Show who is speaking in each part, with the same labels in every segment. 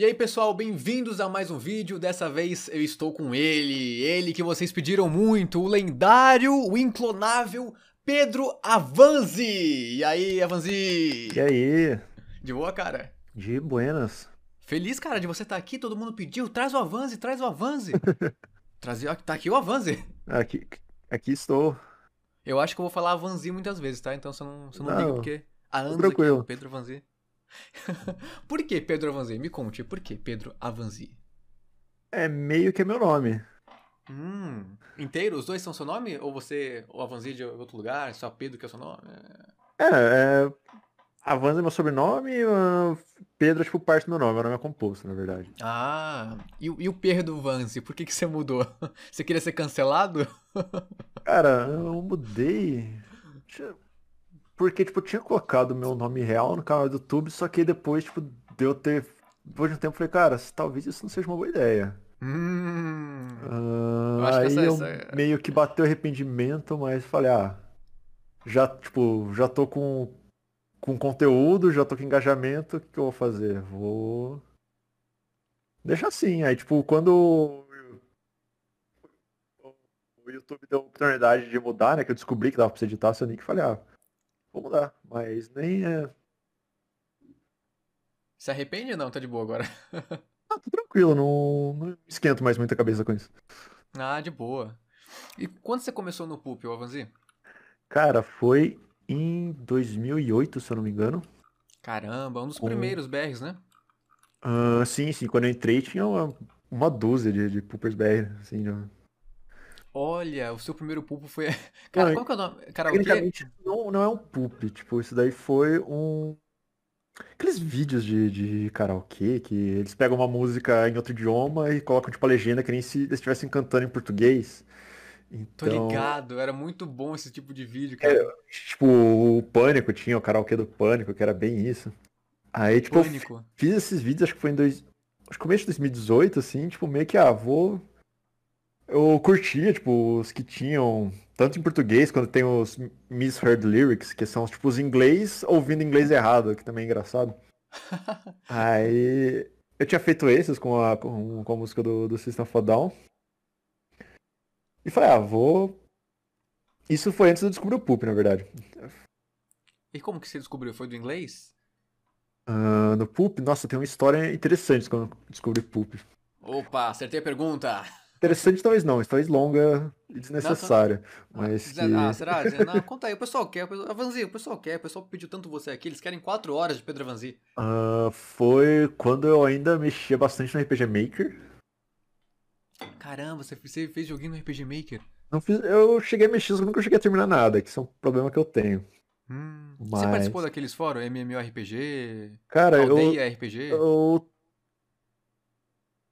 Speaker 1: E aí pessoal, bem-vindos a mais um vídeo. Dessa vez eu estou com ele, ele que vocês pediram muito, o lendário, o inclonável Pedro Avanzi. E aí, Avanzi?
Speaker 2: E aí?
Speaker 1: De boa, cara?
Speaker 2: De buenas.
Speaker 1: Feliz, cara, de você estar aqui. Todo mundo pediu. Traz o Avanzi, traz o Avanzi. Traz... Tá aqui o Avanzi.
Speaker 2: Aqui, aqui estou.
Speaker 1: Eu acho que eu vou falar Avanzi muitas vezes, tá? Então você não, você não, não liga, porque a Anza aqui,
Speaker 2: tranquilo.
Speaker 1: Pedro Avanzi. por que Pedro Avanzi? Me conte, por que Pedro Avanzi?
Speaker 2: É meio que é meu nome.
Speaker 1: Hum, inteiro? Os dois são seu nome? Ou você, o Avanzi de outro lugar, só Pedro que é o seu nome?
Speaker 2: É, é Avanzi é meu sobrenome e uh, Pedro é tipo parte do meu nome, meu nome é composto, na verdade.
Speaker 1: Ah, e, e o Pedro Vanzi, por que, que você mudou? Você queria ser cancelado?
Speaker 2: Cara, eu mudei... Porque, tipo, eu tinha colocado o meu nome real no canal do YouTube, só que depois, tipo, deu ter. Depois de um tempo eu falei, cara, talvez isso não seja uma boa ideia.
Speaker 1: Hum.
Speaker 2: Uh,
Speaker 1: eu acho
Speaker 2: aí
Speaker 1: essa,
Speaker 2: eu
Speaker 1: essa...
Speaker 2: meio que bateu arrependimento, mas falei, ah, já, tipo, já tô com, com conteúdo, já tô com engajamento, o que, que eu vou fazer? Vou. Deixa assim. Aí, tipo, quando o YouTube deu a oportunidade de mudar, né? Que eu descobri que dava pra você editar seu nick, falei, ah, vou mudar, mas nem é.
Speaker 1: Se arrepende ou não? Tá de boa agora?
Speaker 2: ah, tô tranquilo, não, não esquento mais muita cabeça com isso.
Speaker 1: Ah, de boa. E quando você começou no Pup, Avanzi?
Speaker 2: Cara, foi em 2008, se eu não me engano.
Speaker 1: Caramba, um dos com... primeiros BRs, né?
Speaker 2: Uh, sim, sim. Quando eu entrei tinha uma, uma dúzia de, de Poopers BR, assim, já...
Speaker 1: Olha, o seu primeiro pulpo foi. Cara,
Speaker 2: Não,
Speaker 1: qual que é o nome? Cara,
Speaker 2: Tecnicamente não, não é um poop, tipo, isso daí foi um. Aqueles vídeos de, de karaokê que eles pegam uma música em outro idioma e colocam tipo a legenda que nem se eles estivessem cantando em português.
Speaker 1: Tô
Speaker 2: Então,
Speaker 1: ligado, era muito bom esse tipo de vídeo, cara.
Speaker 2: é, tipo, o Pânico tinha o karaokê do Pânico, que era bem isso. Aí, tipo, fiz esses vídeos, acho que foi em dois... acho que começo de 2018, assim, tipo, meio que, ah, vou eu curtia, tipo, os que tinham, tanto em português, quando tem os misheard lyrics, que são, tipo, os inglês ouvindo inglês errado, que também é engraçado. Aí, eu tinha feito esses com a, com, com a música do, do System of a Down. E falei, ah, vou... Isso foi antes de eu descobrir o Poop, na verdade.
Speaker 1: E como que você descobriu? Foi do inglês?
Speaker 2: Ah, no Poop, nossa, tem uma história interessante quando eu descobri Poop.
Speaker 1: Opa, acertei a pergunta.
Speaker 2: Interessante talvez não, talvez longa e desnecessária. Mas que...
Speaker 1: Ah, será? Não, conta aí, o pessoal quer. O pessoal... Avanzi, o pessoal quer. O pessoal pediu tanto você aqui. Eles querem 4 horas de Pedro Avanzi.
Speaker 2: Ah, foi quando eu ainda mexia bastante no RPG Maker.
Speaker 1: Caramba, você você fez joguinho no RPG Maker?
Speaker 2: Não fiz, eu cheguei a mexer, só que nunca cheguei a terminar nada, que isso é um problema que eu tenho.
Speaker 1: Hum. Você
Speaker 2: Mas-
Speaker 1: participou daqueles fóruns? MMORPG?
Speaker 2: Cara, eu,
Speaker 1: RPG?
Speaker 2: eu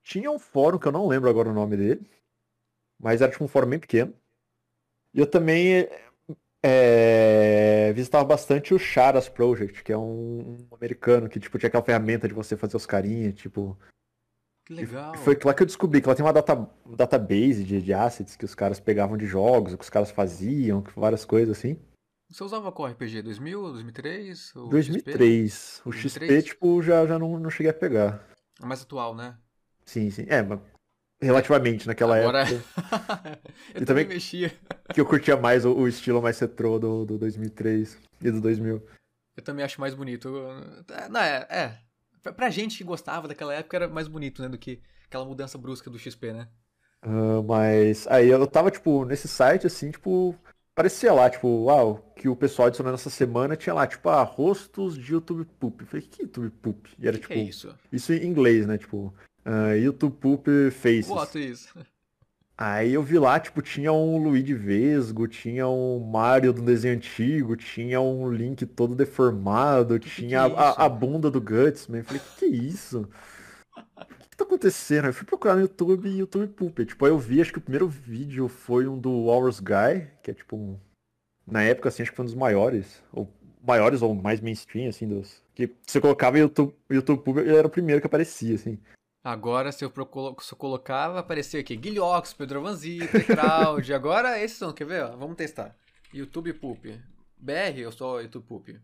Speaker 2: tinha um fórum que eu não lembro agora o nome dele, mas era tipo um fórum bem pequeno. E eu também é, visitava bastante o Charas Project, que é um, um americano que tipo tinha aquela ferramenta de você fazer os carinhas, tipo,
Speaker 1: Que legal.
Speaker 2: Foi lá que eu descobri que ela tem uma data, database de, de assets que os caras pegavam de jogos, o que os caras faziam, que várias coisas assim.
Speaker 1: Você usava qual RPG? 2000, 2003? O XP?
Speaker 2: 2003. O XP,
Speaker 1: 2003?
Speaker 2: tipo, já, já não, não cheguei a pegar.
Speaker 1: É mais atual, né?
Speaker 2: Sim, sim. É, mas relativamente naquela
Speaker 1: Agora...
Speaker 2: época.
Speaker 1: eu
Speaker 2: E
Speaker 1: também mexia.
Speaker 2: Que eu curtia mais o, o estilo mais retrô do, do 2003 e do 2000.
Speaker 1: Eu também acho mais bonito. É, Não, é, é. Pra- Pra gente que gostava daquela época era mais bonito, né? Do que aquela mudança brusca do XP, né?
Speaker 2: Ah, mas aí eu tava, tipo, nesse site, assim, tipo, parecia lá, tipo, uau, que o pessoal adicionando essa semana tinha lá, tipo, ah, rostos de YouTube Poop. Eu falei, que YouTube Poop? E era,
Speaker 1: que,
Speaker 2: tipo,
Speaker 1: que é isso?
Speaker 2: isso em inglês, né? Tipo, ah, YouTube Poop Faces.
Speaker 1: Boto isso.
Speaker 2: Aí eu vi lá, tipo, tinha um Luigi Vesgo, tinha um Mario do desenho antigo, tinha um Link todo deformado,
Speaker 1: que
Speaker 2: tinha
Speaker 1: é
Speaker 2: a, a- bunda do Gutsman. Eu falei, que que é isso? O que que tá acontecendo? Eu fui procurar no YouTube e YouTube Poop. Tipo, aí eu vi, acho que o primeiro vídeo foi um do Hours Guy, que é tipo um... Na época, assim, acho que foi um dos maiores, ou maiores ou mais mainstream, assim, dos... Que você colocava YouTube, YouTube Poop, ele era o primeiro que aparecia, assim.
Speaker 1: Agora, se eu, procolo- se eu colocar, vai aparecer aqui. Guilhox, Pedro Vanzi, Tecrowd. Agora, esses são, quer ver? ó? Vamos testar. YouTube Poop. BR, eu sou YouTube Poop.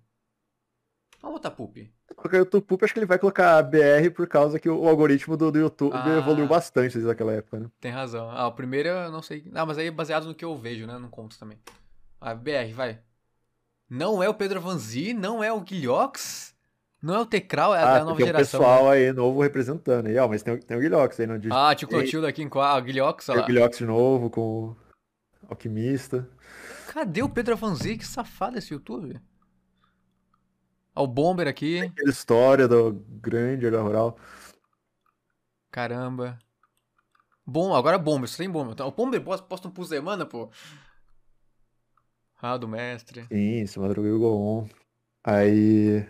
Speaker 1: Vamos botar poop.
Speaker 2: Colocar YouTube Poop, acho que ele vai colocar BR por causa que o algoritmo do, do YouTube
Speaker 1: Ah.
Speaker 2: evoluiu bastante desde aquela época, né?
Speaker 1: Tem razão. Ah, o primeiro eu não sei. Ah, mas aí é baseado no que eu vejo, né? Não conto também. Ah, BR, vai. Não é o Pedro Vanzi, não é o Guilhox, não é o Tecral, é
Speaker 2: Ah,
Speaker 1: a nova
Speaker 2: tem um
Speaker 1: geração.
Speaker 2: pessoal
Speaker 1: né?
Speaker 2: aí novo representando aí, ó, mas tem, o- tem o Guilhox aí, não diz.
Speaker 1: Ah, tio Clotilde aqui em qual? Ah, Guilhox,
Speaker 2: tem
Speaker 1: olha
Speaker 2: o
Speaker 1: lá.
Speaker 2: Guilhox de novo com o Alquimista.
Speaker 1: Cadê o Pedro Vanzi? Que safado esse YouTube. Ó, o Bomber aqui.
Speaker 2: Aquela história do grande H Rural.
Speaker 1: Caramba. Bom, agora Bomber, só tem Bomber. Então, O Bomber posta um por semana, pô. Ah, do mestre.
Speaker 2: Sim, esse Madruga e o. Aí.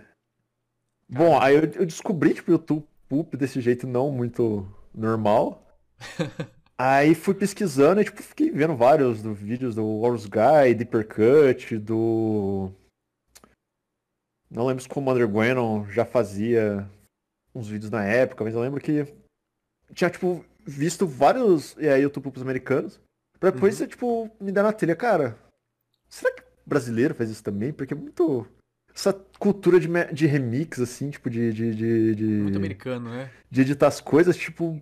Speaker 2: Bom, aí eu, eu descobri, tipo, o YouTube Poop desse jeito não muito normal. Aí fui pesquisando e, tipo, fiquei vendo vários do, vídeos do Wars Guy, Deeper Cut, do. Não lembro se o Commander Gwennon já fazia uns vídeos na época, mas eu lembro que tinha, tipo, visto vários é, YouTube Poops americanos. Pra depois,
Speaker 1: Uhum.
Speaker 2: tipo, me dar na telha, cara. Será que brasileiro faz isso também? Porque é muito. Essa cultura de, de remix, assim, tipo, de, de, de, de,
Speaker 1: Muito americano, né?
Speaker 2: de editar as coisas, tipo.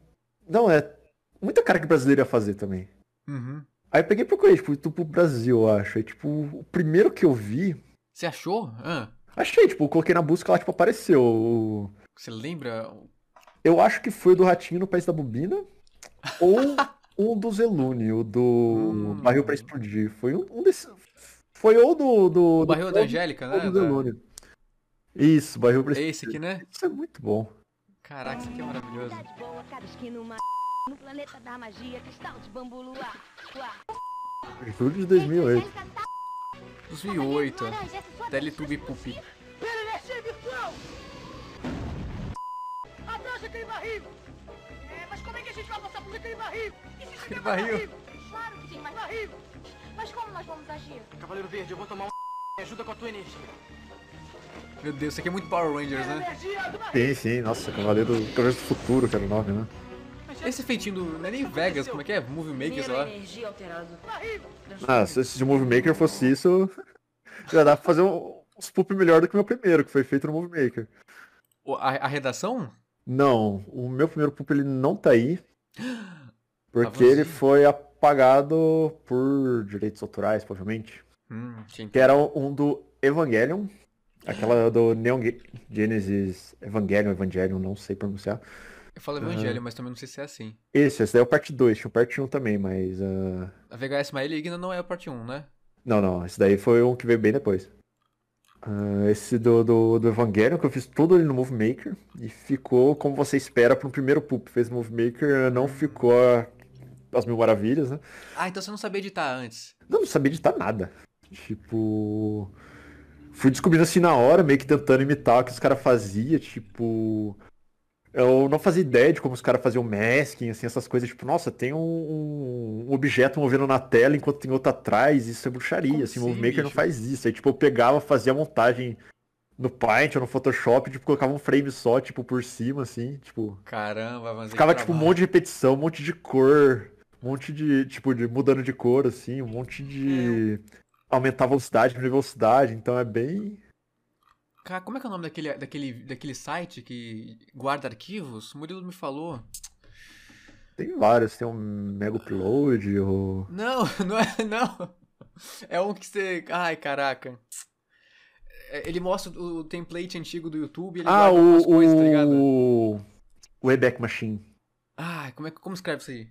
Speaker 2: Não, é. Muita cara que brasileiro ia fazer também.
Speaker 1: Uhum.
Speaker 2: Aí eu peguei e procurei, tipo, YouTube pro Brasil, eu acho. Aí, tipo, o primeiro que eu vi.
Speaker 1: Você achou? Ah,
Speaker 2: Achei, tipo, coloquei na busca lá, tipo, apareceu.
Speaker 1: você lembra?
Speaker 2: Eu acho que foi o do Ratinho no País da Bobina. Ou um do Zelune, o do
Speaker 1: Hum.
Speaker 2: Barril pra Explodir. Foi um, um desses. Foi ou do. do
Speaker 1: O barril
Speaker 2: do
Speaker 1: da Angélica,
Speaker 2: ou
Speaker 1: né?
Speaker 2: do
Speaker 1: Da-
Speaker 2: Zelune. Isso, Barril pra
Speaker 1: É
Speaker 2: Explodir.
Speaker 1: esse aqui, né?
Speaker 2: Isso é muito bom.
Speaker 1: Caraca, isso aqui é maravilhoso.
Speaker 3: Cidade boa, cada esquina uma no planeta da magia, cristal de bambu luar.
Speaker 2: Julho de 2008.
Speaker 1: 2008. Teletubby Pupi.
Speaker 4: Abaixa aquele barril! É, mas como é que a gente vai passar por aquele barril? E se
Speaker 1: Aquele
Speaker 4: mais
Speaker 1: barril.
Speaker 3: Claro que sim, mas,
Speaker 4: Barril!
Speaker 3: Mas como nós vamos agir?
Speaker 4: Cavaleiro Verde, eu vou tomar um me ajuda com a tua energia.
Speaker 1: Meu Deus, isso aqui é muito Power Rangers, né?
Speaker 2: Sim, sim, nossa, Cavaleiro, Cavaleiro do Futuro, que era o nome, né?
Speaker 1: Esse feitinho do. Não é nem Vegas, como é que é? Movie Maker, sei lá.
Speaker 3: energia alterada.
Speaker 4: Barril!
Speaker 2: Ah, se esse Movie Maker fosse isso, já dá pra fazer um, uns poop melhor do que o meu primeiro, que foi feito no Movie Maker.
Speaker 1: O- A, a redação?
Speaker 2: Não, o meu primeiro poop ele não tá aí. Porque ele foi apagado por direitos autorais, provavelmente.
Speaker 1: Hum,
Speaker 2: Que era um do Evangelion. Aquela do Neon Ge- Genesis Evangelion, Evangelion, não sei pronunciar.
Speaker 1: Eu falo Evangelho, mas também não sei se é assim.
Speaker 2: Esse, esse daí é o parte 2, tinha o parte 1 também, mas. ah,
Speaker 1: A VHS Maligna não é a parte 1, né?
Speaker 2: Não, não, esse daí foi um que veio bem depois. Ah, esse do, do, do Evangelion, que eu fiz todo ele no Movie Maker. E ficou como você espera para um primeiro poop. Fez Movie Maker, não ficou a- as mil maravilhas, né?
Speaker 1: Ah, então você não sabia editar antes.
Speaker 2: Não, não sabia editar nada. Tipo. Fui descobrindo assim na hora, meio que tentando imitar o que os caras faziam, tipo. Eu não fazia ideia de como os caras faziam masking, assim, essas coisas, tipo, nossa, tem um, um- objeto movendo na tela enquanto tem outro atrás, isso é bruxaria,
Speaker 1: Como
Speaker 2: assim, o Movie Maker não faz isso. Aí, tipo, eu pegava, fazia a montagem no Paint ou no Photoshop, tipo, colocava um frame só, tipo, por cima, assim, tipo.
Speaker 1: Caramba, mas.
Speaker 2: Ficava, tipo, um monte de repetição, um monte de cor, um monte de, tipo, de mudando de cor, assim, um monte de... Aumentar a velocidade, diminuir velocidade, então é bem...
Speaker 1: Cara, como é que é o nome daquele, daquele, daquele site que guarda arquivos? O Murilo me falou.
Speaker 2: Tem vários, tem um Mega Upload, ou...
Speaker 1: Não, não é, não. É um que você. Ai, caraca. É, Ele mostra o template antigo do YouTube ele
Speaker 2: Ah,
Speaker 1: guarda
Speaker 2: o,
Speaker 1: coisas, tá ligado?
Speaker 2: o... Wayback Machine.
Speaker 1: Ah, como, é, como escreve isso aí?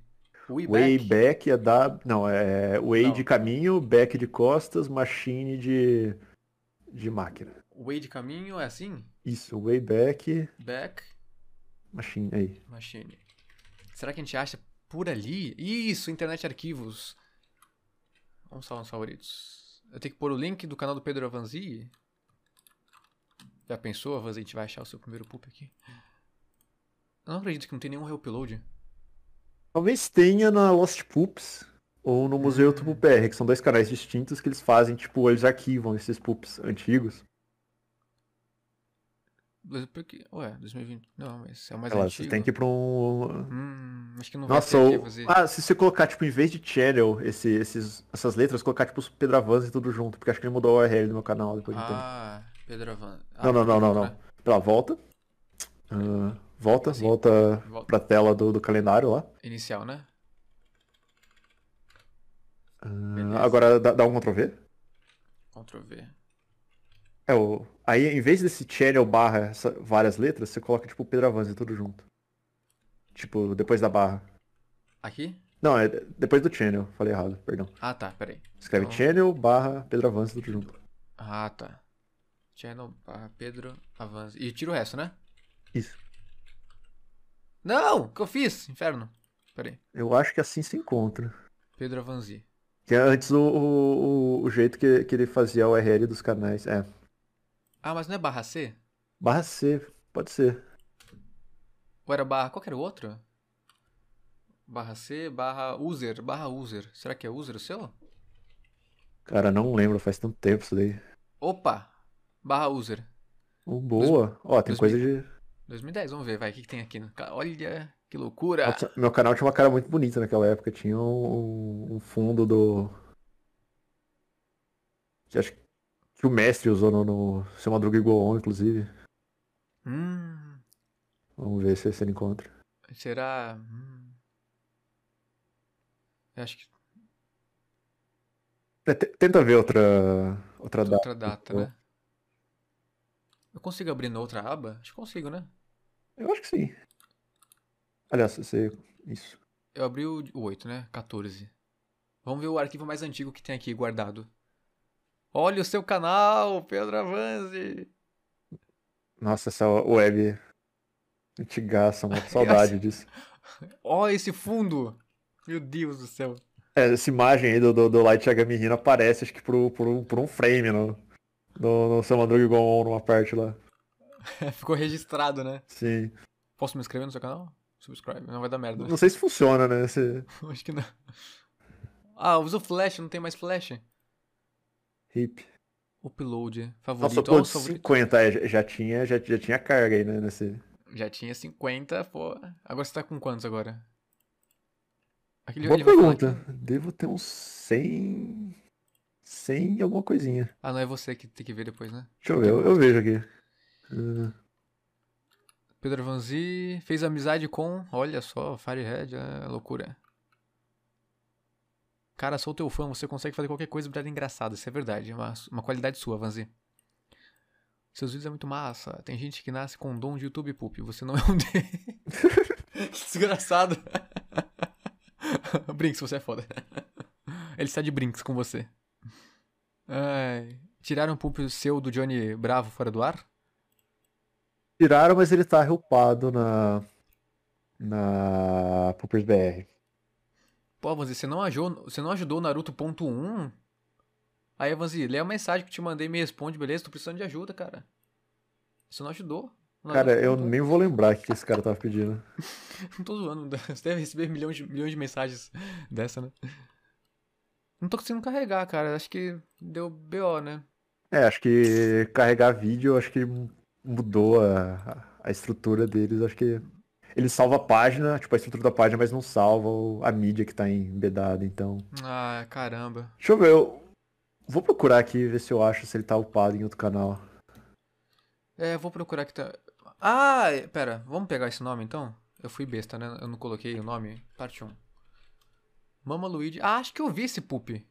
Speaker 1: Wayback?
Speaker 2: Wayback é da... Não, é Way
Speaker 1: Não.
Speaker 2: de caminho, back de costas, machine de... de máquina.
Speaker 1: Way de caminho é assim?
Speaker 2: Isso, Wayback,
Speaker 1: Back
Speaker 2: machine, aí.
Speaker 1: machine. Será que a gente acha por ali? Isso, internet arquivos. Vamos salvar nos favoritos. Eu tenho que pôr o link do canal do Pedro Avanzi? Já pensou, Avanzi? A gente vai achar o seu primeiro poop aqui? Eu não acredito que não tem nenhum reupload.
Speaker 2: Talvez tenha na Lost Poops ou no Museu
Speaker 1: Hum.
Speaker 2: YouTube PR, que são dois canais distintos que eles fazem, tipo, eles arquivam esses poops antigos.
Speaker 1: Porque, ué, 2020. Não, mas é o mais
Speaker 2: lá,
Speaker 1: antigo.
Speaker 2: você tem que ir pra um.
Speaker 1: Hum, acho que não
Speaker 2: Nossa,
Speaker 1: vai ter
Speaker 2: ou...
Speaker 1: Avanzi.
Speaker 2: ah, se você colocar, tipo, em vez de channel, esse, esses, essas letras, colocar, tipo, os Pedro Avanzi tudo junto, porque acho que ele mudou a URL do meu canal depois de.
Speaker 1: Ah, Avanzi. Ah,
Speaker 2: Não, não, não, não, não.
Speaker 1: né?
Speaker 2: Pela volta. Ah, volta,
Speaker 1: Assim,
Speaker 2: volta
Speaker 1: volta.
Speaker 2: pra tela do, do calendário lá.
Speaker 1: Inicial, né? Beleza.
Speaker 2: agora dá, dá um Ctrl V.
Speaker 1: Ctrl V.
Speaker 2: É, o... Aí, em vez desse channel barra essa- várias letras, você coloca tipo Pedro Avanzi tudo junto. Tipo, depois da barra.
Speaker 1: Aqui?
Speaker 2: Não, é depois do channel. Falei errado, perdão.
Speaker 1: Ah, tá, peraí.
Speaker 2: Escreve
Speaker 1: Então-
Speaker 2: channel barra Pedro Avanzi tudo junto.
Speaker 1: Ah, tá. Channel barra Pedro Avanzi. E tira o resto, né?
Speaker 2: Isso.
Speaker 1: Não! O que eu fiz? Inferno. Peraí.
Speaker 2: Eu acho que assim se encontra.
Speaker 1: Pedro Avanzi.
Speaker 2: Que é antes o, o, o- jeito que, que ele fazia o URL dos canais. É.
Speaker 1: Ah, mas não é barra C?
Speaker 2: Barra C, pode ser.
Speaker 1: Ou era barra. Qual que era o outro? Barra C, barra user, barra user. Será que é user o seu?
Speaker 2: Cara, não lembro, faz tanto tempo isso daí.
Speaker 1: Opa! Barra user.
Speaker 2: Boa. Ó, tem
Speaker 1: dois
Speaker 2: coisa de.
Speaker 1: 2010, vamos ver, vai. O que, que tem aqui? no Olha, que loucura!
Speaker 2: Meu canal tinha uma cara muito bonita naquela época. Tinha um, um fundo do. Que acho que o mestre usou no, no Seu Madruga Goon, inclusive.
Speaker 1: Hum,
Speaker 2: Vamos ver se, se ele encontra.
Speaker 1: será. Hum. Eu acho que
Speaker 2: É, te- tenta ver outra. Outra data.
Speaker 1: outra data, né? Eu consigo abrir na outra aba? Acho que consigo, né?
Speaker 2: Eu acho que sim. Aliás, você. Isso.
Speaker 1: Eu abri o o 8, né? 14. Vamos ver o arquivo mais antigo que tem aqui guardado. Olha o seu canal, Pedro Avanzi!
Speaker 2: Nossa, essa web. Antigaça, uma saudade disso.
Speaker 1: Olha esse fundo! Meu Deus do céu.
Speaker 2: É, essa imagem aí do, do, do Light Yagami Hina aparece, acho que por, por, um, por um frame no, no, no e Goon, numa parte lá.
Speaker 1: Ficou registrado, né?
Speaker 2: Sim.
Speaker 1: Posso me inscrever no seu canal? Subscribe, não vai dar merda.
Speaker 2: Não sei se funciona, né? Se...
Speaker 1: Acho que não. Ah, usa o flash, não tem mais flash.
Speaker 2: Hip.
Speaker 1: Upload,
Speaker 2: Nossa,
Speaker 1: favorito.
Speaker 2: pô, de
Speaker 1: os favoritos.
Speaker 2: 50, é, já- já tinha, já, já tinha carga aí, né? Nesse...
Speaker 1: Já tinha 50, pô. Agora você tá com quantos agora? Aquele
Speaker 2: Boa pergunta. Devo ter uns 100... 100 e alguma coisinha.
Speaker 1: Ah, não é você que tem que ver depois, né?
Speaker 2: Deixa eu ver, eu, eu vejo aqui.
Speaker 1: Pedro Vanzi fez amizade com, olha só, Firehead, é loucura. Cara, sou teu fã, você consegue fazer qualquer coisa virar engraçado, isso é verdade, é uma, uma qualidade sua, Vanzi. Seus vídeos é muito massa, tem gente que nasce com dom de YouTube poop, você não é um deles. desgraçado. Brinks, você é foda. Ele está de Brinks com você. Ai, tiraram o poop seu do Johnny Bravo fora do ar?
Speaker 2: Tiraram, mas ele tá reupado na... Na Poopers BR.
Speaker 1: Pô, Vanzi, você não ajudou, você não ajudou o Naruto.1? Aí, Vanzi, lê a mensagem que eu te mandei e me responde, beleza? Tô precisando de ajuda, cara. Você não ajudou. o
Speaker 2: Cara, eu
Speaker 1: Naruto.1.
Speaker 2: nem vou lembrar o que esse cara tava pedindo.
Speaker 1: Não tô zoando, você deve receber milhões de, milhões de mensagens dessa, né? Não tô conseguindo carregar, cara. Acho que deu BO, né?
Speaker 2: É, acho que carregar vídeo, acho que mudou a, a estrutura deles. Acho que ele salva a página, tipo a estrutura da página, mas não salva a mídia que tá embedada. Então,
Speaker 1: Ah, caramba.
Speaker 2: deixa eu ver. Eu vou procurar aqui ver se eu acho se ele tá upado em outro canal.
Speaker 1: É, vou procurar aqui. Tá... Ah, é, pera. Vamos pegar esse nome, então? Eu fui besta, né? Eu não coloquei o nome. Parte 1. Mama Luigi. Ah, acho que eu vi esse poop.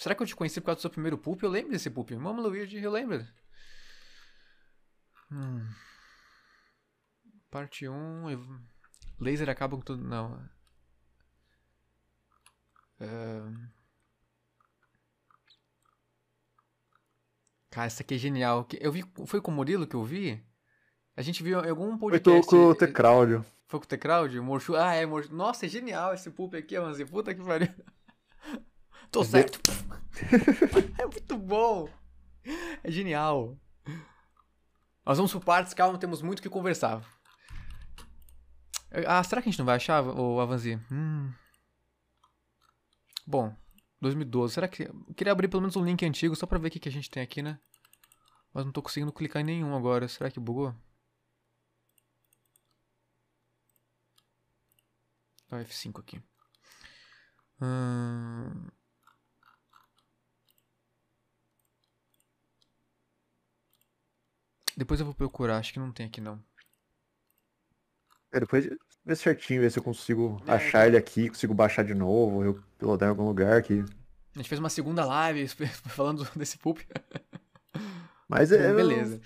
Speaker 1: Será que eu te conheci por causa do seu primeiro poop? Eu lembro desse poop. Mama Luigi, eu lembro. Hum. Parte 1. ev- Laser acaba com tudo. Não. É... Cara, isso aqui é genial. Eu vi. Foi com o Murilo que eu vi? A gente viu em algum
Speaker 2: Foi
Speaker 1: podcast.
Speaker 2: com o T-Crowd.
Speaker 1: Foi com o T-Crowd? O Morshu. Ah, é, Morshu. Nossa, é genial esse poop aqui, Manzi. Puta que pariu. Tô certo. é muito bom. É genial. Nós vamos por partes, calma, temos muito o que conversar. Ah, será que a gente não vai achar, o Avanzi? Hum. Bom, 2012. Será que. Eu queria abrir pelo menos um link antigo só pra ver o que, que a gente tem aqui, né? Mas não tô conseguindo clicar em nenhum agora. Será que bugou? Dá o F5 aqui. Hum... Depois eu vou procurar, acho que não tem aqui não.
Speaker 2: É, depois ver certinho, ver se eu consigo
Speaker 1: É,
Speaker 2: achar ele aqui, consigo baixar de novo, eu pilotar em algum lugar aqui.
Speaker 1: A gente fez uma segunda live falando desse poop.
Speaker 2: Mas é.
Speaker 1: Beleza.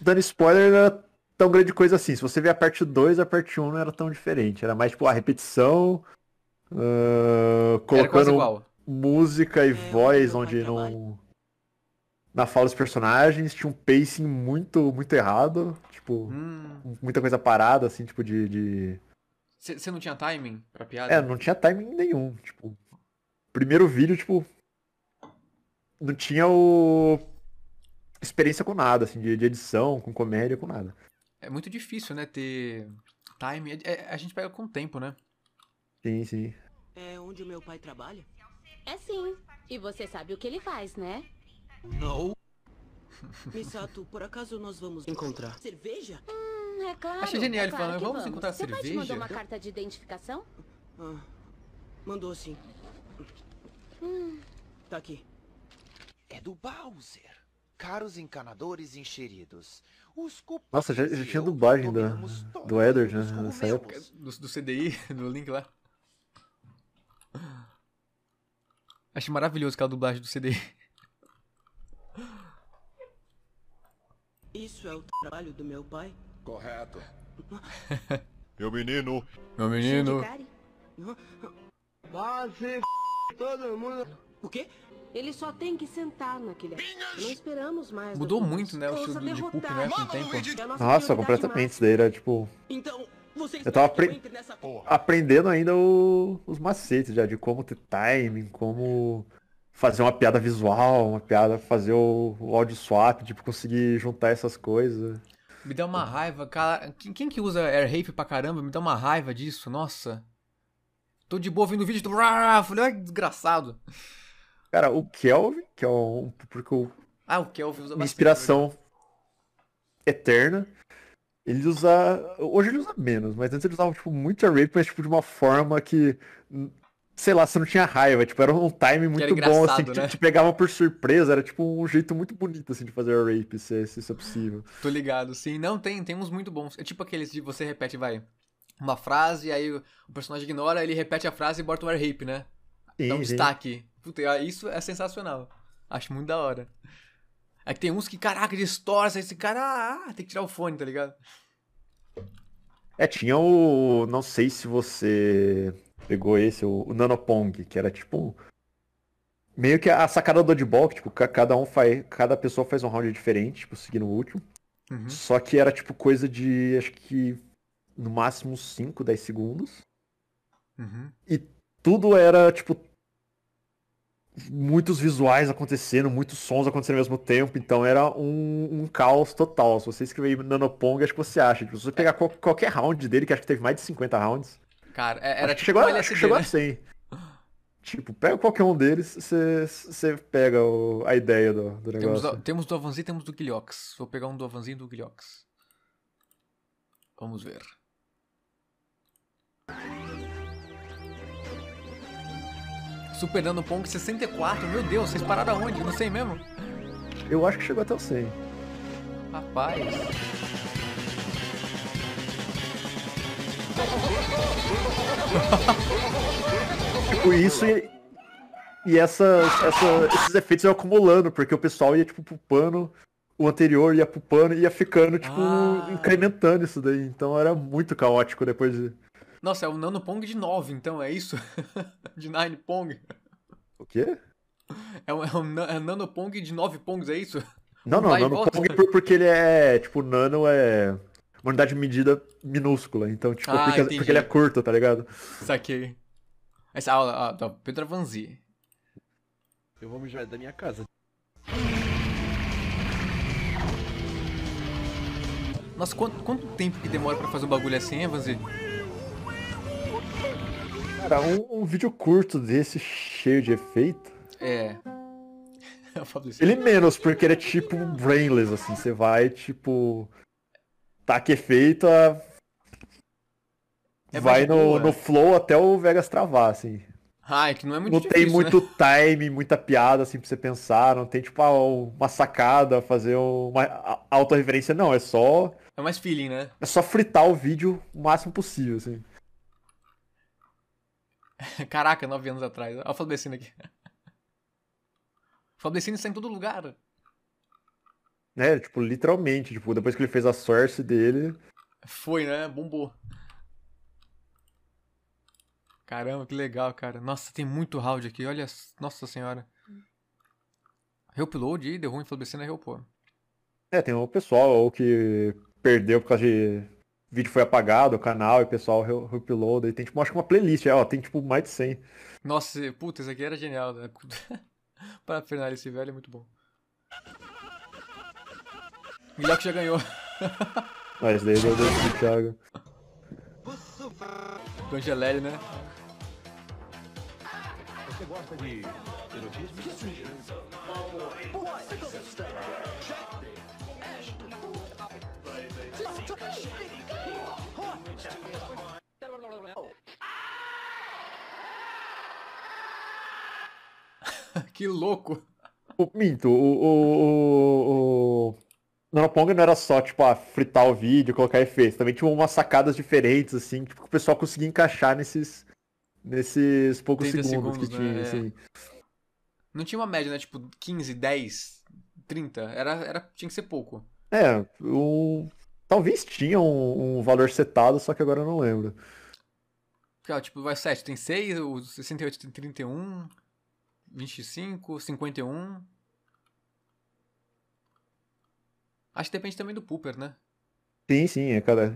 Speaker 2: Dando spoiler, não era tão grande coisa assim. Se você ver a parte 2, a parte 1 não era tão diferente. Era mais tipo a repetição,
Speaker 1: Era quase
Speaker 2: colocando
Speaker 1: igual.
Speaker 2: música e
Speaker 5: É,
Speaker 2: voz
Speaker 5: onde
Speaker 2: não. Na fala dos personagens, tinha um pacing muito, muito errado. Tipo,
Speaker 1: Hum.
Speaker 2: muita coisa parada, assim, tipo de. de...
Speaker 1: Você não tinha timing pra piada?
Speaker 2: É, não tinha timing nenhum. Tipo, primeiro vídeo, tipo. Não tinha o. Experiência com nada, assim, de, de edição, com comédia, com nada.
Speaker 1: É muito difícil, né, ter timing. É- é- a gente pega com o tempo, né?
Speaker 2: Sim, sim.
Speaker 5: É onde o meu pai trabalha?
Speaker 6: É sim. E você sabe o que ele faz, né?
Speaker 5: Não. Misato, por acaso nós vamos encontrar cerveja?
Speaker 6: Hum, é claro.
Speaker 1: Achei genial
Speaker 6: é
Speaker 1: ele
Speaker 6: claro
Speaker 1: falando,
Speaker 6: que
Speaker 1: "Vamos encontrar
Speaker 6: Seu pai te
Speaker 1: cerveja?"
Speaker 6: mandou uma carta de identificação?
Speaker 5: Ah, mandou sim. Tá aqui.
Speaker 7: É do Bowser. Caros encanadores encheridos. Os
Speaker 2: Nossa, já, já tinha dublagem do
Speaker 7: todos
Speaker 2: Edward, né? Nessa época.
Speaker 1: Do, do CDI, do link lá. Achei maravilhoso aquela dublagem do CDI.
Speaker 5: Isso é o trabalho do meu pai?
Speaker 8: Correto. Meu menino,
Speaker 1: Meu menino.
Speaker 6: Shindikari?
Speaker 5: O quê?
Speaker 9: Ele só tem que sentar naquele. Não esperamos mais.
Speaker 1: Mudou muito, né, o estilo de Pup, né, com o tempo.
Speaker 9: É nossa
Speaker 2: completamente. Isso daí era tipo.
Speaker 5: Então,
Speaker 2: Eu tava apre- Aprendendo ainda o- os macetes já, de como ter timing, como fazer uma piada visual, uma piada, fazer o, o áudio swap, tipo, conseguir juntar essas coisas.
Speaker 1: Me dá uma raiva, cara. Quem, que usa air rape pra caramba? Me dá uma raiva disso, nossa. Tô de boa vendo o vídeo do. Falei, ai, desgraçado.
Speaker 2: Cara, o Kelvin, que é um. Porque o
Speaker 1: Ah, o Kelvin usa bastante.
Speaker 2: inspiração eterna. Ele usa. Hoje ele usa menos, mas antes ele usava, tipo, muito a rape, mas tipo, de uma forma que. Sei lá, você não tinha raiva, tipo, era um time muito bom, assim,
Speaker 1: né?
Speaker 2: te pegava por surpresa, era tipo um jeito muito bonito, assim, de fazer a rape, se, se isso é possível.
Speaker 1: Tô ligado, sim. Não, tem, tem uns muito bons. É tipo aqueles de você repete, vai, uma frase, aí o o personagem ignora, ele repete a frase e bota um air rape, né?
Speaker 2: Sim,
Speaker 1: Dá um
Speaker 2: sim.
Speaker 1: destaque. Puta, isso é sensacional. Acho muito da hora. É que tem uns que, caraca, distorce, esse cara, ah, tem que tirar o fone, tá ligado?
Speaker 2: É, tinha o. Não sei se você pegou esse, o, o Nanopong, que era tipo. Meio que a sacada do dodgeball, que tipo, ca- cada um faz. Cada pessoa faz um round diferente, tipo, seguindo o último.
Speaker 1: Uhum.
Speaker 2: Só que era tipo coisa de. Acho que. No máximo 5, 10 segundos.
Speaker 1: Uhum.
Speaker 2: Tudo era, tipo. Muitos visuais acontecendo, muitos sons acontecendo ao mesmo tempo, então era um, um caos total. Se você escrever Nanopong, acho que você acha. Tipo, se você pegar qual- qualquer round dele, que acho que teve mais de 50 rounds,
Speaker 1: Cara, é- era
Speaker 2: Acho
Speaker 1: tipo
Speaker 2: chegou,
Speaker 1: um
Speaker 2: acho chegou
Speaker 1: né?
Speaker 2: a 100. Tipo, pega qualquer um deles, você pega o- a ideia do, do
Speaker 1: Temos
Speaker 2: negócio.
Speaker 1: do, temos do Avanzi e temos do Guilhox. Vou pegar um do Avanzi e do Guilhox. Vamos ver. Super Nano Pong 64, meu Deus, vocês pararam aonde? Não sei mesmo.
Speaker 2: Eu acho que chegou até o 100.
Speaker 1: Rapaz.
Speaker 2: Tipo, isso e, e essas, essa- esses efeitos iam acumulando, porque o pessoal ia, tipo, pupando, o anterior ia pupando e ia ficando, tipo,
Speaker 1: Ah.
Speaker 2: incrementando isso daí. Então era muito caótico depois de.
Speaker 1: Nossa, é o Nano Pong de 9, então, é isso? de 9 Pong.
Speaker 2: O quê?
Speaker 1: É um, é um, é um Nano Pong de 9 Pongs, é isso?
Speaker 2: Não, não,
Speaker 1: Vai
Speaker 2: Nano. Pong por- porque ele é. Tipo, Nano é uma unidade de medida minúscula. Então, tipo,
Speaker 1: Ah,
Speaker 2: porque, porque ele é curto, tá ligado?
Speaker 1: Saquei. Essa aula, ó, tá, Pedro Avanzi.
Speaker 10: Eu vou mijar da minha casa.
Speaker 1: Nossa, quanto, quanto tempo que demora pra fazer um bagulho assim, hein, Avanzi?
Speaker 2: Cara, um, um vídeo curto desse, cheio de efeito.
Speaker 1: É. Eu falo isso.
Speaker 2: Ele menos, porque ele é tipo brainless, assim. Você vai, tipo. Taca efeito, a...
Speaker 1: É
Speaker 2: vai no,
Speaker 1: boa.
Speaker 2: no flow até o Vegas travar, assim.
Speaker 1: Ai, que não é muito
Speaker 2: não
Speaker 1: difícil,
Speaker 2: tem muito
Speaker 1: né?
Speaker 2: time, muita piada assim pra você pensar, não tem tipo ah, uma sacada, fazer uma autorreferência, não, é só
Speaker 1: É mais feeling, né?
Speaker 2: é só fritar o vídeo o máximo possível, assim.
Speaker 1: Caraca, nove anos atrás. Olha o Fablecine aqui. O Fablecine está em todo lugar.
Speaker 2: Né, tipo, literalmente, tipo, depois que ele fez a source dele,
Speaker 1: Foi, né? Bombou. Caramba, que legal, cara. Nossa, tem muito round aqui. Olha, nossa senhora. Reupload e deu ruim, Fablecine é reupô.
Speaker 2: é, tem o pessoal ou que perdeu por causa de vídeo foi apagado, o canal, e o pessoal re- reuploada, e tem tipo, acho que uma playlist, é, ó, tem tipo mais de 100.
Speaker 1: Nossa, puta, esse aqui era genial, né? Para finalizar esse velho é muito bom. Guilherme já ganhou.
Speaker 2: Mas daí deu deu pro Thiago.
Speaker 1: Do Angelelli, né?
Speaker 8: Você gosta de
Speaker 1: que louco.
Speaker 2: O Minto, o, o, o, o... Noroponga não era só, tipo, ah, fritar o vídeo, colocar efeitos. Também tinha umas sacadas diferentes, assim, tipo, que o pessoal conseguia encaixar nesses, nesses poucos
Speaker 1: 30
Speaker 2: segundos,
Speaker 1: segundos,
Speaker 2: que tinha,
Speaker 1: né?
Speaker 2: assim.
Speaker 1: Não tinha uma média, né? Tipo, 15, 10, 30. Era, era, tinha que ser pouco.
Speaker 2: É, um... talvez tinha um, um valor setado, só que agora eu não lembro.
Speaker 1: Porque, tipo, vai 7, tem 6, o 68 tem 31, 25, 51. Acho que depende também do Pooper, né?
Speaker 2: Sim, sim, é cada...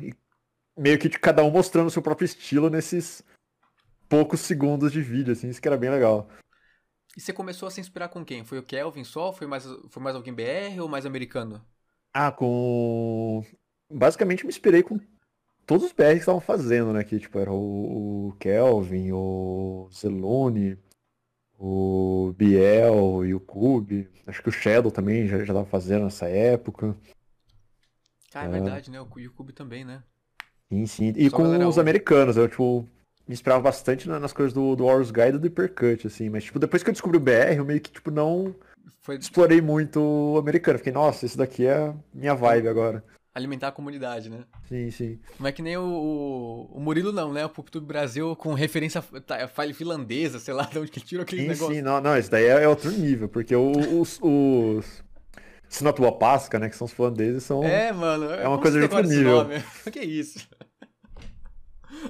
Speaker 2: meio que de cada um mostrando o seu próprio estilo nesses poucos segundos de vídeo, assim, isso que era bem legal.
Speaker 1: E você começou a se inspirar com quem? Foi o Kelvin só? Foi mais, foi mais alguém BR ou mais americano?
Speaker 2: Ah, com. Basicamente me inspirei com todos os BRs que estavam fazendo, né? Que tipo, era o, o Kelvin, o Zelone, o Biel e o Cube. Acho que o Shadow também já, já tava fazendo nessa época.
Speaker 1: Ah, é,
Speaker 2: É.
Speaker 1: verdade, né? O YouTube também, né?
Speaker 2: Sim, sim. E
Speaker 1: Só
Speaker 2: com os americanos, eu, tipo, me inspirava bastante na- nas coisas do, do Horus Guide e do Hypercut, assim. Mas, tipo, depois que eu descobri o BR, eu meio que, tipo, não
Speaker 1: Foi
Speaker 2: explorei muito o americano. Fiquei, nossa, esse daqui é minha vibe agora.
Speaker 1: Alimentar a comunidade, né?
Speaker 2: Sim, sim.
Speaker 1: Não é que nem o, o, o Murilo, não, né? O PubTube Brasil com referência tá, file finlandesa, sei lá de onde que tirou aquele
Speaker 2: Sim,
Speaker 1: negócio.
Speaker 2: sim, não, não, isso daí é, é outro nível, porque os, os Sinatua Pasca, né, que são os finlandeses, são...
Speaker 1: É, mano.
Speaker 2: É uma coisa de outro nível.
Speaker 1: que é isso?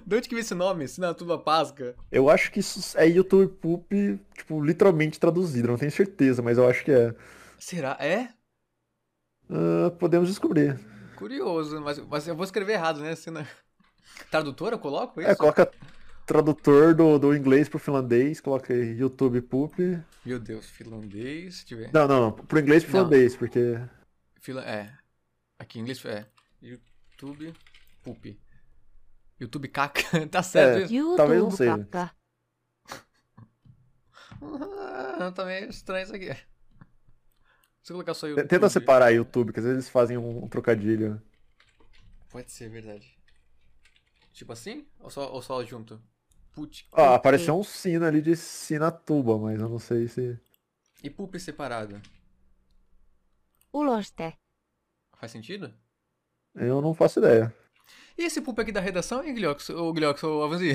Speaker 1: De onde que vem esse nome? Sinatuba Pasca?
Speaker 2: Eu acho que isso é YouTube Poop, tipo, literalmente traduzido, não tenho certeza, mas eu acho que é.
Speaker 1: Será? É?
Speaker 2: Ah, podemos descobrir.
Speaker 1: Curioso, mas, mas eu vou escrever errado, né? Sina... Tradutora eu coloco isso?
Speaker 2: É, coloca tradutor do, do inglês pro finlandês, coloca aí YouTube Poop.
Speaker 1: Meu Deus, finlandês, deixa eu ver.
Speaker 2: Não, não, não, pro inglês pro
Speaker 1: Não.
Speaker 2: finlandês, porque...
Speaker 1: Fila... É. Aqui em inglês é. YouTube Poop. YouTube caca. tá certo
Speaker 2: É.
Speaker 1: isso?
Speaker 2: Talvez não seja.
Speaker 3: Caca.
Speaker 1: Ah, tá meio estranho isso aqui. Eu colocar só YouTube.
Speaker 2: Tenta separar YouTube, que às vezes eles fazem um, um trocadilho.
Speaker 1: Pode ser, verdade. Tipo assim? Ou só, ou só junto? Put.
Speaker 2: Ó, apareceu um sino ali de Sinatuba, mas eu não sei se...
Speaker 1: E poop separado.
Speaker 3: Uloste.
Speaker 1: Faz sentido?
Speaker 2: Eu não faço ideia.
Speaker 1: E esse poop aqui da redação, hein, Guilhox? Ô, Guilhox, ô, Avanzi?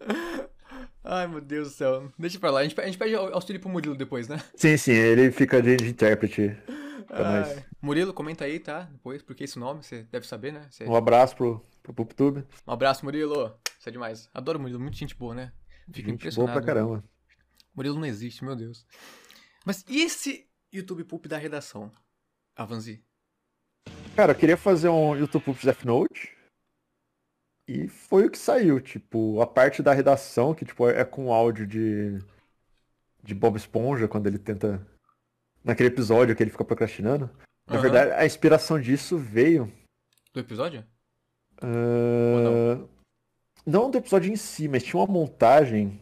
Speaker 1: Ai, meu Deus do céu. Deixa pra lá. A gente, a gente pede au- auxílio pro Murilo depois, né?
Speaker 2: Sim, sim, ele fica de, de intérprete.
Speaker 1: Murilo, comenta aí, tá? Depois, porque esse nome, você deve saber, né? Você-
Speaker 2: Um abraço pro, pro PoopTube.
Speaker 1: Um abraço, Murilo. Você é demais. Adoro o Murilo, muito gente boa, né? Fico
Speaker 2: Gente
Speaker 1: impressionado.
Speaker 2: boa pra caramba.
Speaker 1: Murilo não existe, meu Deus. Mas e esse YouTube Poop da redação? Avanzi.
Speaker 2: Cara, eu queria fazer um YouTube Poops Death Note. E foi o que saiu, tipo, a parte da redação, que tipo, é com áudio de. de Bob Esponja, quando ele tenta. Naquele episódio que ele fica procrastinando. Na verdade, a inspiração disso veio.
Speaker 1: Do episódio?
Speaker 2: ah, não do episódio em si, mas tinha uma montagem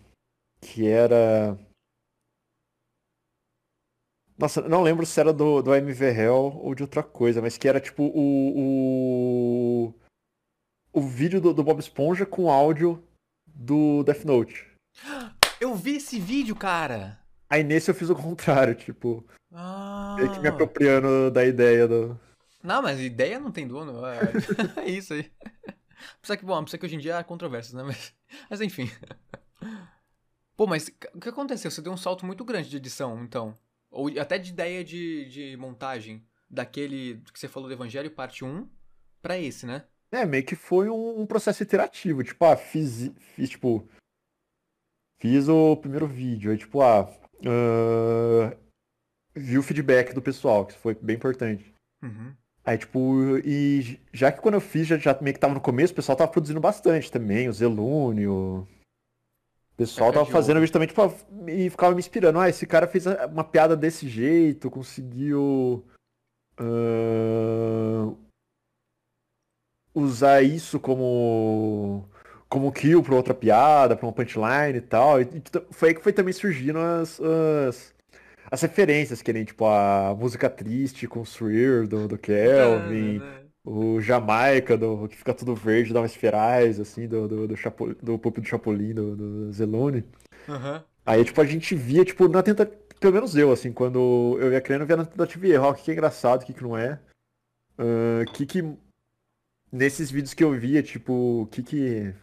Speaker 2: que era. Nossa, não lembro se era do, do MV Hell ou de outra coisa, mas que era tipo o. o, o vídeo do, do Bob Esponja com áudio do Death Note.
Speaker 1: Eu vi esse vídeo, cara.
Speaker 2: Aí nesse eu fiz o contrário, tipo,
Speaker 1: Ah.
Speaker 2: meio que me apropriando da ideia do.
Speaker 1: Não, mas ideia não tem dono. É, é isso aí. Apesar que, bom, apesar que hoje em dia há controvérsias, né? Mas, mas enfim. Pô, mas o que aconteceu? Você deu um salto muito grande de edição, então. Ou até de ideia de, de montagem daquele que você falou do Evangelho, parte 1, pra esse, né?
Speaker 2: É, meio que foi um, um processo iterativo. Tipo, ah, fiz, fiz, tipo. Fiz o primeiro vídeo. Aí, tipo, ah. ah, vi o feedback do pessoal, que foi bem importante.
Speaker 1: Uhum.
Speaker 2: Aí, tipo, e já que quando eu fiz, já, já meio que tava no começo, o pessoal tava produzindo bastante também, o Zelune, o... o pessoal
Speaker 1: Caca
Speaker 2: tava fazendo vídeo também, tipo, e ficava me inspirando. Ah, esse cara fez uma piada desse jeito, conseguiu ah, usar isso como como kill pra outra piada, pra uma punchline e tal. E, e foi aí que foi também surgindo as, as, as referências, que nem, tipo, a música triste com o Swear do, do Kelvin, o Jamaica, do, que fica tudo verde, dá umas ferais, assim, do, do, do, Chapo, do Pup do Chapolin, do, do Zelone.
Speaker 1: Aham.
Speaker 2: Aí, tipo, a gente via, tipo, na tentativa, pelo menos eu, assim, quando eu ia criando, eu via na tentativa e erro, o que que é engraçado, o que que não é. O que que, nesses vídeos que eu via, tipo, o que que...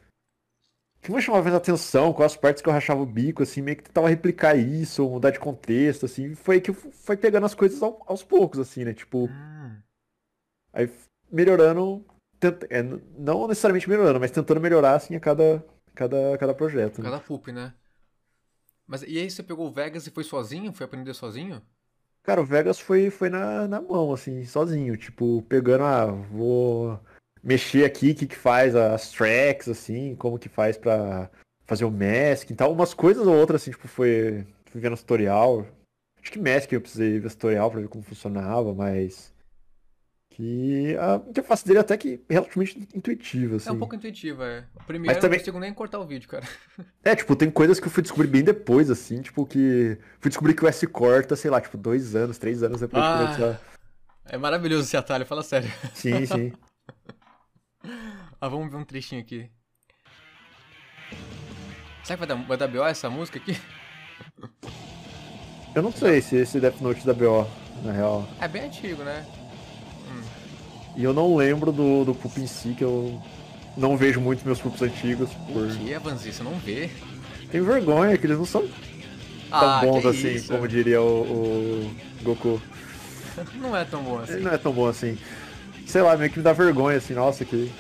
Speaker 2: O que me chamava mais atenção, quais as partes que eu rachava o bico, assim, meio que tentava replicar isso, ou mudar de contexto, assim, foi que foi pegando as coisas ao- aos poucos, assim, né, tipo...
Speaker 1: Hum.
Speaker 2: Aí melhorando, tenta- é, não necessariamente melhorando, mas tentando melhorar, assim, a cada, cada, cada projeto, né.
Speaker 1: Cada poop, né? Mas e aí você pegou o Vegas e foi sozinho? Foi aprender sozinho?
Speaker 2: Cara, o Vegas foi, foi na, na mão, assim, sozinho. Tipo, pegando, ah, vou mexer aqui, o que que faz as tracks, assim, como que faz pra fazer o mask e tal. Umas coisas ou outras, assim, tipo, foi, fui vendo tutorial. Acho que mask eu precisei ver tutorial pra ver como funcionava, mas... Que a interface dele até que relativamente intuitiva, assim.
Speaker 1: É um pouco intuitivo, é. O primeiro eu
Speaker 2: também-
Speaker 1: não consigo nem cortar o vídeo, cara.
Speaker 2: É, tipo, tem coisas que eu fui descobrir bem depois, assim, tipo, que... Fui descobrir que o S corta, sei lá, tipo, dois anos, três anos depois de
Speaker 1: Ah.
Speaker 2: começar.
Speaker 1: É maravilhoso esse atalho, fala sério.
Speaker 2: Sim, sim.
Speaker 1: Ah, vamos ver um trechinho aqui. Será que vai dar, vai dar BO essa música aqui?
Speaker 2: Eu não sei se esse Death Note da BO, na real.
Speaker 1: É bem antigo, né?
Speaker 2: E eu não lembro do, do Pup em si, que eu não vejo muito meus Pups antigos. Por...
Speaker 1: O que, Evanzi? Você não vê?
Speaker 2: Tenho vergonha, que eles não são tão
Speaker 1: Ah,
Speaker 2: bons
Speaker 1: que
Speaker 2: assim,
Speaker 1: isso.
Speaker 2: como diria o, o Goku.
Speaker 1: Não é tão bom
Speaker 2: Ele
Speaker 1: assim.
Speaker 2: não é tão bom assim. Sei lá, meio que me dá vergonha, assim, nossa, que...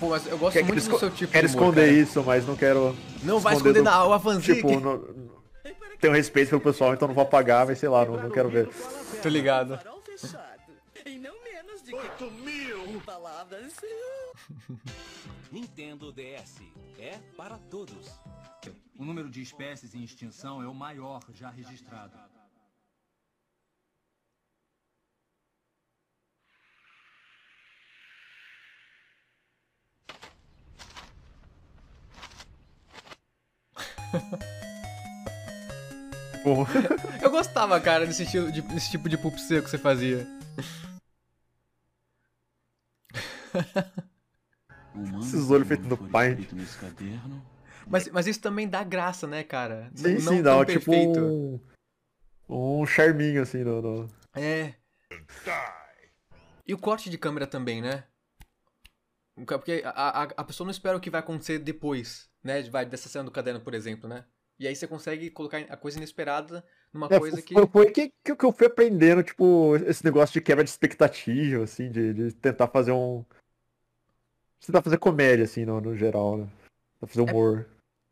Speaker 1: Pô, mas eu gosto
Speaker 2: Quero,
Speaker 1: muito
Speaker 2: esco-
Speaker 1: do seu tipo
Speaker 2: quero
Speaker 1: de humor,
Speaker 2: esconder
Speaker 1: cara.
Speaker 2: isso, mas não quero...
Speaker 1: Não vai
Speaker 2: esconder
Speaker 1: esconder o Avanzi.
Speaker 2: Tipo, não- tenho respeito pelo pessoal, então não vou apagar, mas sei lá, não, não quero ver.
Speaker 1: Tô ligado.
Speaker 5: Em não menos de 8 mil palavras.
Speaker 8: Nintendo DS é para todos. O número de espécies em extinção é o maior já registrado.
Speaker 2: Bom,
Speaker 1: Eu gostava, cara, desse, estilo de, desse tipo de seco que você fazia.
Speaker 2: Esses olhos feitos no Paint.
Speaker 8: caderno.
Speaker 1: Mas, mas isso também dá graça, né, cara?
Speaker 2: sim,
Speaker 1: Não-
Speaker 2: sim, dá um, tipo um... Um charminho, assim, no... no-
Speaker 1: É. E o corte de câmera também, né? Porque a, a, a pessoa não espera o que vai acontecer depois, né? Vai dessa cena do caderno, por exemplo, né? E aí você consegue colocar a coisa inesperada numa
Speaker 2: É,
Speaker 1: coisa que.
Speaker 2: foi, que, que, que eu fui aprendendo, tipo, esse negócio de quebra de expectativa, assim, de, de tentar fazer um. Tentar fazer comédia, assim, no, no geral, né? Tentar fazer humor.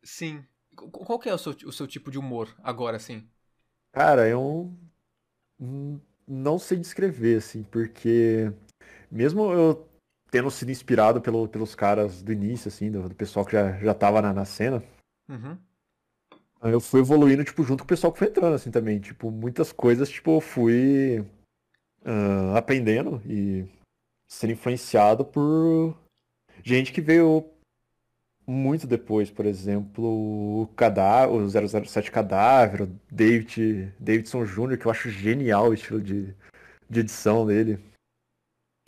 Speaker 1: Sim. Qu- Qual que é o seu, o seu tipo de humor agora, assim?
Speaker 2: Cara, eu não sei descrever, assim, porque mesmo eu tendo sido inspirado pelo, pelos caras do início, assim, do, do pessoal que já, já tava na, na cena,
Speaker 1: Uhum.
Speaker 2: eu fui evoluindo, tipo, junto com o pessoal que foi entrando, assim, também. Tipo, muitas coisas, tipo, eu fui ah, aprendendo e sendo influenciado por gente que veio muito depois, por exemplo, o Cadáver, o 007 Cadáver, o David, Davidson Jr., que eu acho genial o estilo de, de edição dele.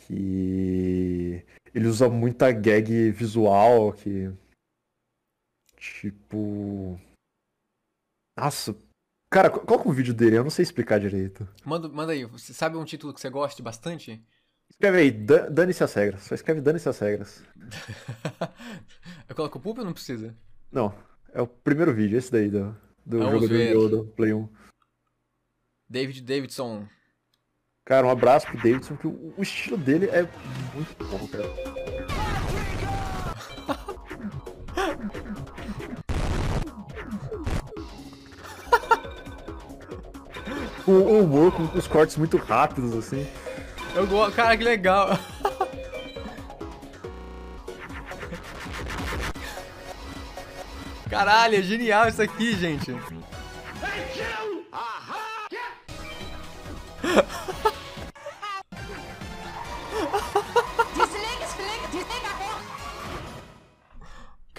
Speaker 2: Que ele usa muita gag visual, que Tipo. Nossa. Cara, qual que é o vídeo dele? Eu não sei explicar direito.
Speaker 1: Manda, manda aí, você sabe um título que você goste bastante?
Speaker 2: Escreve aí, "Da- dane-se as regras. Só escreve dane-se as regras.
Speaker 1: Eu coloco o poop ou não precisa?
Speaker 2: Não, é o primeiro vídeo, esse daí do, do
Speaker 1: Vamos
Speaker 2: jogo
Speaker 1: ver.
Speaker 2: Do Play 1.
Speaker 1: David Davidson.
Speaker 2: Cara, um abraço pro Davidson, que o, o estilo dele é muito bom, cara. O o humor com os cortes muito rápidos, assim.
Speaker 1: Eu gosto. Cara, que legal. Caralho, é genial isso aqui, gente.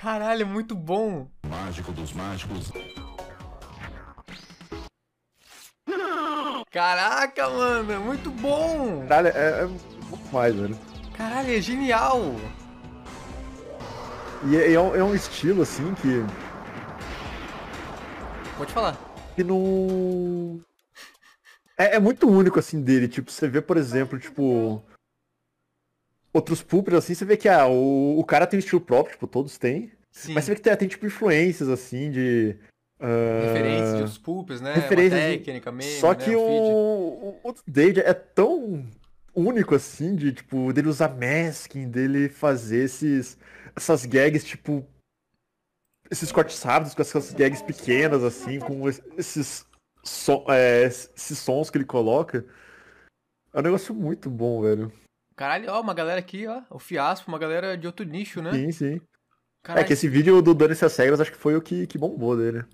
Speaker 1: Caralho, é muito bom.
Speaker 11: Mágico dos mágicos.
Speaker 1: Caraca, mano, é muito bom.
Speaker 2: Caralho, é, é muito mais, velho.
Speaker 1: Caralho, é genial.
Speaker 2: E é, é um, é um estilo, assim, que,
Speaker 1: Pode falar.
Speaker 2: que não... É, é muito único, assim, dele. Tipo, você vê, por exemplo, tipo... Outros pulpers, assim, você vê que ah, o, o cara tem um estilo próprio, tipo, todos têm.
Speaker 1: Sim.
Speaker 2: Mas você vê que tem, tem tipo, influências, assim, de... ah,
Speaker 1: Referências de outros pulpers, né?
Speaker 2: referências
Speaker 1: Uma
Speaker 2: de-
Speaker 1: técnica mesmo,
Speaker 2: Só
Speaker 1: né?
Speaker 2: que
Speaker 1: um
Speaker 2: o, o, o é tão único, assim, de, tipo, dele usar masking, dele fazer esses, essas gags, tipo, esses cortes rápidos com essas gags pequenas, assim, com es- esses, som, é, esses sons que ele coloca. É um negócio muito bom, velho.
Speaker 1: Caralho, ó, uma galera aqui, ó. O fiasco, uma galera de outro nicho, né?
Speaker 2: Sim, sim.
Speaker 1: Caralho,
Speaker 2: É que esse vídeo do Dane-se as Regras acho que foi o que, que bombou dele.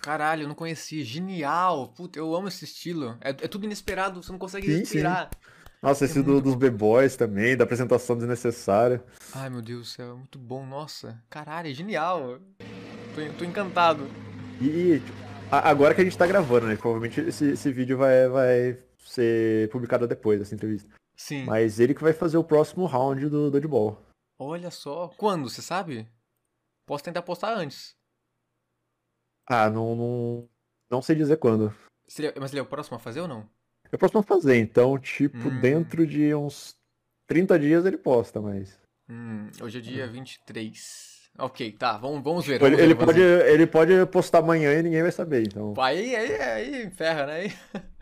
Speaker 1: Caralho, eu não conhecia. Genial. Puta, eu amo esse estilo. É, é tudo inesperado, você não consegue
Speaker 2: Sim, sim.
Speaker 1: respirar.
Speaker 2: Nossa,
Speaker 1: É
Speaker 2: esse do- dos B-Boys também, da apresentação desnecessária.
Speaker 1: Ai, meu Deus do céu, é muito bom. Nossa, caralho, é genial. Tô, tô encantado.
Speaker 2: E tipo, agora que a gente tá gravando, né? Provavelmente esse, esse vídeo vai, vai ser publicado depois dessa entrevista.
Speaker 1: Sim.
Speaker 2: Mas ele que vai fazer o próximo round do Dodgeball.
Speaker 1: Olha só. Quando, você sabe? Posso tentar postar antes.
Speaker 2: Ah, não, não, não sei dizer quando.
Speaker 1: Se ele- mas ele é o próximo a fazer ou não?
Speaker 2: É o próximo a fazer, então, tipo,
Speaker 1: Hum.
Speaker 2: dentro de uns 30 dias ele posta, mas.
Speaker 1: Hum, hoje é dia 23. Ok, tá, vamos, vamos ver.
Speaker 2: Tipo, ele,
Speaker 1: vamos ver,
Speaker 2: ele
Speaker 1: vamos
Speaker 2: pode,
Speaker 1: ver.
Speaker 2: ele pode postar amanhã e ninguém vai saber, então.
Speaker 1: Aí, aí, aí, ferra, né? Aí...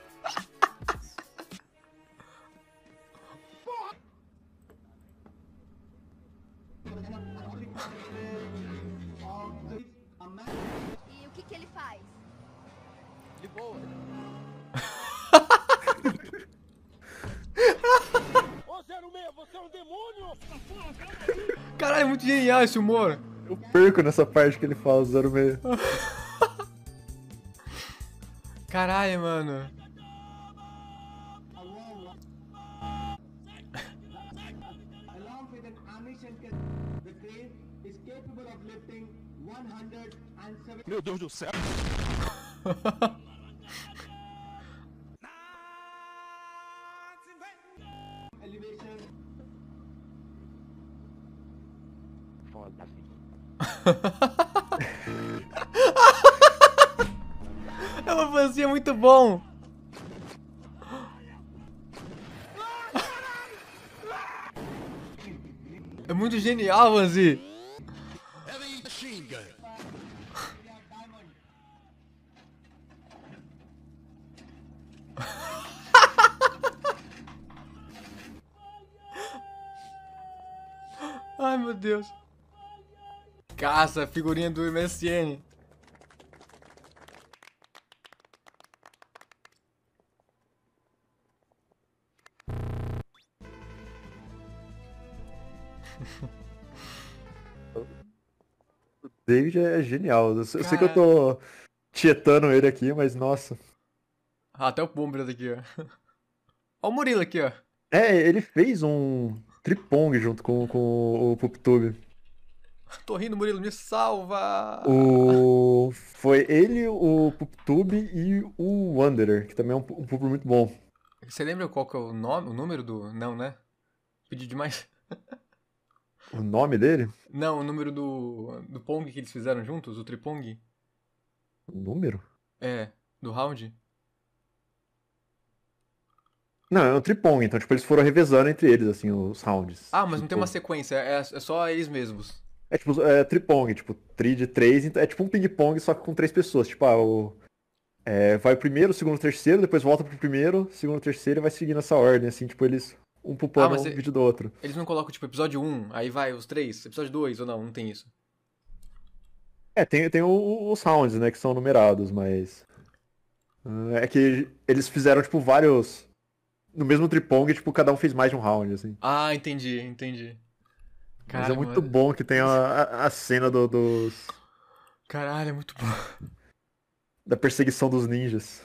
Speaker 3: E o que que ele faz?
Speaker 1: De boa.
Speaker 4: Ô, 06, você é um demônio!
Speaker 1: Caralho, é muito genial esse humor.
Speaker 2: Eu perco nessa parte que ele fala 06.
Speaker 1: Caralho, mano.
Speaker 11: Meu Deus do céu.
Speaker 12: elevation.
Speaker 10: Foda.
Speaker 1: É uma fanzinha muito bom. É muito genial, Vanzi.
Speaker 11: Heavy machine gun.
Speaker 1: Ai, meu Deus. Caça, figurinha do MSN.
Speaker 2: O David é genial. Eu, sei- que eu tô tietando ele aqui, mas nossa.
Speaker 1: Ah, até o Bomber daqui, ó. Ó o Murilo aqui, ó.
Speaker 2: É, ele fez um tripong junto com, com o PoopTube.
Speaker 1: Tô rindo, Murilo, me salva!
Speaker 2: O... Foi ele, o PoopTube e o Wanderer, que também é um, um público muito bom.
Speaker 1: Você lembra qual que é o nome, o número do... Não, né? Pedi demais.
Speaker 2: O nome dele?
Speaker 1: Não, o número do, do Pong que eles fizeram juntos, o Tripong.
Speaker 2: O número?
Speaker 1: É, do round.
Speaker 2: Não, é um tripong, então tipo, eles foram revezando entre eles, assim, os rounds.
Speaker 1: Ah, mas não tem
Speaker 2: Tipo,
Speaker 1: uma sequência, é, é só eles mesmos.
Speaker 2: É tipo, é tripong, tipo, tri de três, então é tipo um ping-pong, só que com três pessoas. Tipo, ah, o... é, vai o primeiro, o segundo, o terceiro, depois volta pro primeiro, segundo, terceiro e vai seguindo essa ordem, assim, tipo, eles um pupando
Speaker 1: Ah,
Speaker 2: um
Speaker 1: cê-
Speaker 2: vídeo do outro.
Speaker 1: Eles não colocam, tipo, episódio 1, aí vai os três, episódio 2 ou não, não tem isso.
Speaker 2: É, tem, tem o- os rounds, né, que são numerados, mas... ah, É que eles fizeram, tipo, vários... No mesmo tripong, tipo, cada um fez mais de um round, assim.
Speaker 1: Ah, entendi, entendi.
Speaker 2: Mas é
Speaker 1: Caralho,
Speaker 2: muito
Speaker 1: mano.
Speaker 2: bom que tem a, a, a cena do- dos...
Speaker 1: Caralho, é muito bom.
Speaker 2: Da perseguição dos ninjas.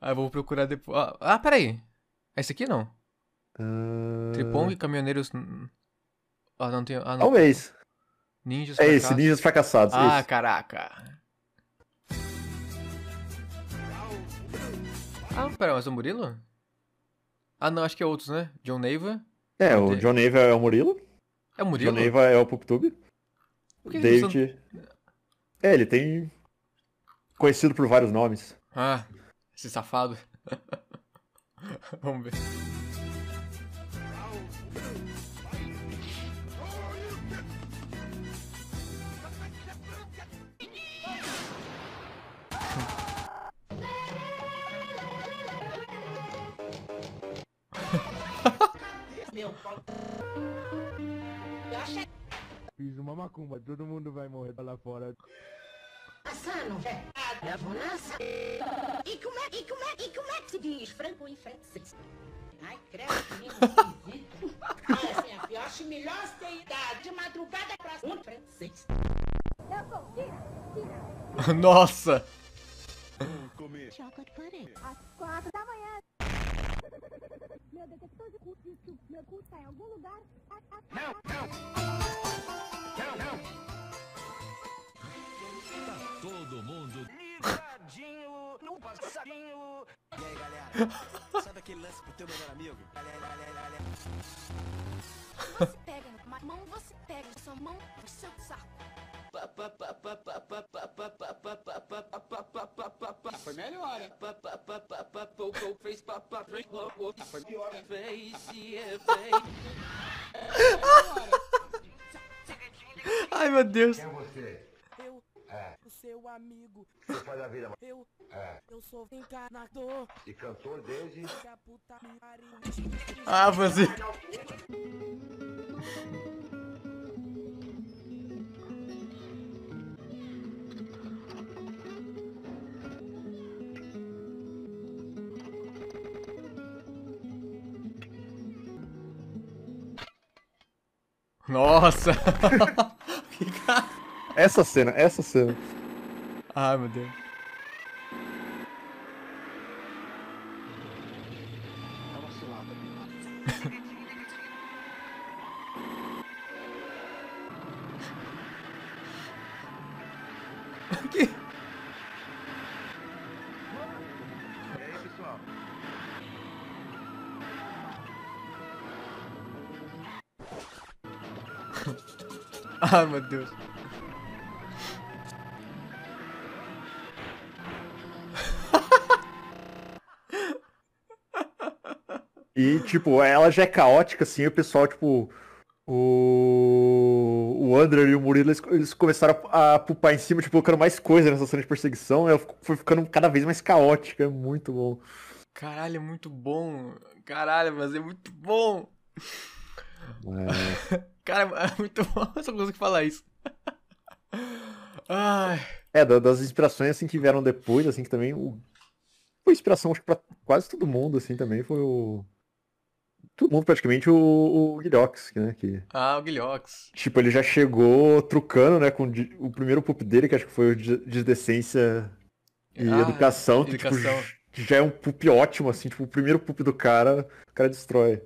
Speaker 1: Ah, eu vou procurar depois. Ah, ah, peraí. É esse aqui não?
Speaker 2: Ah,
Speaker 1: Tripong, caminhoneiros. Ah, não tem. Ah, não.
Speaker 2: Talvez.
Speaker 1: Ninjas
Speaker 2: É esse, ninjas fracassados.
Speaker 1: Ah,
Speaker 2: esse.
Speaker 1: caraca. Ah, pera, mas é o Murilo? Ah, não, acho que é outros, né? John Neiva.
Speaker 2: É, o John Neiva é o Murilo.
Speaker 1: É o Murilo?
Speaker 2: John Neiva é o
Speaker 1: que
Speaker 2: O
Speaker 1: que
Speaker 2: David... É, ele tem... Conhecido por vários nomes.
Speaker 1: Ah, esse safado. Vamos ver.
Speaker 5: Meu pau. Eu achei.
Speaker 12: Fiz uma macumba, todo mundo vai morrer lá fora.
Speaker 5: Passando, velho. É a bonança. E como é, e como é, e como é que se diz frango em francês? Ai, credo, menino esquisito. Olha, minha filha, eu acho melhor você ter idade de madrugada pra um francês.
Speaker 3: Eu sou tira,
Speaker 1: Nossa!
Speaker 3: tira. Chocolate pudding. Às quatro da manhã. Meu detector de cu diz que meu cu tá em algum lugar. Não, não.
Speaker 11: Todo mundo.
Speaker 4: Ligadinho no passarinho. E aí, galera? Sabe aquele lance pro teu melhor amigo?
Speaker 3: Você pega na mão, você pega sua mão, no seu saco.
Speaker 4: Foi melhor. Fez Foi pior.
Speaker 1: Ai, meu Deus.
Speaker 11: Quem é você?
Speaker 5: Eu,
Speaker 11: É.
Speaker 5: o seu amigo.
Speaker 11: Você faz a vida.
Speaker 5: Eu,
Speaker 11: É.
Speaker 5: eu sou encanador.
Speaker 11: E cantor desde.
Speaker 1: Ah, você. Nossa!
Speaker 2: Essa cena, essa cena.
Speaker 1: Ai, meu Deus. Ai, meu Deus.
Speaker 2: E, tipo, ela já é caótica, assim, o pessoal, tipo. O. O Andrer e o Murilo, eles, eles começaram a, a pupar em cima, tipo, colocando mais coisa nessa cena de perseguição. Ela foi ficando cada vez mais caótica. É muito bom.
Speaker 1: Caralho, é muito bom. Caralho, mas é muito bom. Cara, é muito bom. Só consigo falar isso. Ai.
Speaker 2: É, da- das inspirações, assim, que vieram depois, assim, que também. O... Foi inspiração, acho que pra quase todo mundo, assim, também. Foi o. todo mundo praticamente o, o Guilhox, né? Que,
Speaker 1: Ah, o Guilhox.
Speaker 2: tipo, ele já chegou trucando, né? Com o primeiro poop dele, que acho que foi o de de decência e
Speaker 1: Ah,
Speaker 2: educação, que tipo,
Speaker 1: educação.
Speaker 2: j- já é um poop ótimo, assim, tipo, o primeiro poop do cara, o cara destrói.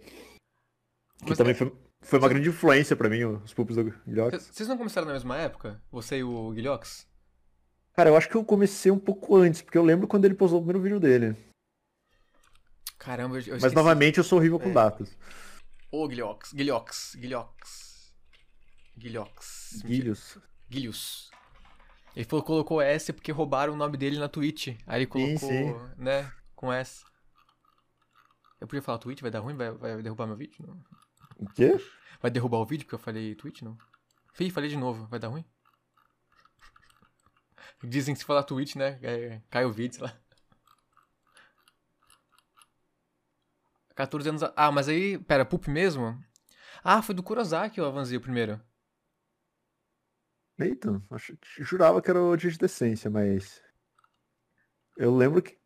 Speaker 2: Que
Speaker 1: Mas-
Speaker 2: também foi, foi uma grande influência pra mim, os poops do Guilhox.
Speaker 1: Vocês não começaram na mesma época? Você e o Guilhox?
Speaker 2: Cara, eu acho que eu comecei um pouco antes, porque eu lembro quando ele postou o primeiro vídeo dele.
Speaker 1: Caramba, eu, eu
Speaker 2: Mas
Speaker 1: esqueci.
Speaker 2: novamente eu sou horrível com
Speaker 1: É.
Speaker 2: datas.
Speaker 1: Ô, Guilhox. Guilhox. Guilhox. Guilhox.
Speaker 2: Guilhos.
Speaker 1: Guilhos. Ele falou, colocou S porque roubaram o nome dele na Twitch. Aí ele colocou,
Speaker 2: sim.
Speaker 1: né, com S. Eu podia falar Twitch? Vai dar ruim? Vai, vai derrubar meu vídeo? Não.
Speaker 2: O quê?
Speaker 1: Vai derrubar o vídeo porque eu falei Twitch? Não. Fih, falei de novo. Vai dar ruim? Dizem que se falar Twitch, né, é, cai o vídeo, sei lá. 14 anos... a- Ah, mas aí... Pera, Poop mesmo? Ah, foi do Kurosaki o Avanzi o primeiro.
Speaker 2: Eita, acho- jurava que era o dia de decência, mas. Eu lembro que.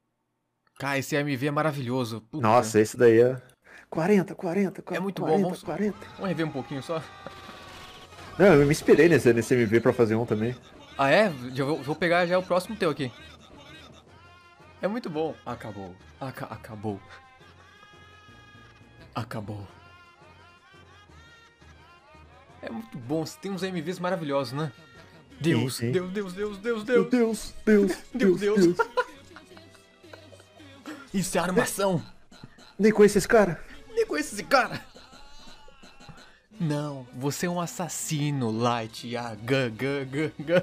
Speaker 1: Cara, esse AMV é maravilhoso. Puta.
Speaker 2: Nossa, esse daí é. 40, 40, 40.
Speaker 1: É muito
Speaker 2: 40,
Speaker 1: bom, vamos-
Speaker 2: 40.
Speaker 1: Vamos rever um pouquinho só?
Speaker 2: Não, eu me inspirei nesse, nesse MV pra fazer um também.
Speaker 1: Ah, é? Já vou, vou pegar já o próximo teu aqui. É muito bom. Acabou. Aca- acabou. Acabou. É muito bom. Você tem uns MVs maravilhosos, né? Deus,
Speaker 2: sim.
Speaker 1: Deus, Deus, Deus, Deus,
Speaker 2: Meu
Speaker 1: Deus.
Speaker 2: Deus, Deus,
Speaker 1: Deus,
Speaker 2: Deus,
Speaker 1: Deus. Isso é armação.
Speaker 2: Nem conheço esse cara.
Speaker 1: Nem conheço esse cara. Não, você é um assassino, Light. Ah, gã, gã, gã, gã.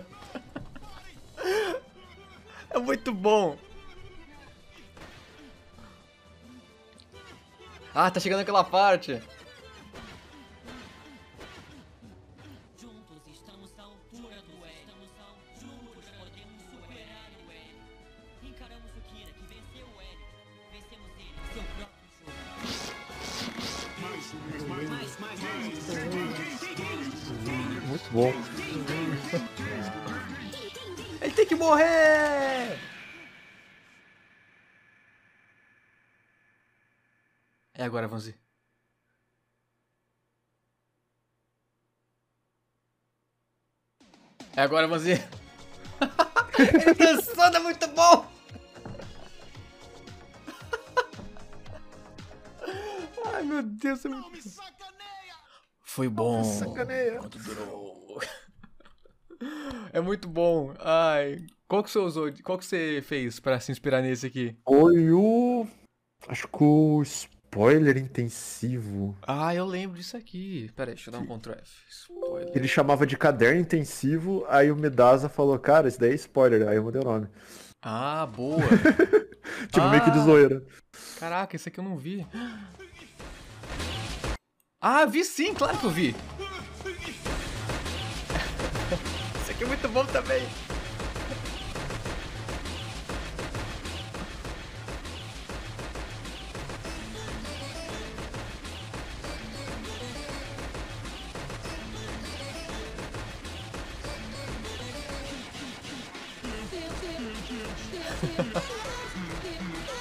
Speaker 1: É muito bom. Ah, tá chegando aquela parte.
Speaker 2: Bom.
Speaker 1: Ele tem que morrer! É agora, Vanzi. É agora, Vanzi. Ele dançando é muito bom! Ai, meu Deus, é muito... Foi bom.
Speaker 2: Sacaneia.
Speaker 1: Quanto durou? É muito bom. Ai, qual que você usou? Qual que você fez pra se inspirar nesse aqui?
Speaker 2: Foi o. Acho que o spoiler intensivo.
Speaker 1: Ah, eu lembro disso aqui. Pera aí, deixa eu dar um Ctrl F. Spoiler.
Speaker 2: Ele chamava de caderno intensivo, aí o Medasa falou, cara, esse daí é spoiler, aí eu mudei o nome.
Speaker 1: Ah, boa.
Speaker 2: Tipo, meio que de
Speaker 1: Ah.
Speaker 2: zoeira.
Speaker 1: Caraca, esse aqui eu não vi. Ah, vi sim, claro que eu vi. Esse aqui é muito bom também.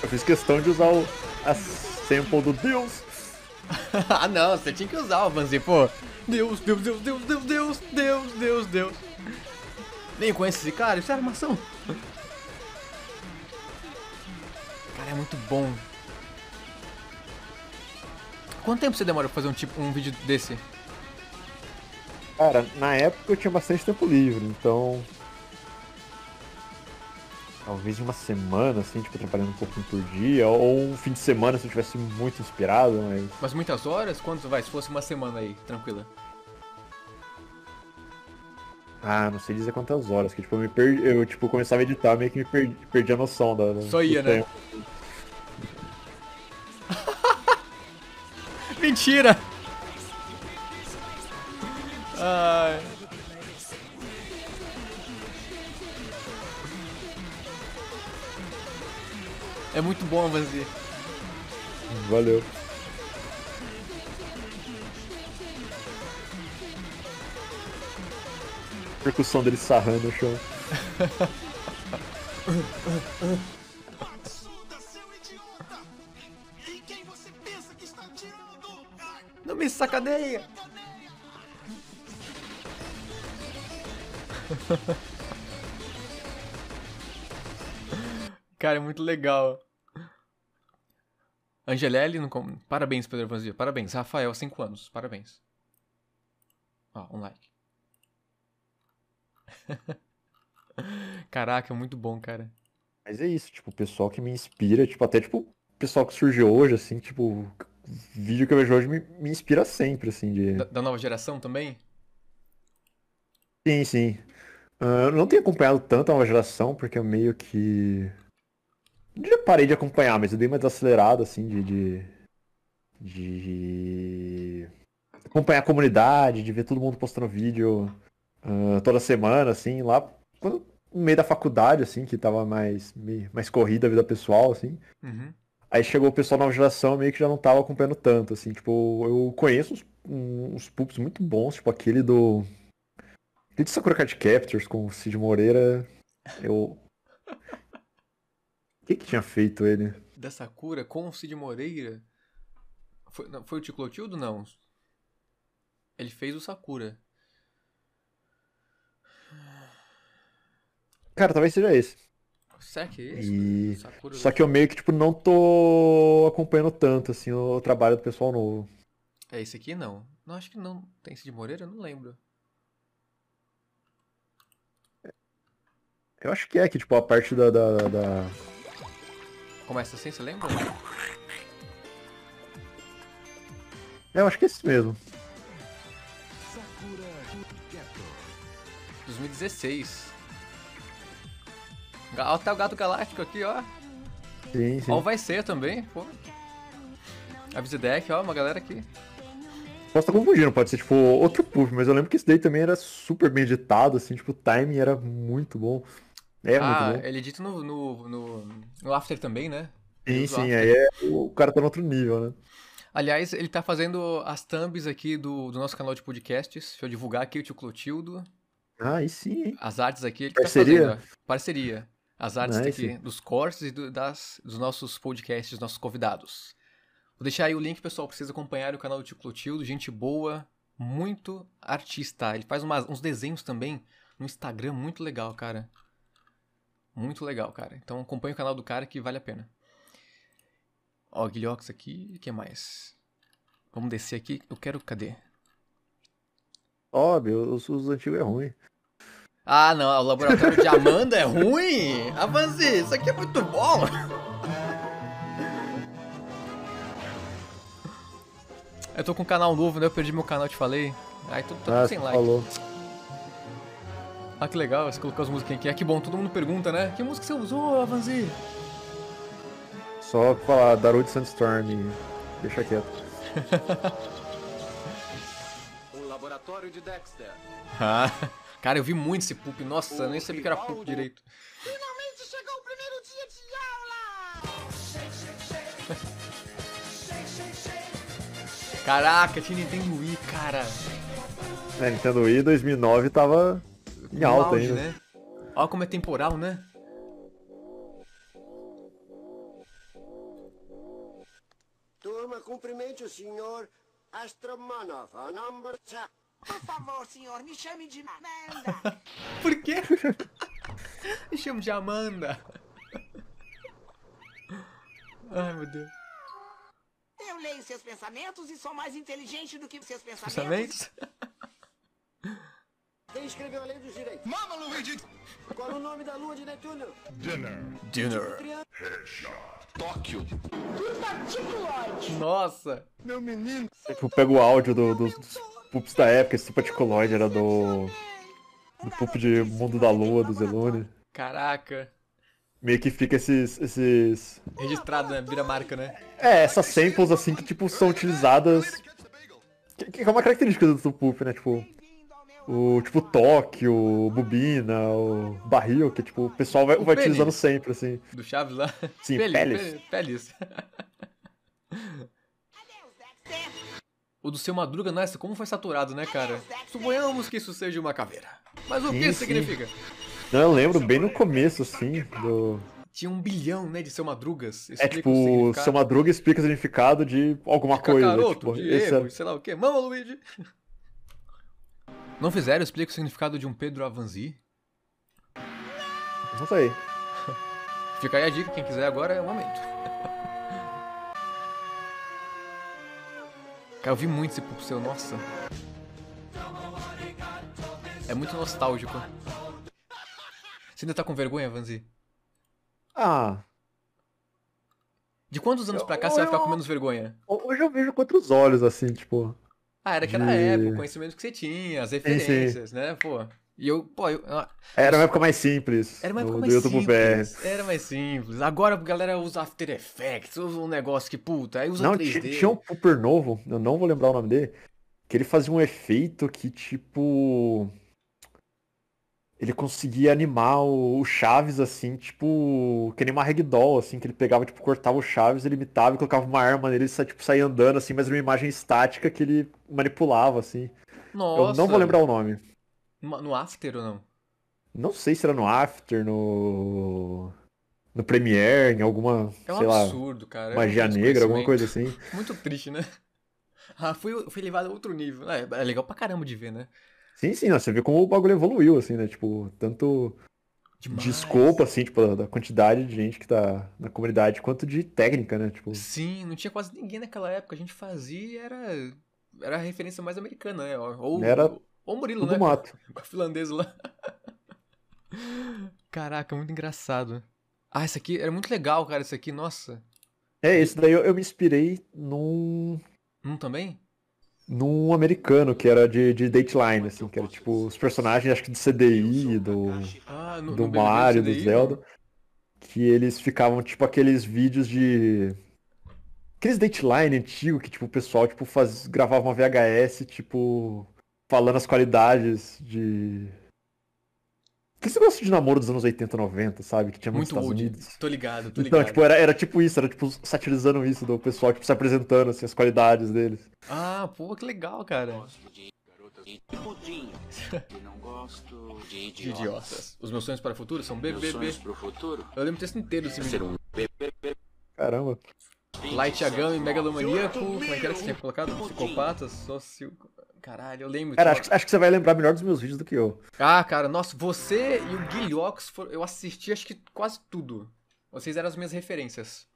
Speaker 2: Eu fiz questão de usar o, a sample do Deus.
Speaker 1: ah, não, você tinha que usar o Vanzi, pô. Deus, Deus, Deus, Deus, Deus, Deus, Deus, Deus, Deus. Nem conhece esse cara, isso é armação. Cara, é muito bom. Quanto tempo você demora pra fazer um, tipo, um vídeo desse?
Speaker 2: Cara, na época eu tinha bastante tempo livre, então. Talvez uma semana, assim, tipo, trabalhando um pouquinho por dia, ou um fim de semana se eu tivesse muito inspirado, mas.
Speaker 1: Mas muitas horas? Quanto vai? Se fosse uma semana aí, tranquila.
Speaker 2: Ah, não sei dizer quantas horas, que tipo, eu me perdi. Eu tipo, começava a editar, meio que me perdi, perdi a noção da.
Speaker 1: Só ia, né? Mentira! Ai. É muito bom, Vanzi.
Speaker 2: Valeu. Percussão dele sarrando no chão.
Speaker 4: Em quem você
Speaker 1: Cara, é muito legal. Angelelli, no com- parabéns, Pedro Vanzia. Parabéns. Rafael, 5 anos. Parabéns. Ó, um like. Caraca, muito bom, cara.
Speaker 2: Mas é isso, tipo, o pessoal que me inspira, tipo, até tipo, o pessoal que surgiu hoje, assim, tipo, vídeo que eu vejo hoje me, me inspira sempre, assim, de.
Speaker 1: Da, da nova geração também?
Speaker 2: Sim, sim. Ah, eu não tenho acompanhado tanto a nova geração, porque eu meio que. Já parei de acompanhar, mas eu dei uma desacelerada, assim, de, de. de acompanhar a comunidade, de ver todo mundo postando vídeo ah, toda semana, assim, lá quando, no meio da faculdade, assim, que tava mais, meio- mais corrida a vida pessoal, assim.
Speaker 1: Uhum.
Speaker 2: Aí chegou o pessoal da nova geração, meio que já não tava acompanhando tanto, assim, tipo, eu conheço uns, uns pubs muito bons, tipo aquele do. Aquele de Sakura Card Captors com o Cid Moreira, eu. Que que tinha feito ele?
Speaker 1: Da Sakura com o Cid Moreira? Foi, não, foi o Ticlotildo? Não. Ele fez o Sakura.
Speaker 2: Cara, talvez seja esse.
Speaker 1: Será que é esse?
Speaker 2: E...
Speaker 1: Sakura
Speaker 2: Só que eu meio que, tipo, não tô acompanhando tanto, assim, o trabalho do pessoal novo.
Speaker 1: É esse aqui? Não. Não, acho que não. Tem Cid Moreira? Não lembro.
Speaker 2: Eu acho que é que, tipo, a parte da, da, da-
Speaker 1: Começa assim, você lembra?
Speaker 2: É, eu acho que é esse mesmo.
Speaker 1: 2016. Ga- Ó, tá o Gato Galáctico aqui, ó.
Speaker 2: Sim, sim.
Speaker 1: Ó, o vai ser também, pô. A Vizedec, ó, uma galera aqui.
Speaker 2: Posso estar confundindo, pode ser tipo outro puff, mas eu lembro que esse daí também era super bem editado, assim, tipo, o timing era muito bom. É
Speaker 1: ah, ele edita no, no, no, no After também, né?
Speaker 2: Sim, sim,
Speaker 1: After.
Speaker 2: aí é, o cara tá no outro nível, né?
Speaker 1: Aliás, ele tá fazendo as thumbs aqui do, do nosso canal de podcasts. Deixa eu divulgar aqui o tio Clotildo.
Speaker 2: Ah, aí sim, hein?
Speaker 1: As artes aqui, ele
Speaker 2: Parceria?
Speaker 1: tá fazendo. ó. Parceria. As artes aqui dos cortes e do- das, dos nossos podcasts, dos nossos convidados. Vou deixar aí o link, pessoal, pra vocês acompanharem o canal do tio Clotildo. Gente boa, muito artista. Ele faz umas- uns desenhos também no Instagram muito legal, cara. Muito legal, cara. Então acompanha o canal do cara que vale a pena. Ó, Guilhox aqui. O que mais? Vamos descer aqui. Eu quero. Cadê?
Speaker 2: Óbvio, os, os antigos é ruim.
Speaker 1: Ah, não. O laboratório de Amanda é ruim? Avance, isso aqui é muito bom. Eu tô com um canal novo, né? Eu perdi meu canal, te falei. Ai, tô, tô
Speaker 2: Ah,
Speaker 1: sem like.
Speaker 2: falou.
Speaker 1: Ah, que legal, você colocou as músicas aqui. Ah, que bom, todo mundo pergunta, né? Que música você usou, Avanzi?
Speaker 2: Só falar Darude Sandstorm e deixa quieto.
Speaker 13: O laboratório de Dexter.
Speaker 1: Ah, cara, eu vi muito esse poop. Nossa, eu nem sabia que era poop direito.
Speaker 5: Finalmente chegou o primeiro dia de aula!
Speaker 1: Caraca, tinha Nintendo Wii, cara.
Speaker 2: É, Nintendo Wii 2009 tava em
Speaker 1: No
Speaker 2: alta
Speaker 1: auge,
Speaker 2: ainda.
Speaker 1: né? Olha como é temporal, né?
Speaker 14: Turma, cumprimente o senhor Astromanov, a number.
Speaker 5: Por favor, senhor, me chame de Amanda.
Speaker 1: Por quê? Me chamo de Amanda. Ai, meu Deus.
Speaker 5: Eu leio seus pensamentos e sou mais inteligente do que seus pensamentos.
Speaker 1: Pensamentos?
Speaker 14: Escreveu a lei dos direitos?
Speaker 5: Mama, Luigi!
Speaker 14: Qual o nome da lua de Netuno?
Speaker 11: Dinner.
Speaker 1: Dinner.
Speaker 11: Tóquio.
Speaker 5: Que particuloide!
Speaker 1: Nossa.
Speaker 11: Meu menino.
Speaker 2: Eu, tipo, pego o áudio do- dos, dos pups da época, esse Paticuloid era do. Do pup de Mundo da Lua, do Zelune.
Speaker 1: Caraca.
Speaker 2: Meio que fica esses. esses.
Speaker 1: Registrado, né? Vira marca, né?
Speaker 2: É, essas samples assim que tipo são utilizadas. Que, que é uma característica do, do pup, né? Tipo. O tipo toque, o bobina, o barril, que tipo, o pessoal vai,
Speaker 1: O
Speaker 2: vai utilizando sempre, assim.
Speaker 1: Do Chaves lá.
Speaker 2: Sim,
Speaker 1: Pelis,
Speaker 2: Pelis.
Speaker 1: O do seu Madruga, nossa, como foi saturado, né, cara? Suponhamos que isso seja uma caveira. Mas o que
Speaker 2: Sim,
Speaker 1: isso
Speaker 2: sim.
Speaker 1: significa?
Speaker 2: Não, eu lembro bem no começo, assim, do.
Speaker 1: tinha um bilhão, né, de seu madrugas.
Speaker 2: É
Speaker 1: Explica
Speaker 2: tipo,
Speaker 1: o
Speaker 2: seu. Madruga explica o significado de alguma coisa.
Speaker 1: Kakaroto,
Speaker 2: tipo, esse
Speaker 1: Diego,
Speaker 2: é-
Speaker 1: sei lá o quê. Mama, Luigi. Não fizeram? Explica o significado de um Pedro Avanzi.
Speaker 2: Não sei.
Speaker 1: Fica aí a dica, quem quiser agora é o momento. Cara, eu vi muito esse pulpo seu, nossa. É muito nostálgico. Você ainda tá com vergonha, Vanzi?
Speaker 2: Ah,
Speaker 1: De quantos anos pra cá você vai ficar com menos vergonha?
Speaker 2: hoje eu vejo com outros olhos, assim, tipo.
Speaker 1: Ah, era aquela
Speaker 2: de-
Speaker 1: época, o conhecimento que você tinha, as
Speaker 2: sim.
Speaker 1: referências, né, pô. E eu, pô, eu,
Speaker 2: Era uma época mais simples.
Speaker 1: Era uma época mais
Speaker 2: YouTube BR.
Speaker 1: simples. Era mais simples. Agora a galera usa After Effects, usa um negócio que, puta, aí usa
Speaker 2: Não,
Speaker 1: 3D.
Speaker 2: tinha, tinha um Pooper novo, eu não vou lembrar o nome dele, que ele fazia um efeito que, tipo. Ele conseguia animar o, o Chaves, assim, tipo. Que nem uma ragdoll, assim, que ele pegava, tipo, cortava o Chaves, ele imitava e colocava uma arma nele, ele sa- tipo, saía andando, assim, mas era uma imagem estática que ele manipulava, assim. Eu
Speaker 1: Nossa.
Speaker 2: não vou lembrar o nome.
Speaker 1: No After ou não?
Speaker 2: Não sei se era no After, no. No Premiere, em alguma,
Speaker 1: É um
Speaker 2: sei lá,
Speaker 1: absurdo, cara. Eu
Speaker 2: magia negra, alguma coisa assim.
Speaker 1: Muito triste, né? Ah, fui, fui levado a outro nível. É, é legal pra caramba de ver, né?
Speaker 2: Sim, sim, ó, você vê como o bagulho evoluiu, assim, né? Tipo, tanto de escopo, assim, tipo, da- da quantidade de gente que tá na comunidade, quanto de técnica, né? Tipo,
Speaker 1: Sim, não tinha quase ninguém naquela época. A gente fazia e era. Era a referência mais americana, né? Ou,
Speaker 2: Era
Speaker 1: ou o Murilo, né?
Speaker 2: mato.
Speaker 1: Com a finlandesa lá. Caraca, muito engraçado. Ah, esse aqui era muito legal, cara. Esse aqui, nossa.
Speaker 2: é, esse daí eu, eu me inspirei num,
Speaker 1: Um também?
Speaker 2: Num americano, que era de, de Dateline, assim, que era tipo os personagens, acho que do CDI, do,
Speaker 1: Ah, no,
Speaker 2: do
Speaker 1: no
Speaker 2: Mario, do Zelda, que eles ficavam, tipo, aqueles vídeos de... Aqueles Dateline antigo que, tipo, o pessoal, tipo, faz... gravava uma VHS, tipo, falando as qualidades de... Aquele negócio de namoro dos anos 80, 90, sabe? Que tinha muito Estados
Speaker 1: old.
Speaker 2: Unidos.
Speaker 1: Tô ligado, tô
Speaker 2: Então,
Speaker 1: ligado.
Speaker 2: tipo, era, era tipo isso, era tipo satirizando isso do pessoal, tipo, se apresentando, assim, as qualidades deles.
Speaker 1: Ah, pô, que legal, cara.
Speaker 4: Pudim. E não gosto de
Speaker 1: De
Speaker 4: idiotas.
Speaker 1: idiotas. Os meus sonhos para o futuro são
Speaker 4: Meus
Speaker 1: BBB.
Speaker 4: sonhos pro futuro
Speaker 1: Eu lembro o texto inteiro desse
Speaker 4: ser
Speaker 1: vídeo.
Speaker 4: um BBB.
Speaker 2: Caramba.
Speaker 1: Light Yagami, megalomaníaco. Como é que era que você tinha colocado? Psicopata, socio. Caralho, eu lembro.
Speaker 2: Cara, acho, que- acho que você vai lembrar melhor dos meus vídeos do que eu.
Speaker 1: Ah, cara, nossa, você e o Guilhox, foram- eu assisti acho que quase tudo. Vocês eram as minhas referências.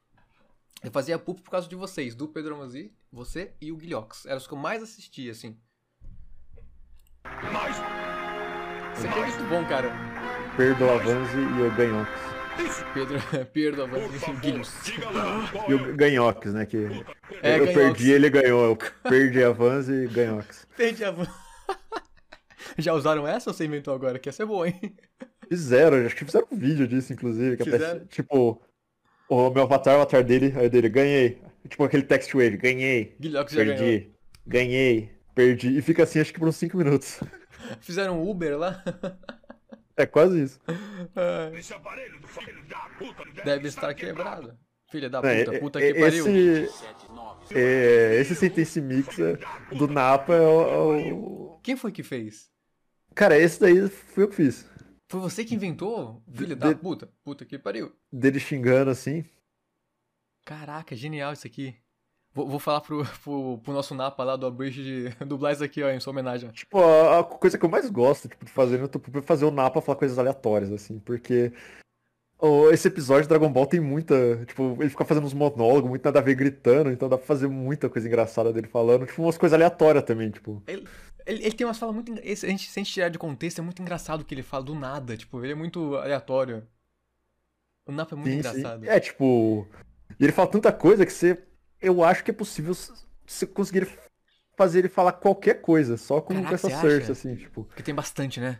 Speaker 1: Eu fazia pulp por causa de vocês, do Pedro Amazi, você e o Guilhox. Eram os que eu mais assistia, assim. Isso aqui é muito bom, cara.
Speaker 2: Perdoa Vanzi e o Ganhox.
Speaker 1: Pedro, Pedro Amazi e.
Speaker 2: E o Ganhox, né? Que
Speaker 1: É,
Speaker 2: eu
Speaker 1: Ganhox.
Speaker 2: perdi, ele ganhou. Eu perdi a e Ganhox.
Speaker 1: Perdi a van. Já usaram essa ou você inventou agora? Que essa é boa, hein?
Speaker 2: Fizeram, acho que fizeram um vídeo disso, inclusive. Tipo, o meu avatar, o avatar dele, aí dele, ganhei. Tipo aquele text wave, ganhei.
Speaker 1: Guilhox já
Speaker 2: perdi,
Speaker 1: ganhou.
Speaker 2: ganhei, perdi. E fica assim, acho que por uns 5 minutos.
Speaker 1: Fizeram um Uber lá?
Speaker 2: É quase isso.
Speaker 1: Ai.
Speaker 11: Esse aparelho do filho da puta
Speaker 1: Deve estar quebrado. Filha da
Speaker 2: É,
Speaker 1: puta,
Speaker 2: é,
Speaker 1: puta
Speaker 2: é,
Speaker 1: que pariu.
Speaker 2: Esse, é, esse Sentence Mix é, do Napa é o, é o-
Speaker 1: Quem foi que fez?
Speaker 2: Cara, esse daí fui eu que fiz.
Speaker 1: Foi você que inventou? Filha da puta, puta que pariu.
Speaker 2: Dele xingando assim.
Speaker 1: Caraca, genial isso aqui. Vou, vou falar pro, pro, pro nosso Napa lá do Abridge de dublar isso aqui, ó, em sua homenagem.
Speaker 2: Tipo, a, a coisa que eu mais gosto tipo, de fazer no YouTube é fazer o Napa falar coisas aleatórias, assim, porque o- esse episódio de Dragon Ball tem muita. Tipo, ele fica fazendo uns monólogos, muito nada a ver gritando, então dá pra fazer muita coisa engraçada dele falando, tipo, umas coisas aleatórias também, tipo.
Speaker 1: Ele, ele, ele tem umas falas muito. esse- A gente, se a gente tirar de contexto, é muito engraçado o que ele fala do nada. Tipo, ele é muito aleatório. O Napa é muito
Speaker 2: Sim, sim.
Speaker 1: engraçado.
Speaker 2: É, tipo. E ele fala tanta coisa que você. Eu acho que é possível s- você conseguir fazer ele falar qualquer coisa, só com,
Speaker 1: Caraca,
Speaker 2: essa search, assim, tipo.
Speaker 1: Porque tem bastante, né?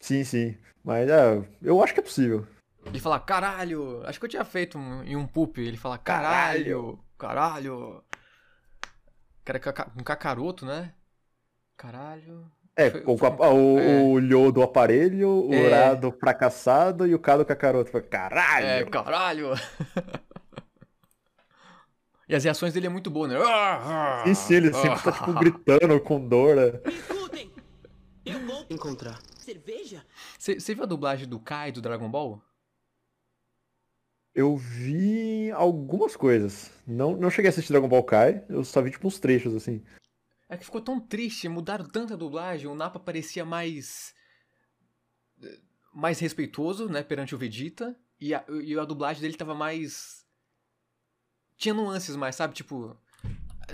Speaker 2: Sim, sim. Mas é, eu acho que é possível.
Speaker 1: Ele fala, caralho. Acho que eu tinha feito um, em um poop. Ele fala, caralho, caralho. Cara, um cacaroto, né? Caralho.
Speaker 2: É,
Speaker 1: Foi-
Speaker 2: o,
Speaker 1: foi-
Speaker 2: o, o,
Speaker 1: é.
Speaker 2: o do aparelho, o
Speaker 1: É.
Speaker 2: Ra do fracassado e o K do cacaroto. Foi, Caralho!
Speaker 1: É, caralho. e as reações dele é muito boa, né? Ah,
Speaker 2: Sim, sim, ele sempre tá, tipo, gritando com dor. né?
Speaker 15: Escutem! Eu vou
Speaker 14: Encontrar.
Speaker 15: cerveja?
Speaker 1: Você viu a dublagem do Kai do Dragon Ball?
Speaker 2: Eu vi algumas coisas. Não, não cheguei a assistir Dragon Ball Kai, eu só vi tipo uns trechos assim.
Speaker 1: É que ficou tão triste, mudaram tanto a dublagem, o Nappa parecia mais. mais respeitoso, né, perante o Vegeta, e a, e a dublagem dele tava mais. Tinha nuances mais, sabe? Tipo.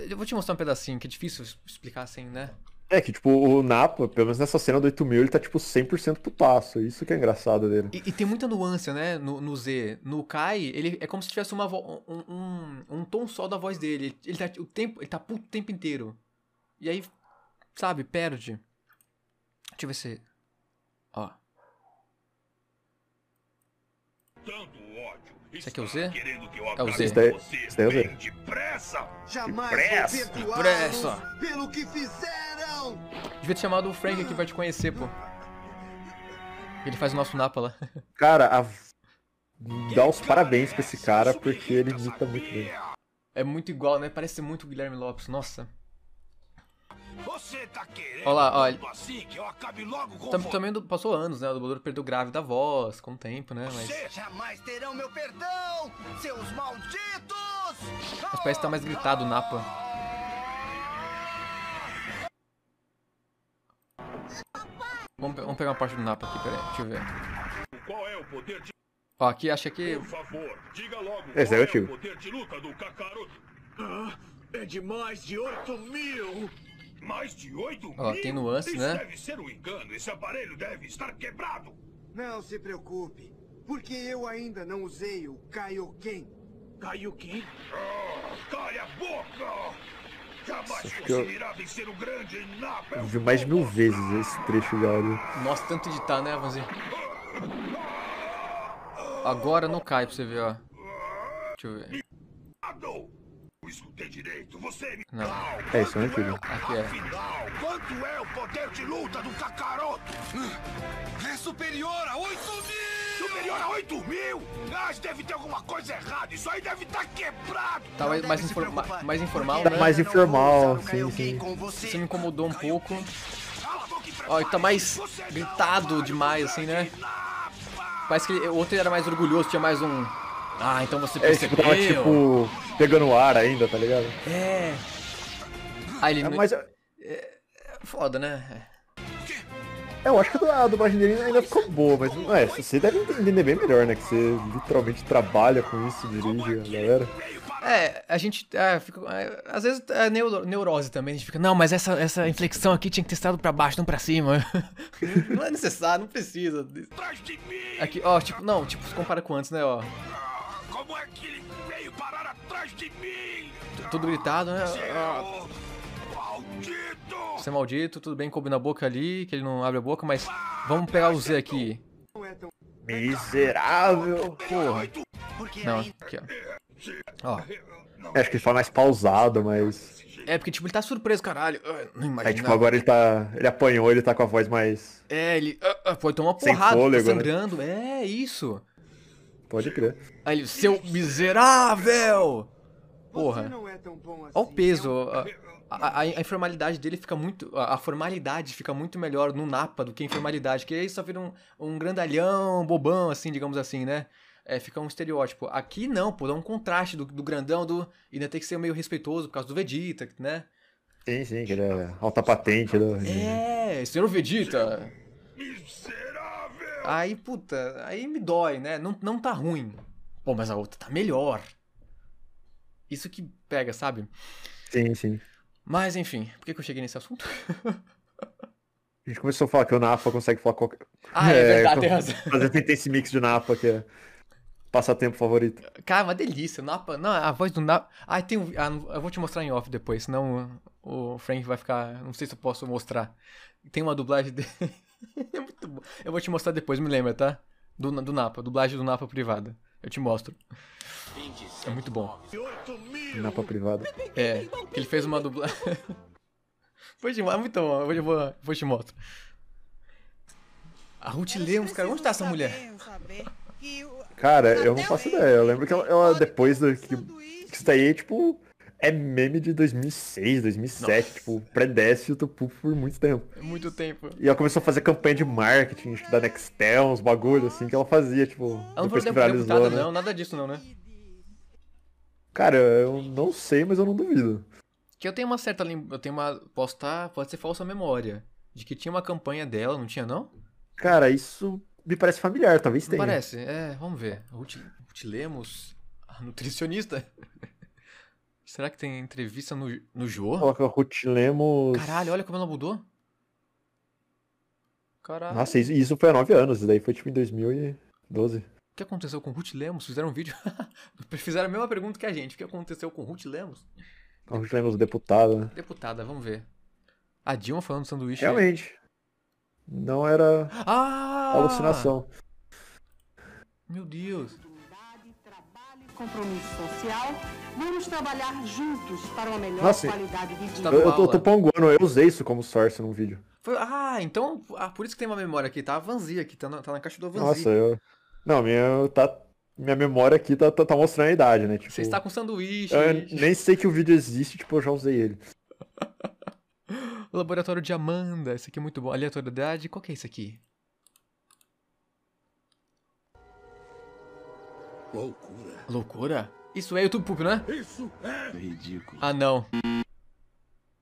Speaker 1: Eu vou te mostrar um pedacinho, que é difícil explicar assim, né?
Speaker 2: É que, tipo, o Napa, pelo menos nessa cena do 8000, ele tá, tipo, 100% putaço. Isso que é engraçado dele.
Speaker 1: E, e tem muita nuance, né, no, no Z. No Kai, ele é como se tivesse uma um, um, um, tom só da voz dele. Ele tá o tempo, ele tá puto o tempo inteiro. E aí, sabe, perde. Deixa eu ver se... Ó. Esse aqui é o Z? É o Z.
Speaker 2: Esse daí, é o Z.
Speaker 4: Depressa!
Speaker 14: Jamais
Speaker 2: Depressa.
Speaker 1: Depressa.
Speaker 14: pelo que fizeram!
Speaker 1: Devia ter chamado o Frank aqui pra te conhecer, pô. Ele faz o nosso Napa lá.
Speaker 2: Cara, a... dá os parabéns pra esse cara, porque ele imita muito bem.
Speaker 1: É muito igual, né? Parece muito o Guilherme Lopes, nossa.
Speaker 4: Você tá querendo
Speaker 1: Olha lá, olha.
Speaker 4: assim que eu acabe logo com
Speaker 1: Tam-. Também do- passou anos, né? O dublador perdeu grave da voz com o tempo, né? Mas,
Speaker 4: Vocês jamais terão meu perdão, seus malditos!
Speaker 1: mas parece que tá mais gritado o Napa. Vamos, vamos pegar uma parte do Napa aqui, peraí, deixa eu ver.
Speaker 11: Qual é o poder de...
Speaker 1: Ó, aqui acha que.
Speaker 11: Por favor, diga logo
Speaker 2: Esse
Speaker 11: qual
Speaker 2: é o
Speaker 11: é
Speaker 2: antigo.
Speaker 11: o poder de luta do Kakaroto.
Speaker 4: Ah, é de mais de 8 mil!
Speaker 11: Mais de 8
Speaker 1: Ó,
Speaker 11: mil?
Speaker 1: tem nuance,
Speaker 11: Isso
Speaker 1: né?
Speaker 11: deve ser um engano. Esse aparelho deve estar quebrado.
Speaker 14: Não se preocupe, porque eu ainda não usei o Kaioken.
Speaker 4: Kaioken?
Speaker 11: Ah, cale a boca! Jamais
Speaker 2: eu-
Speaker 11: conseguirá vencer o grande Napa.
Speaker 2: Eu vi mais de mil vezes esse trecho de áudio.
Speaker 1: Nossa, tanto editar, né, Vanzi? Agora não cai pra você ver, ó. Deixa eu ver.
Speaker 11: Não escutei direito. Você me...
Speaker 1: Não.
Speaker 2: É, isso é um antigo.
Speaker 1: Aqui é.
Speaker 11: Afinal, quanto é o poder de luta do Kakaroto?
Speaker 4: É superior a 8 mil!
Speaker 11: Superior a 8 mil? Ah, deve ter alguma coisa errada. Isso aí deve estar quebrado.
Speaker 1: Tá mais, mais, informa- mais informal,
Speaker 2: Tá
Speaker 1: né?
Speaker 2: mais informal, sim, sim.
Speaker 1: Isso me incomodou um pouco. Ó, ele tá mais gritado demais, assim, né? Parece que ele- o outro era mais orgulhoso, tinha mais um. Ah, então você
Speaker 2: É, tipo,
Speaker 1: percebeu.
Speaker 2: tava, tipo, pegando ar ainda, tá ligado?
Speaker 1: É. Ah, ele.
Speaker 2: É,
Speaker 1: não-
Speaker 2: mas
Speaker 1: É foda, né?
Speaker 2: É, eu acho que a dublagem dele ainda ficou boa, mas não é, você deve entender bem melhor, né? Que você literalmente trabalha com isso, dirige a galera.
Speaker 1: É, a gente é, fica, é, às vezes é neuro- neurose também, a gente fica, não, mas essa, essa inflexão aqui tinha que ter estado pra baixo, não pra cima. não é necessário, não precisa. Aqui, ó, tipo, não, tipo, se compara com antes, né, ó.
Speaker 11: Como é que ele de mim?
Speaker 1: Tudo gritado, né? Ah,
Speaker 11: Maldito!
Speaker 1: Você é maldito, tudo bem, coube na boca ali, que ele não abre a boca, mas vamos pegar o Z aqui.
Speaker 2: Miserável!
Speaker 1: Porra. Não, aqui, ó. Ó.
Speaker 2: É, acho que ele fala mais pausado, mas.
Speaker 1: É, porque, tipo, ele tá surpreso, caralho. Ah, Não imagina.
Speaker 2: Aí, tipo, agora ele tá. Ele apanhou, ele tá com a voz mais.
Speaker 1: É, ele. Ah, ah, foi tomar uma porrada,
Speaker 2: fôlego,
Speaker 1: tá
Speaker 2: né?
Speaker 1: sangrando. É, isso.
Speaker 2: Pode crer.
Speaker 1: Aí ele, seu miserável! Porra.
Speaker 14: Não é tão bom assim.
Speaker 1: Olha o peso. A, a, a- a informalidade dele fica muito. A, formalidade fica muito melhor no Napa do que a informalidade. Que aí só vira um, um grandalhão, bobão, assim, digamos assim, né? É, fica um estereótipo. Aqui não, pô, dá um contraste do, do grandão, do. E ainda tem que ser meio respeitoso por causa do Vegeta, né?
Speaker 2: Sim, sim, que ele é alta patente. Do...
Speaker 1: É, senhor Vegeta. Aí, puta, aí me dói, né? Não, não tá ruim. Pô, mas a outra tá melhor. Isso que pega, sabe?
Speaker 2: Sim, sim.
Speaker 1: Mas enfim, por que, que eu cheguei nesse assunto?
Speaker 2: A gente começou a falar que o Napa consegue falar qualquer.
Speaker 1: Ah, é verdade, tem razão.
Speaker 2: Fazer tem esse mix de Napa que é passatempo favorito.
Speaker 1: Cara, uma delícia. Napa. Não, a voz do Napa. Ah, tem um. ah, eu vou te mostrar em off depois, senão o o Frank vai ficar. Não sei se eu posso mostrar. Tem uma dublagem dele. é muito bom. Eu vou te mostrar depois, me lembra, tá? Do, do Napa, dublagem do Napa privada. Eu te mostro. É muito bom.
Speaker 2: Napa privado.
Speaker 1: É, ele fez uma dublagem. Foi demais, muito bom. Eu vou, eu vou, te mostro. A Ruth Lemos, cara, onde tá essa mulher?
Speaker 2: Cara, eu não faço ideia. Eu lembro que ela, ela depois do que, que isso daí, tipo. é meme de 2006, 2007, tipo, predece o Tupup por muito tempo.
Speaker 1: É muito tempo.
Speaker 2: E ela começou a fazer campanha de marketing, da Nextel, uns bagulho assim que ela fazia, tipo,
Speaker 1: Ela não
Speaker 2: depois
Speaker 1: foi
Speaker 2: que viralizou, né?
Speaker 1: não, nada disso não, né?
Speaker 2: Cara, eu não sei, mas eu não duvido.
Speaker 1: Que eu tenho uma certa eu tenho uma posso tá, pode ser falsa memória de que tinha uma campanha dela, não tinha não?
Speaker 2: Cara, isso me parece familiar, talvez
Speaker 1: Não
Speaker 2: tenha.
Speaker 1: parece? É, vamos ver. Ruth, Ruth Lemos, a nutricionista. Será que tem entrevista no, no Jô?
Speaker 2: Coloca Ruth Lemos.
Speaker 1: Caralho, olha como ela mudou. Caralho.
Speaker 2: Nossa, isso, isso foi há nove anos, isso daí foi tipo em 2012.
Speaker 1: O que aconteceu com Ruth Lemos? Fizeram um vídeo. Fizeram a mesma pergunta que a gente. O que aconteceu com Ruth Lemos?
Speaker 2: A Ruth Lemos, deputada, né?
Speaker 1: Deputada, vamos ver. A Dilma falando do sanduíche.
Speaker 2: Realmente. Não era
Speaker 1: Ah!
Speaker 2: alucinação.
Speaker 1: Meu Deus.
Speaker 9: Compromisso social. Vamos trabalhar juntos para uma melhor
Speaker 2: Nossa,
Speaker 9: qualidade de vida.
Speaker 1: Tá
Speaker 2: Eu, eu tô, tô panguando, eu usei isso como source num vídeo.
Speaker 1: Foi- Ah, então. Ah, por isso que tem uma memória aqui. Tá a Vanzi aqui. Tá na, tá na caixa do Vanzi.
Speaker 2: Nossa, eu. Não, minha, tá, minha memória aqui tá, tá, tá mostrando a idade, né? Tipo,
Speaker 1: Você está com sanduíche.
Speaker 2: eu nem sei que o vídeo existe, tipo, eu já usei ele.
Speaker 1: O laboratório de Amanda. Esse aqui é muito bom. Aleatoriedade. Qual que é esse aqui?
Speaker 11: Loucura.
Speaker 1: Loucura? Isso é YouTube Poop, né?
Speaker 11: Isso é ridículo.
Speaker 1: Ah, não.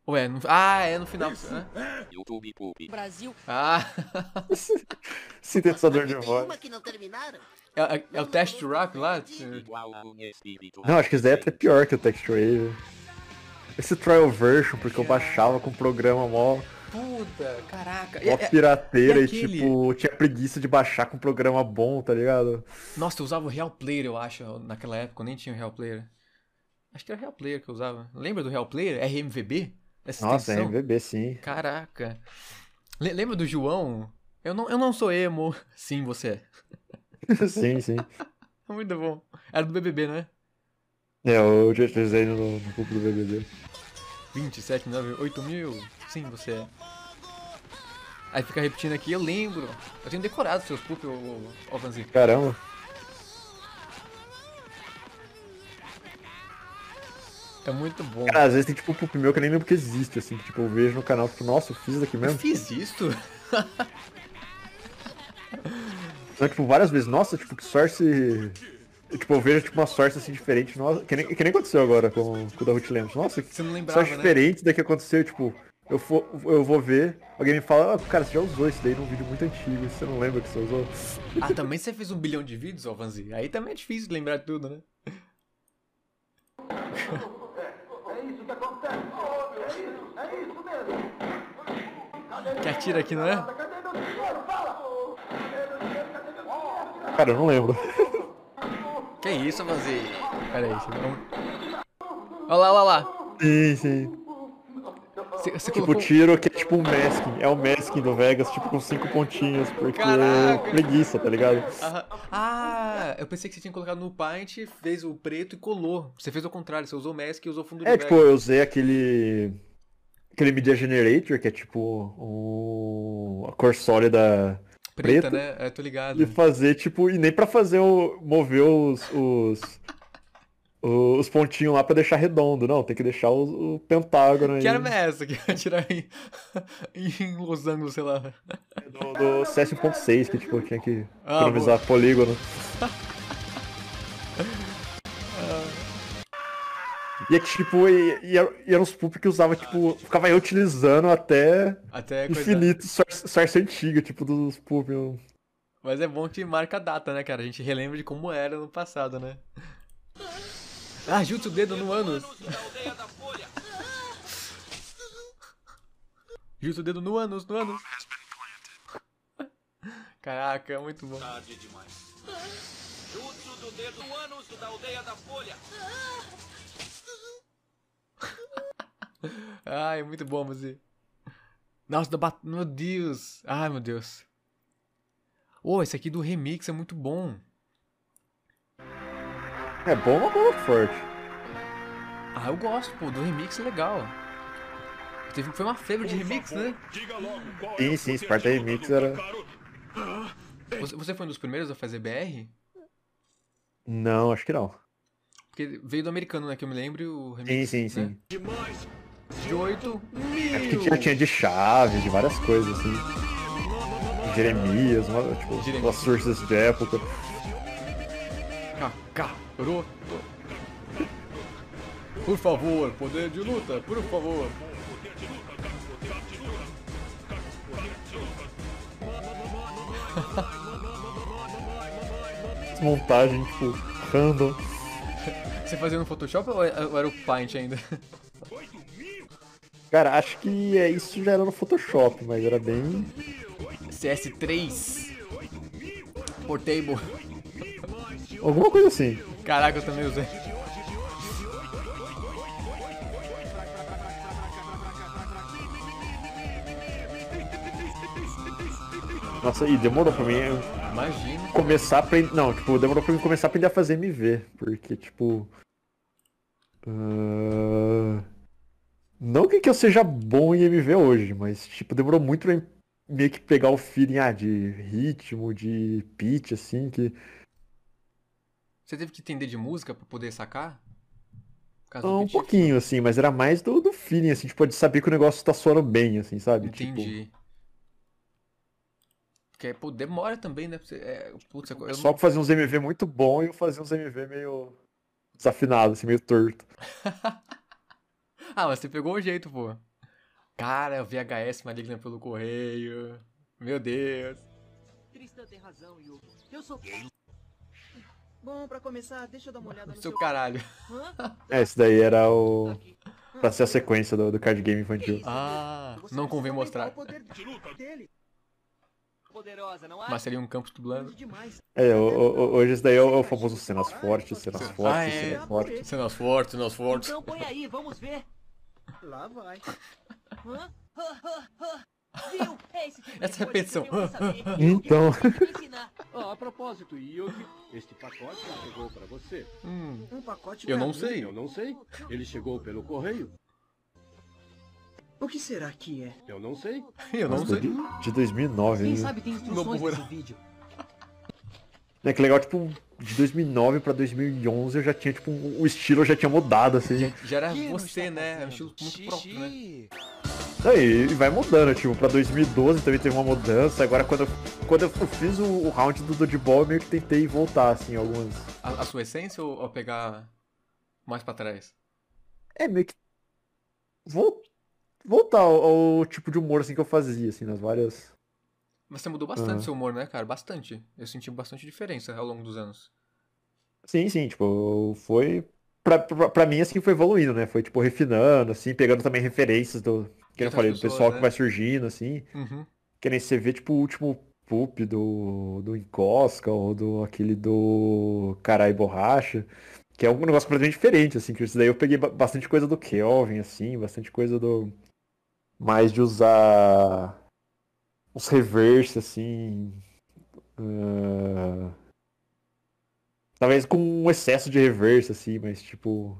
Speaker 1: Ué, no... ah, é no final, né?
Speaker 11: YouTube Poop.
Speaker 15: Brasil.
Speaker 1: Ah,
Speaker 2: Sintetizador de voz.
Speaker 5: Uma que não terminaram?
Speaker 1: é, é- é o teste rock lá?
Speaker 2: Não, acho que isso daí é até pior que o Textwave. Esse trial version, porque eu baixava com um programa mó,
Speaker 1: Puta, caraca.
Speaker 2: mó
Speaker 1: É- é-
Speaker 2: pirateira
Speaker 1: e
Speaker 2: e, tipo, tinha preguiça de baixar com um programa bom, tá ligado?
Speaker 1: Nossa, eu usava o Real Player, eu acho, naquela época, eu nem tinha o Real Player. Acho que era o Real Player que eu usava. Lembra do Real Player? RMVB? Essa
Speaker 2: Nossa,
Speaker 1: extensão?
Speaker 2: MVB sim.
Speaker 1: Caraca. Le- lembra do João? Eu não, eu não sou emo. Sim, você é.
Speaker 2: sim, sim.
Speaker 1: Muito bom. Era do BBB, né?
Speaker 2: É, eu já utilizei no, no grupo do BBB.
Speaker 1: 27, 9, 8 mil. Sim, você é. Aí fica repetindo aqui, eu lembro. Eu tenho decorado seus poop, ô, ô.
Speaker 2: Caramba.
Speaker 1: É muito bom.
Speaker 2: Cara, às vezes tem tipo um pup meu que eu nem lembro que existe, assim, que tipo, eu vejo no canal, tipo, nossa, eu fiz isso daqui
Speaker 1: Eu
Speaker 2: mesmo.
Speaker 1: fiz isso?
Speaker 2: Então, tipo, várias vezes, nossa, tipo, que source. Tipo, eu vejo tipo uma source assim diferente, nossa, que nem, que nem aconteceu agora com, com o da Ruth Lemos. Nossa, que
Speaker 1: lembrava,
Speaker 2: source
Speaker 1: né?
Speaker 2: diferente da que aconteceu, tipo, eu, for, eu vou ver, alguém me fala, ah, cara, você já usou isso daí num vídeo muito antigo, você não lembra que você usou?
Speaker 1: Ah, também você fez um bilhão de vídeos, ó, Vanzi. Aí também é difícil de lembrar de tudo, né?
Speaker 12: É isso que acontece. É isso, é isso mesmo.
Speaker 1: Que atira aqui, não é?
Speaker 2: Cara, eu não lembro.
Speaker 1: Que isso, Vanzi? Pera aí, você não... Olha lá, olha lá.
Speaker 2: Sim, sim.
Speaker 1: Você, você
Speaker 2: Tipo,
Speaker 1: colocou...
Speaker 2: tiro que é tipo um masking, é o masking do Vegas, tipo, com cinco pontinhos, porque
Speaker 1: Caraca.
Speaker 2: preguiça, tá ligado?
Speaker 1: Aham. Ah, eu pensei que você tinha colocado no Paint, fez o preto e colou. Você fez o contrário, você usou o mask e usou o fundo
Speaker 2: É,
Speaker 1: de
Speaker 2: tipo,
Speaker 1: Vegas.
Speaker 2: eu usei aquele. Aquele Media Generator, que é tipo o... a cor sólida
Speaker 1: Preta,
Speaker 2: preta.
Speaker 1: né? É, tô ligado.
Speaker 2: E fazer, tipo, e nem pra fazer o. mover os. os, os pontinhos lá pra deixar redondo, não, tem que deixar o, o pentágono aí.
Speaker 1: Que arma é essa que ia atirar em, em losango, sei lá?
Speaker 2: Do, do CS 1.6, que tipo, tinha que
Speaker 1: Ah,
Speaker 2: economizar polígono. E é que, tipo, e, e, era- e eram uns pup que usava, tipo, ficava eu utilizando até,
Speaker 1: Até coisa-
Speaker 2: infinito source, source antiga, tipo, dos eu-
Speaker 1: Mas é bom que marca a data, né, cara? A gente relembra de como era no passado, né? Ah, junta o dedo no ânus. Junta o dedo no ânus, no ânus. Caraca, é muito bom.
Speaker 13: Tarde demais. Jutsu do dedo no ânus da aldeia da Folha.
Speaker 1: Ai, é muito bom, você. Nossa, da bat... meu Deus. Ai, meu Deus. Ô, esse aqui do remix é muito bom.
Speaker 2: É bom ou bom forte?
Speaker 1: Ah, eu gosto, pô, do remix é legal. Teve, foi uma febre de remix, né?
Speaker 2: Sim, sim, Sparta Remix era.
Speaker 1: Você, você foi um dos primeiros a fazer BR?
Speaker 2: Não, acho que não.
Speaker 1: Porque veio do americano, né? Que eu me lembro. O
Speaker 2: Sim,
Speaker 1: remix,
Speaker 2: sim,
Speaker 1: né?
Speaker 2: sim.
Speaker 1: 18
Speaker 2: É porque
Speaker 1: mil.
Speaker 2: tinha, tinha de chave, de várias coisas, assim. Jeremias, uma, tipo,
Speaker 1: Jeremias.
Speaker 2: umas sources de época.
Speaker 1: Kakaroto. Por favor, poder de luta, por favor.
Speaker 2: Montagem, tipo, random.
Speaker 1: Você fazia no Photoshop ou é- ou era o Paint ainda?
Speaker 2: Cara, acho que é, isso já era no Photoshop, mas era bem.
Speaker 1: CS3 Portable.
Speaker 2: Alguma coisa assim.
Speaker 1: Caraca, eu também usei.
Speaker 2: Nossa, e demorou pra mim
Speaker 1: Imagina.
Speaker 2: começar a aprender. Não, tipo, demorou pra mim começar a aprender a fazer MV. Porque, tipo. ah, Não que, eu seja bom em MV hoje, mas, tipo, demorou muito pra meio que pegar o feeling ah, de ritmo, de pitch, assim, que.
Speaker 1: Você teve que entender de música pra poder sacar?
Speaker 2: Um pouquinho, assim, mas era mais do, do feeling, assim, tipo, de saber que o negócio tá soando bem, assim, sabe? Tipo,
Speaker 1: Entendi. Porque, pô, demora também, né? É, putz, eu, eu
Speaker 2: só pra fazer uns MV muito bom e eu fazer uns MV meio desafinados, assim, meio torto.
Speaker 1: Ah, mas você pegou o jeito, pô. Cara, VHS maligna pelo correio. Meu Deus.
Speaker 4: Tristan tem razão. Eu sou. Bom, pra começar, deixa eu dar uma olhada no
Speaker 1: Seu caralho.
Speaker 4: Hã?
Speaker 2: É, esse daí era o. Pra ser a sequência do, do card game infantil.
Speaker 1: Ah, não convém mostrar.
Speaker 4: Poderosa, não
Speaker 1: Mas seria um campus dublando.
Speaker 2: É, o- o- o- hoje esse daí é o, é o famoso cenas fortes, cenas fortes,
Speaker 1: Ah, é.
Speaker 2: cenas fortes.
Speaker 1: Cenas fortes, cenas fortes.
Speaker 4: Então põe aí, vamos ver. Lá vai. Hã? Viu? É esse tipo
Speaker 1: Essa repetição.
Speaker 2: Então.
Speaker 16: Ah, a propósito, Yuki, este pacote chegou pra você.
Speaker 1: Hum.
Speaker 4: Um pacote
Speaker 1: Eu não
Speaker 4: mim?
Speaker 1: sei.
Speaker 16: Eu não sei. Ele chegou pelo correio.
Speaker 4: O que será que é?
Speaker 16: Eu não sei.
Speaker 1: Eu não
Speaker 2: Nossa,
Speaker 1: sei.
Speaker 2: De, de 2009
Speaker 4: Quem sabe tem instruções nesse vídeo.
Speaker 2: É que legal, tipo, de 2009 pra 2011 eu já tinha, tipo, um- o estilo já tinha mudado, assim.
Speaker 1: Já era
Speaker 7: Que
Speaker 1: você, né? É um estilo muito próprio, né?
Speaker 2: Aí, e vai mudando, tipo, pra 2012 também teve uma mudança. Agora, quando eu, quando eu fiz o, o round do Dodgeball, eu meio que tentei voltar, assim, algumas.
Speaker 1: A, a sua essência ou, ou pegar mais pra trás?
Speaker 2: É, meio que. Vol... Voltar ao, ao tipo de humor, assim, que eu fazia, assim, nas várias.
Speaker 1: Mas você mudou bastante
Speaker 2: Ah.
Speaker 1: seu humor, né, cara? Bastante. Eu senti bastante diferença ao longo dos anos.
Speaker 2: Sim, sim, tipo, foi. Pra, pra, pra mim, assim, foi evoluindo, né? Foi, tipo, refinando, assim, pegando também referências do. Que eu falei, do pessoal
Speaker 1: né?
Speaker 2: que vai surgindo, assim.
Speaker 1: Uhum.
Speaker 2: Que nem você vê, tipo, o último poop do, do Encosca, ou do aquele do Carai Borracha. Que é um negócio completamente diferente, assim, que isso daí eu peguei ba- bastante coisa do Kelvin, assim, bastante coisa do. Mais de usar uns reverse, assim. ah, Talvez com um excesso de reverse, assim, mas tipo.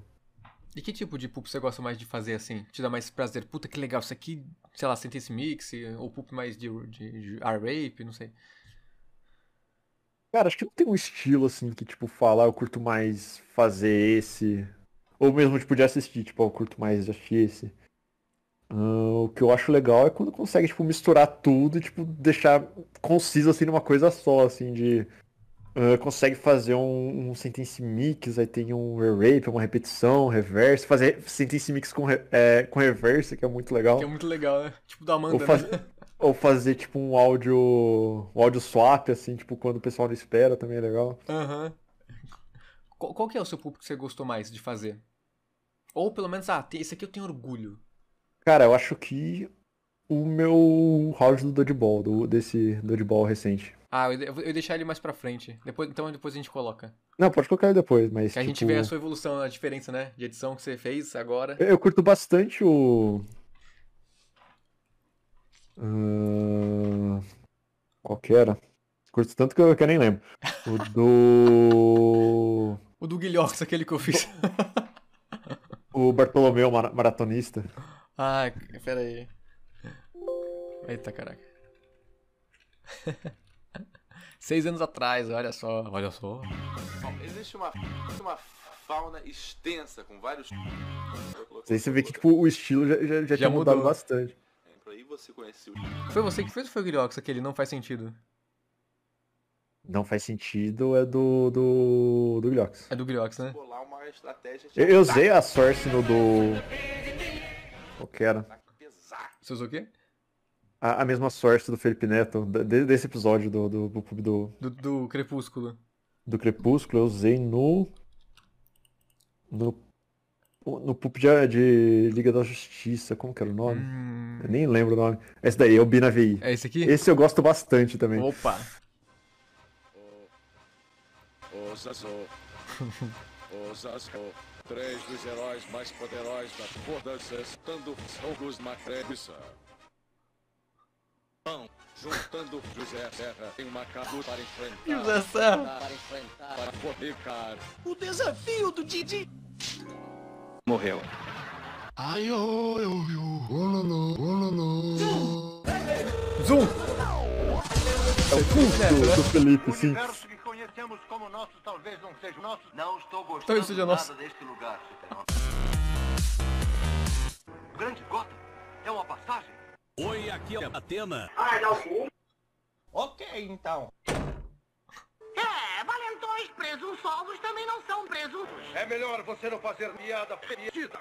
Speaker 1: E que tipo de poop você gosta mais de fazer assim? Te dá mais prazer? Puta que legal, isso aqui, sei lá, Sentence Mix, ou poop mais de, de, de R-Rape, não sei.
Speaker 2: Cara, acho que não tem um estilo assim que, tipo, falar eu curto mais fazer esse. Ou mesmo, tipo, de assistir, tipo, eu curto mais de assistir esse. Ah, o que eu acho legal é quando consegue, tipo, misturar tudo e, tipo, deixar conciso, assim, numa coisa só, assim, de... ah, consegue fazer um, um sentence mix, aí tem um re-rape, uma repetição, reverse, fazer sentence mix com, re- é, com reverse, que é muito legal.
Speaker 1: Que é muito legal, né? Tipo da Amanda,
Speaker 2: Ou, faz-
Speaker 1: né?
Speaker 2: ou fazer, tipo, um áudio, um áudio swap, assim, tipo, quando o pessoal não espera, também é legal.
Speaker 1: Aham. Qual, qual que é o seu poop que você gostou mais de fazer? Ou pelo menos, ah, esse aqui eu tenho orgulho.
Speaker 2: Cara, eu acho que o meu round do Dodgeball, do, desse Dodgeball recente.
Speaker 1: Ah, eu, eu deixar ele mais pra frente. Depois, então depois a gente coloca.
Speaker 2: Não, pode colocar ele depois, mas
Speaker 1: Que a gente
Speaker 2: tipo,
Speaker 1: vê a sua evolução, a diferença, né? De edição que você fez agora.
Speaker 2: eu, eu curto bastante o... Ahn, Qual que era? Curto tanto que eu, que eu nem lembro. O do...
Speaker 1: O do Guilhox, aquele que eu fiz.
Speaker 2: O Bartolomeu mara- Maratonista.
Speaker 1: Ah, pera aí. Eita, caraca. Seis anos atrás, olha só, olha só.
Speaker 7: Bom, existe uma, uma
Speaker 17: fauna extensa, com vários...
Speaker 2: Aí você vê que tipo, o estilo já, já, já, tinha mudado
Speaker 1: mudou.
Speaker 2: bastante.
Speaker 17: Por aí você conheceu...
Speaker 1: Foi você que fez ou foi o Guilhox aquele? Não faz sentido.
Speaker 2: Não faz sentido, é do. do. do Gliox.
Speaker 1: É do Guilhox, né?
Speaker 2: Eu, eu usei a Source no do. Qual que era?
Speaker 1: Você usou o quê?
Speaker 2: A, a mesma Source do Felipe Neto, de- desse episódio do, do, do, do,
Speaker 1: Do, Crepúsculo.
Speaker 2: do Crepúsculo, eu usei no. No. No Pup de, de Liga da Justiça, como que era o nome? Eu nem lembro o nome. Esse daí, é o Binavi.
Speaker 1: É esse aqui?
Speaker 2: Esse eu gosto bastante também.
Speaker 1: Opa!
Speaker 16: Três dos heróis mais poderosos da força estando fogos na. Não, juntando José Serra em uma cadu para enfrentar.
Speaker 1: José Serra.
Speaker 16: Para enfrentar. Para fornicar.
Speaker 11: O desafio do Didi.
Speaker 16: Morreu.
Speaker 11: Ai, oh, oh, oh, ololô, ololô.
Speaker 1: Zoom!
Speaker 2: É o culto do Felipe, sim.
Speaker 18: universo que conhecemos como nosso talvez não seja o nosso. Não estou gostando
Speaker 1: Talvez seja
Speaker 18: nada
Speaker 1: nosso.
Speaker 18: deste lugar, grande Gota é uma passagem.
Speaker 8: Oi, aqui é Atena.
Speaker 18: Ai, não sim.
Speaker 11: Ok, então.
Speaker 5: É, valentões presunçosos também não são presunços.
Speaker 18: É melhor você não fazer piada perdida.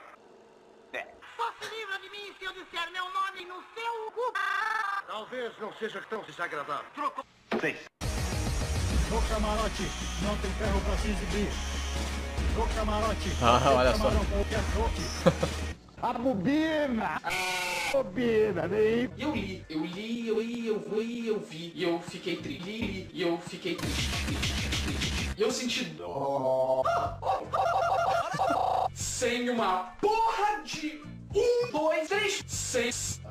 Speaker 5: Só se livra de mim se eu disser meu nome no seu cu.
Speaker 18: Talvez não seja tão desagradável. Trocou.
Speaker 12: No camarote, não tem ferro pra se exibir. No camarote,
Speaker 1: Ah,
Speaker 12: não tem
Speaker 1: olha só.
Speaker 12: A bobina! A bobina, nem...
Speaker 19: Eu li, eu li, eu li, eu vi, eu vi, e eu fiquei triste, e eu fiquei triste, triste, triste. E eu senti dó. Sem uma porra de um, dois, três, seis.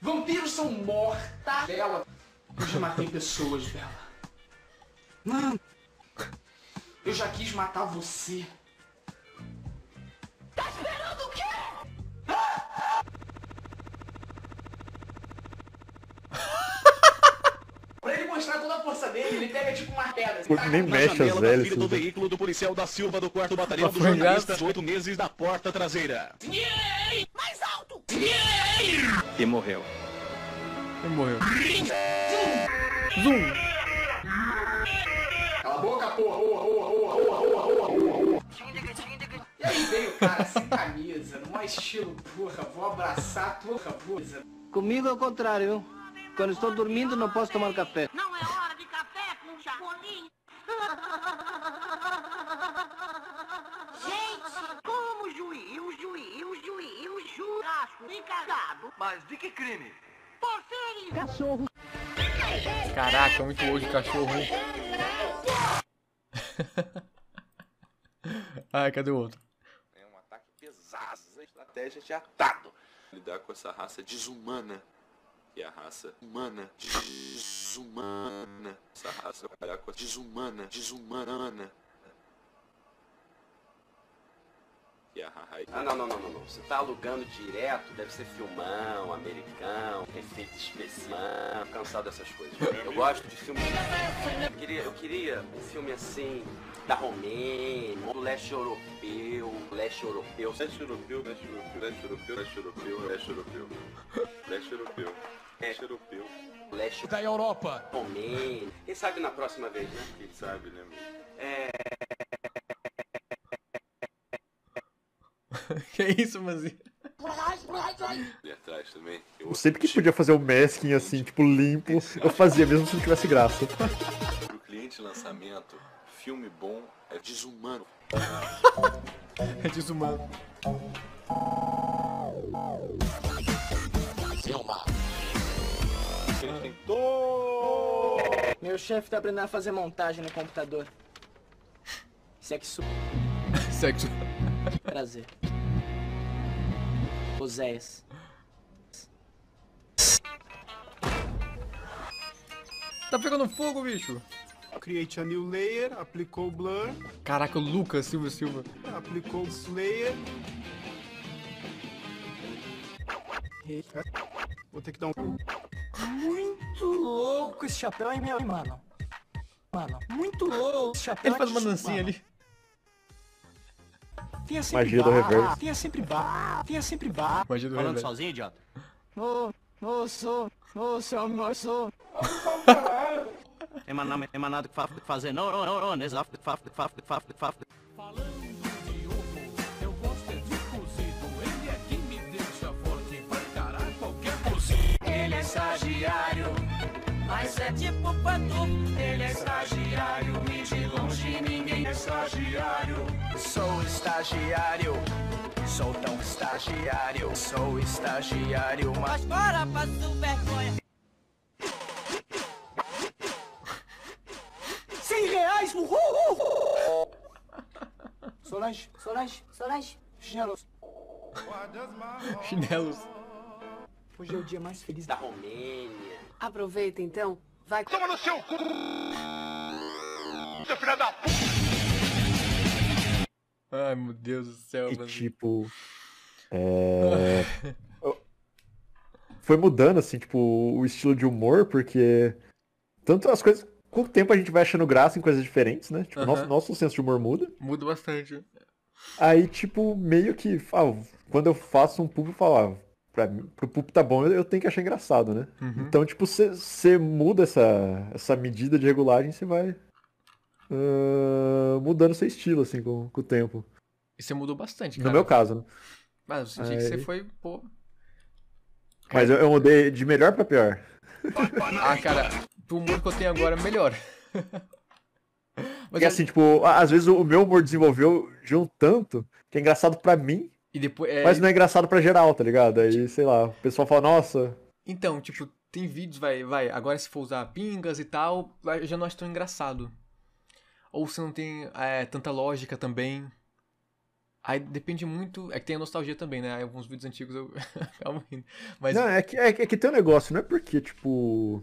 Speaker 19: Vampiros são mortas. Bela, eu já matei pessoas, Bela. Não. Eu já quis matar você.
Speaker 5: Tá esperando o quê?
Speaker 19: Ele mostrar toda a força dele, ele pega tipo uma pedra.
Speaker 2: Assim, tá?
Speaker 16: Nem
Speaker 2: mexe as velhas.
Speaker 16: do veículo do policial da Silva do quarto batalhão
Speaker 2: do
Speaker 16: jornalista
Speaker 2: de
Speaker 16: oito meses da porta traseira.
Speaker 5: Mais alto!
Speaker 16: E morreu.
Speaker 1: E morreu. Zoom! Zoom!
Speaker 19: Cala a boca, porra! E aí veio o cara sem camisa, no mais estilo, porra, vou abraçar porra, tua porra.
Speaker 20: Comigo é o contrário, viu? Quando estou dormindo não posso tomar café.
Speaker 5: Não é hora de café com chacolinho. Gente, como juiz, juiz, juiz, o churrasco encarregado
Speaker 18: Mas de que crime?
Speaker 5: por serem
Speaker 20: Cachorro.
Speaker 1: Caraca, muito hoje cachorro, hein? Ai, cadê o outro?
Speaker 17: É um ataque pesado, estratégia de ataque. Lidar com essa raça desumana. É a raça humana. Desumana. Essa raça com a desumana. Desumana. É a raça.
Speaker 21: Ah, não, não, não, não, não. Você tá alugando direto, deve ser filmão, americano, efeito especial, cansado dessas coisas. Eu gosto de filme. Eu queria, eu queria um filme assim, da Romênia, do leste europeu, leste europeu.
Speaker 17: Leste europeu, leste europeu, leste europeu, leste europeu, leste europeu. Leste europeu. Leste europeu.
Speaker 21: Leste
Speaker 8: Da Europa.
Speaker 21: Romênia. Quem sabe na próxima vez, né?
Speaker 17: Quem sabe, né, meu?
Speaker 21: É.
Speaker 1: que isso, Manzinho?
Speaker 17: Ali atrás também.
Speaker 2: Eu sempre que podia fazer o masking assim, tipo, limpo, eu fazia, mesmo se não tivesse graça.
Speaker 17: Pro cliente lançamento, filme bom é desumano.
Speaker 1: É desumano.
Speaker 17: Filma. Ele tem
Speaker 20: Meu chefe tá aprendendo a fazer montagem no computador. Sexo.
Speaker 1: Sexo.
Speaker 20: Prazer. Oséias.
Speaker 1: Tá pegando fogo, bicho.
Speaker 12: Create a new layer, aplicou o blur,
Speaker 1: Caraca, o Lucas Silva Silva.
Speaker 12: aplicou o layer. Eita. Vou ter que dar um...
Speaker 20: Muito louco esse chapéu, hein, meu mano? Mano, muito louco esse chapéu.
Speaker 1: Ele faz uma dancinha ali.
Speaker 20: Tenha sempre
Speaker 2: Magia do
Speaker 20: bar.
Speaker 2: reverso.
Speaker 20: Tenha sempre bar. Tenha sempre bar.
Speaker 1: Magia do
Speaker 20: Falando
Speaker 1: reverso.
Speaker 20: sozinho, idiota? Ô, ô, sou, ô, seu amor, sou. Emanado, emanado que faz fazer, não, não, não, não, exato, que faz faz que faz que faz.
Speaker 8: Eu gosto de cozido, ele é quem me deixa forte pra encarar qualquer cozinha.
Speaker 4: Ele é estagiário, mas é tipo Patu. Ele é estagiário e de longe ninguém é estagiário.
Speaker 20: Sou estagiário, sou tão estagiário, sou estagiário, mas
Speaker 4: fora passo vergonha.
Speaker 20: Solange, Solange, Solange, chinelos.
Speaker 1: Chinelos.
Speaker 20: Hoje é o dia mais feliz da Romênia.
Speaker 9: Aproveita então. Vai.
Speaker 11: Toma no seu cu! Seu filho da puta!
Speaker 1: Ai, meu Deus do céu,
Speaker 2: E
Speaker 1: mano.
Speaker 2: tipo. É... Foi mudando, assim, tipo, o estilo de humor, porque. Tanto as coisas. Com o tempo a gente vai achando graça em coisas diferentes, né? Tipo,
Speaker 1: Aham.
Speaker 2: nosso, nosso senso de humor muda.
Speaker 1: Muda bastante.
Speaker 2: Aí, tipo, meio que. ah, quando eu faço um público, eu falo, ah, pra pro público tá bom, eu, eu tenho que achar engraçado, né?
Speaker 1: Uhum.
Speaker 2: Então, tipo, você muda essa, essa medida de regulagem, você vai. ah, mudando seu estilo, assim, com, com o tempo.
Speaker 1: E você mudou bastante,
Speaker 2: No
Speaker 1: cara.
Speaker 2: meu caso, né?
Speaker 1: Mas eu senti que você
Speaker 2: Aí-
Speaker 1: foi, pô.
Speaker 2: Mas eu, eu mudei de melhor pra pior.
Speaker 1: Ah, cara, o humor que eu tenho agora é melhor. Mas
Speaker 2: Porque
Speaker 1: eu-
Speaker 2: assim, tipo, às vezes o meu humor desenvolveu de um tanto que é engraçado pra mim,
Speaker 1: E depois. é,
Speaker 2: mas não é engraçado pra geral, tá ligado? Aí, sei lá, o pessoal fala, nossa,
Speaker 1: Então, tipo, tem vídeos, vai, vai, agora se for usar pingas e tal, eu já não acho tão engraçado. Ou se não tem é, tanta lógica também. Aí depende muito. É que tem a nostalgia também, né? Aí alguns vídeos antigos eu acabo rindo. Mas
Speaker 2: Não, é que, é, que- é que tem um negócio, não é porque, tipo.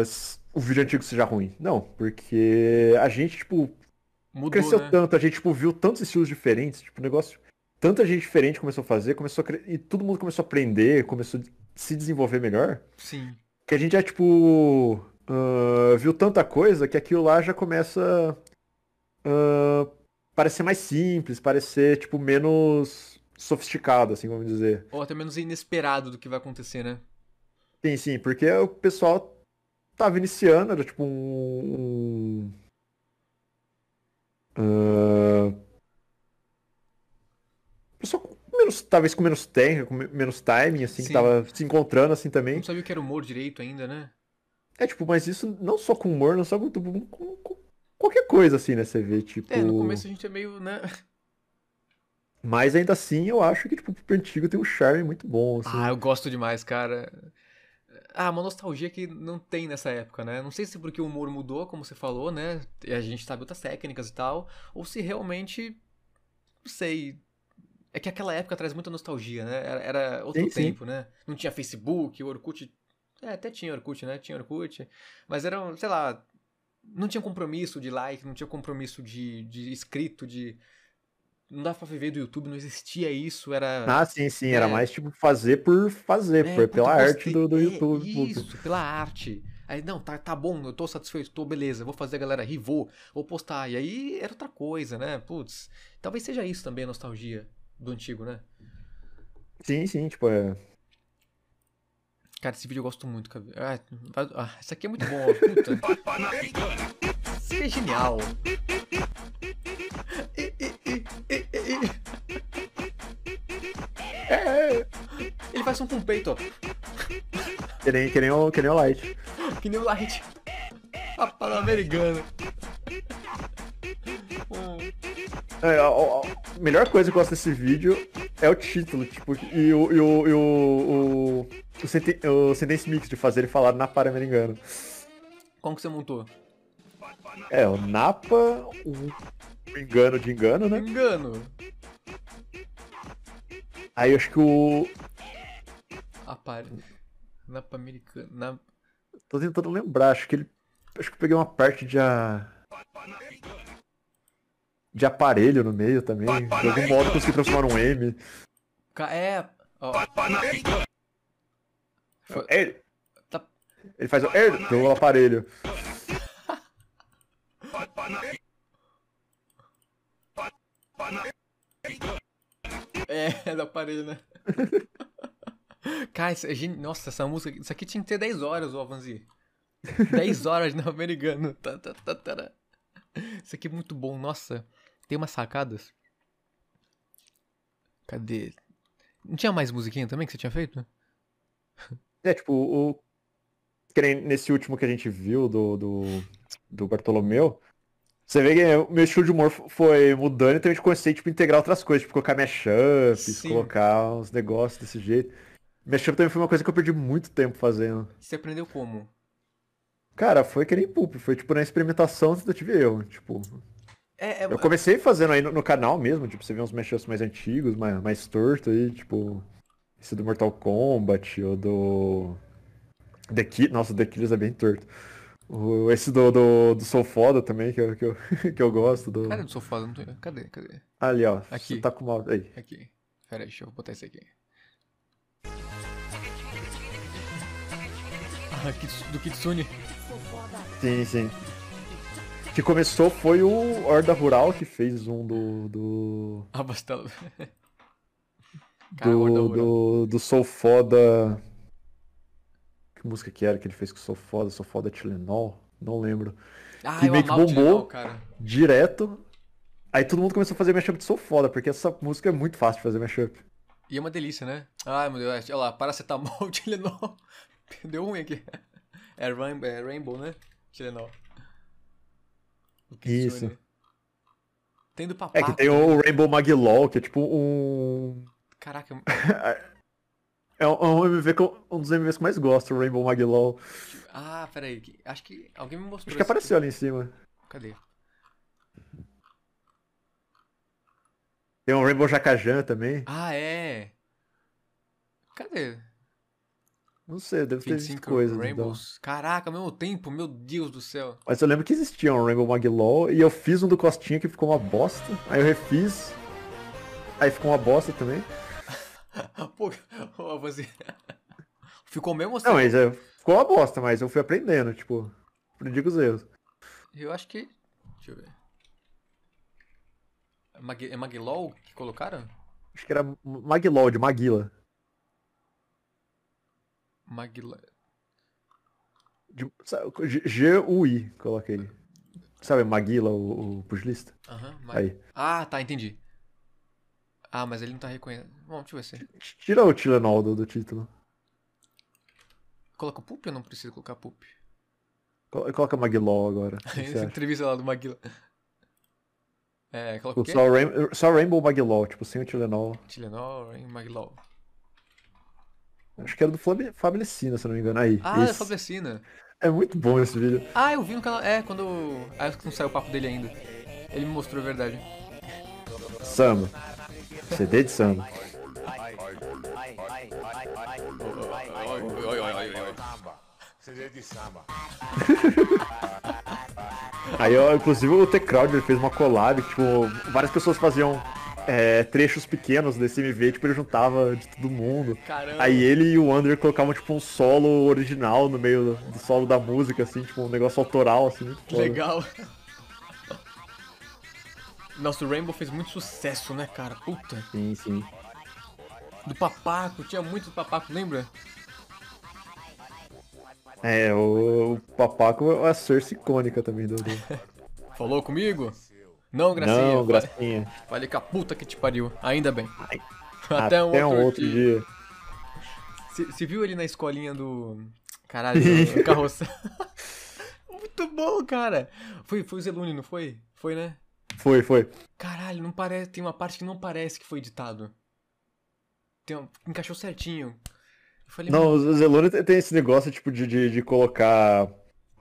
Speaker 2: S- o vídeo antigo seja ruim. Não, porque a gente, tipo,
Speaker 1: mudou,
Speaker 2: cresceu
Speaker 1: né?
Speaker 2: tanto, a gente, tipo, viu tantos estilos diferentes, tipo, negócio. Tanta gente diferente começou a fazer, começou a cre... e todo mundo começou a aprender, começou a se desenvolver melhor.
Speaker 1: Sim.
Speaker 2: Que a gente já, tipo, ah, viu tanta coisa que aquilo lá já começa a parecer mais simples, parecer, tipo, menos sofisticado, assim, vamos dizer.
Speaker 1: Ou até menos inesperado do que vai acontecer, né?
Speaker 2: Sim, sim, porque o pessoal tava iniciando, era tipo um. um ah, pessoal com menos, talvez com menos técnica, com me- menos timing, assim,
Speaker 1: Sim.
Speaker 2: que tava se encontrando assim também.
Speaker 1: Não sabia o que era humor direito ainda, né?
Speaker 2: É tipo, mas isso não só com humor, não só com, com- com- com qualquer coisa, assim, né? Você vê, tipo.
Speaker 1: É, no começo a gente é meio, né?
Speaker 2: Mas ainda assim, eu acho que, tipo, o antigo tem um charme muito bom, assim.
Speaker 1: Ah, eu gosto demais, cara. Ah, uma nostalgia que não tem nessa época, né? Não sei se porque o humor mudou, como você falou, né? E a gente sabe outras técnicas e tal, ou se realmente. Não sei. É que aquela época traz muita nostalgia, né? Era, era outro
Speaker 2: Sim, sim.
Speaker 1: tempo, né? Não tinha Facebook, o Orkut. É, até tinha Orkut, né? Tinha Orkut. Mas era, sei lá. Não tinha compromisso de like, não tinha compromisso de, de inscrito, de. Não dava pra viver do YouTube, não existia isso, era.
Speaker 2: Ah, sim, sim, era
Speaker 1: É.
Speaker 2: mais tipo fazer por fazer,
Speaker 1: É,
Speaker 2: por- pela
Speaker 1: gostei.
Speaker 2: arte do, do
Speaker 1: É,
Speaker 2: YouTube.
Speaker 1: Isso, pela arte. Aí, não, tá, tá bom, eu tô satisfeito, tô, beleza, vou fazer a galera rir, vou, vou postar. E aí era outra coisa, né? Putz, talvez seja isso também a nostalgia do antigo, né?
Speaker 2: Sim, sim, tipo, é.
Speaker 1: Cara, esse vídeo eu gosto muito, cara. Ah, ah, esse aqui é muito bom, puta. Isso aqui é genial. Ele faz um com o peito, ó.
Speaker 2: Que nem, que nem, o, que nem o Light.
Speaker 1: Que nem o Light. A Pan-Americana.
Speaker 2: É, a, a- melhor coisa que eu gosto desse vídeo é o título, tipo, e o, e o, e o, o, o, senten- o Sentence Mix de fazer ele falar na Pan-Americano.
Speaker 1: Como que você montou?
Speaker 2: É, o Napa, o engano de engano, né?
Speaker 1: Engano.
Speaker 2: Aí eu acho que o
Speaker 1: aparelho Na Pan-Americana. Na...
Speaker 2: Tô tentando lembrar, acho que ele. Acho que eu peguei uma parte de a. De aparelho no meio também. De algum modo eu consegui transformar um M.
Speaker 1: É. Oh.
Speaker 2: Ele...
Speaker 1: Tá...
Speaker 2: ele faz o ele do aparelho.
Speaker 1: É, do aparelho, né? Cara, isso é gen- nossa, essa música. Isso aqui tinha que ter 10 horas, o Avanzi. 10 horas de americano. Tá, tá, tá. Isso aqui é muito bom, nossa. Tem umas sacadas. Cadê? Não tinha mais musiquinha também que você tinha feito?
Speaker 2: É, tipo, o. nesse último que a gente viu do, do, do Bartolomeu, você vê que o meu estilo de humor foi mudando, então a gente comecei, tipo, a integrar outras coisas, tipo, colocar mashups,
Speaker 1: Sim.
Speaker 2: colocar uns negócios desse jeito. Mashup também foi uma coisa que eu perdi muito tempo fazendo.
Speaker 1: Você aprendeu como?
Speaker 2: Cara, foi que nem Pulp, foi tipo na experimentação tentativa e erro, tipo...
Speaker 1: É, é-
Speaker 2: Eu comecei fazendo aí no, no canal mesmo, tipo, você vê uns mashups mais antigos, mais, mais torto aí, tipo... Esse do Mortal Kombat, ou do... The Ki- Nossa, o The Killers é bem torto. O- esse do, do, do Sou Foda também, que eu, que eu, que eu gosto. Do...
Speaker 1: Cadê do sofá? Não tô... Cadê? Cadê?
Speaker 2: Ali, ó.
Speaker 1: Aqui.
Speaker 2: Você tá com mouse aí.
Speaker 1: Aqui. Pera aí, deixa eu botar esse aqui. Do Kitsune.
Speaker 2: Sim, sim. Que começou foi o Horda Rural que fez um do. do.
Speaker 1: Ah, bastelo. Cara, Horda
Speaker 2: do, do, do Sou Foda. Que música que era que ele fez com Sou Foda? Sou Foda Tilenol? Não lembro.
Speaker 1: Ah,
Speaker 2: que
Speaker 1: eu
Speaker 2: meio que bombou
Speaker 1: Tilenol, cara.
Speaker 2: direto. Aí todo mundo começou a fazer mashup de Sou Foda, porque essa música é muito fácil de fazer mashup.
Speaker 1: E é uma delícia, né? Ai, meu Deus. Olha lá, paracetamol, Tilenol. Deu ruim aqui. É Rainbow, é Rainbow né? Tilenol.
Speaker 2: Isso.
Speaker 1: Tem do papaco.
Speaker 2: É que tem o Rainbow Magilol, que é tipo um.
Speaker 1: Caraca,
Speaker 2: É um, é MV que eu- um dos MVs que eu mais gosto, o Rainbow Magilol.
Speaker 1: Ah, peraí. Acho que alguém me mostrou
Speaker 2: Acho que apareceu
Speaker 1: aqui.
Speaker 2: ali em cima.
Speaker 1: Cadê?
Speaker 2: Tem um Rainbow Jacajan também.
Speaker 1: Ah, é. Cadê?
Speaker 2: Não sei, deve ter
Speaker 1: 25
Speaker 2: coisas. Então.
Speaker 1: Caraca, ao mesmo tempo, meu Deus do céu.
Speaker 2: Mas eu lembro que existia um Rainbow Magilol e eu fiz um do Costinha que ficou uma bosta. Aí eu refiz. Aí ficou uma bosta também.
Speaker 1: Pô, você... Ficou mesmo assim?
Speaker 2: Não, mas é, ficou uma bosta, mas eu fui aprendendo, tipo, aprendi com os erros.
Speaker 1: Eu acho que. Deixa eu ver. É Mag... É Maglol que colocaram?
Speaker 2: Acho que era Magilol, de Maguila. G- G-U-I, coloquei. Sabe Maguila, o, o pugilista?
Speaker 1: Aham, Mag...
Speaker 2: Aí.
Speaker 1: Ah, tá, entendi. Ah, mas ele não tá reconhecendo. Bom, deixa eu ver se.
Speaker 2: Tira o Tilenol do, do título.
Speaker 1: Coloca poop ou não precisa colocar poop?
Speaker 2: Colo- Coloca Magilol agora. o
Speaker 1: Essa entrevista lá do Maguila. É, coloca o quê?
Speaker 2: só, Rain- só Rainbow Magilol, tipo, sem o Tilenol.
Speaker 1: Tilenol e Maglol.
Speaker 2: Acho que era do Fablecina, se eu não me engano. Aí.
Speaker 1: Ah, é
Speaker 2: esse.
Speaker 1: Fablecina.
Speaker 2: É muito bom esse vídeo.
Speaker 1: Ah, eu vi no canal. É, quando. Ah, acho que não saiu o papo dele ainda. Ele me mostrou a verdade.
Speaker 2: Samba. CD de samba.
Speaker 11: CD de samba.
Speaker 2: Aí, ó, inclusive, o T-Crowd ele fez uma collab, que, tipo, várias pessoas faziam é, trechos pequenos desse MV, tipo, ele juntava de todo mundo.
Speaker 1: Caramba.
Speaker 2: Aí ele e o Under colocavam, tipo, um solo original no meio do solo da música, assim, tipo, um negócio autoral, assim.
Speaker 1: Legal. Nossa, o Rainbow fez muito sucesso, né, cara? Puta.
Speaker 2: Sim, sim.
Speaker 1: Do papaco, tinha muito do papaco, lembra?
Speaker 2: É, o, o Papaco é a Cersei icônica também do... do...
Speaker 1: Falou comigo? Não, Gracinha.
Speaker 2: Não, Gracinha.
Speaker 1: Falei com a puta que te pariu. Ainda bem.
Speaker 2: Até, um outro, dia.
Speaker 1: Você viu ele na escolinha do. Caralho, do, carroça. Muito bom, cara. Foi, foi o Zelune, não foi? Foi, né?
Speaker 2: Foi, foi.
Speaker 1: Caralho, não parece. Tem uma parte que não parece que foi editado. Tem um- encaixou certinho. Eu falei,
Speaker 2: Não,
Speaker 1: "Mano,
Speaker 2: o Zelone tem- tem esse negócio, tipo, de, de, de colocar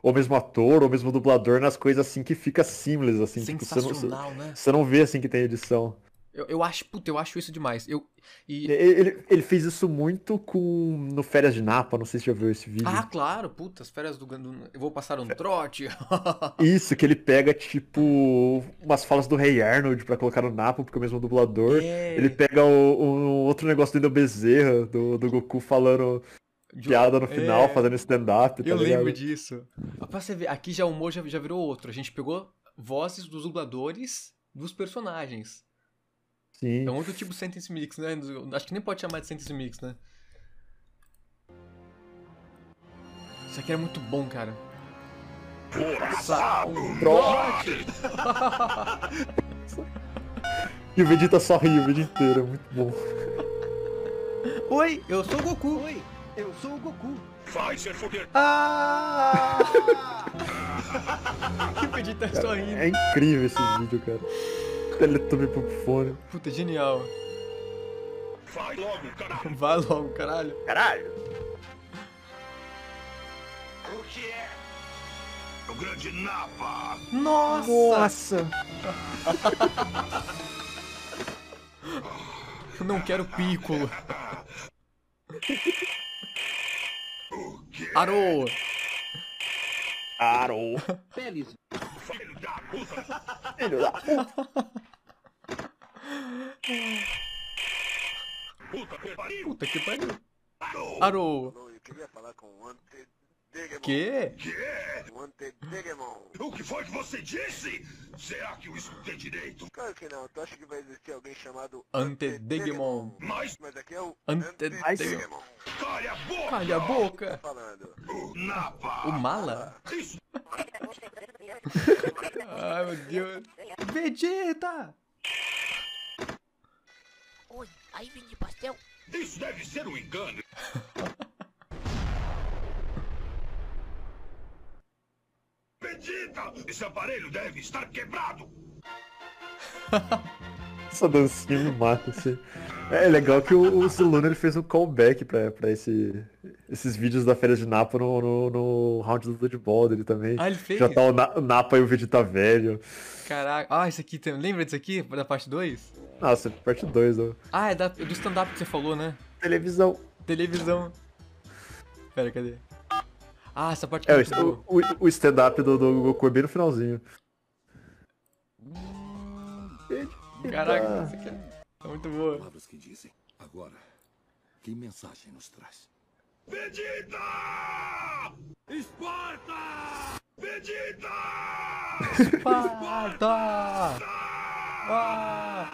Speaker 2: o mesmo ator, ou mesmo dublador nas coisas assim que fica simples, assim. tipo, você não-
Speaker 1: Sensacional,
Speaker 2: você,
Speaker 1: né?
Speaker 2: Você não vê assim que tem edição.
Speaker 1: eu, eu acho, puta, eu acho isso demais. Eu. E.
Speaker 2: Ele, ele fez isso muito com no Férias de Napa, não sei se já viu esse vídeo.
Speaker 1: Ah, claro, puta, as férias do. Eu vou passar um trote.
Speaker 2: Isso, que ele pega, tipo, umas falas do Rei Arnold pra colocar no Napa, porque é o mesmo dublador.
Speaker 1: É.
Speaker 2: Ele pega o, o outro negócio do Bezerra, do, do Goku falando piada no final,
Speaker 1: É.
Speaker 2: fazendo stand-up, tá
Speaker 1: Eu
Speaker 2: ligado?
Speaker 1: lembro disso. Pra você ver, aqui já o humor já, já virou outro. A gente pegou vozes dos dubladores dos personagens.
Speaker 2: Sim.
Speaker 1: É um outro tipo de Sentence Mix, né? Acho que nem pode chamar de Sentence Mix, né? Isso aqui era muito bom, cara. Força um
Speaker 2: trote! E o Vegeta só ri o vídeo inteiro, é muito bom.
Speaker 1: Oi, eu sou o Goku.
Speaker 12: Oi, eu sou o Goku.
Speaker 11: Vai ser foder.
Speaker 1: Ah! que o Vegeta só rindo.
Speaker 2: É incrível esse vídeo, cara. Teletubby Pupfone.
Speaker 1: Puta, genial.
Speaker 11: Vai logo, caralho.
Speaker 1: Vai logo, caralho.
Speaker 2: Caralho.
Speaker 11: O que é? O grande Napa.
Speaker 1: Nossa!
Speaker 2: Nossa!
Speaker 1: Eu não quero Piccolo. Arô!
Speaker 2: Arô!
Speaker 12: Peles.
Speaker 11: Filho da puta.
Speaker 2: Filho da puta!
Speaker 11: Puta que pariu.
Speaker 1: Puta que pariu. Arô!
Speaker 10: Eu queria falar com o Ante
Speaker 1: Que?
Speaker 10: O
Speaker 11: que foi que você disse? Será que eu escutei direito?
Speaker 10: Claro que não. Tu acha que vai existir alguém chamado
Speaker 1: Antedegemon.
Speaker 11: Mas
Speaker 10: Mas aqui é o
Speaker 1: Antedegemon.
Speaker 11: calha a boca.
Speaker 1: Calha a boca.
Speaker 10: falando.
Speaker 11: O Napa.
Speaker 1: O Mala?
Speaker 11: Isso.
Speaker 1: Ai, meu Deus. Vegeta!
Speaker 5: Oi, aí vende pastel?
Speaker 11: Isso deve ser um engano. Esse aparelho deve estar quebrado.
Speaker 2: Essa dancinha me mata, assim. É legal que o, o Ziluna ele fez um callback pra, pra esse, esses vídeos da Férias de Napa no, no, no round do Dodgeball dele também.
Speaker 1: Ah, ele fez?
Speaker 2: Já tá o, Na- o Napa e o Vegeta velho.
Speaker 1: Caraca. Ah, esse aqui, tem- lembra disso aqui? Da parte 2?
Speaker 2: Nossa, parte 2, ó.
Speaker 1: Ah, é, da- é do stand-up que você falou, né?
Speaker 2: Televisão.
Speaker 1: Televisão. Pera, cadê? Ah, essa parte que
Speaker 2: É, o, o, o stand-up do, do Goku é bem no finalzinho.
Speaker 1: Caraca, isso aqui é é muito boa.
Speaker 16: Palavras que dizem. Agora, que mensagem nos traz?
Speaker 11: Vegeta! Esparta! Vegeta!
Speaker 1: Esparta! Ah!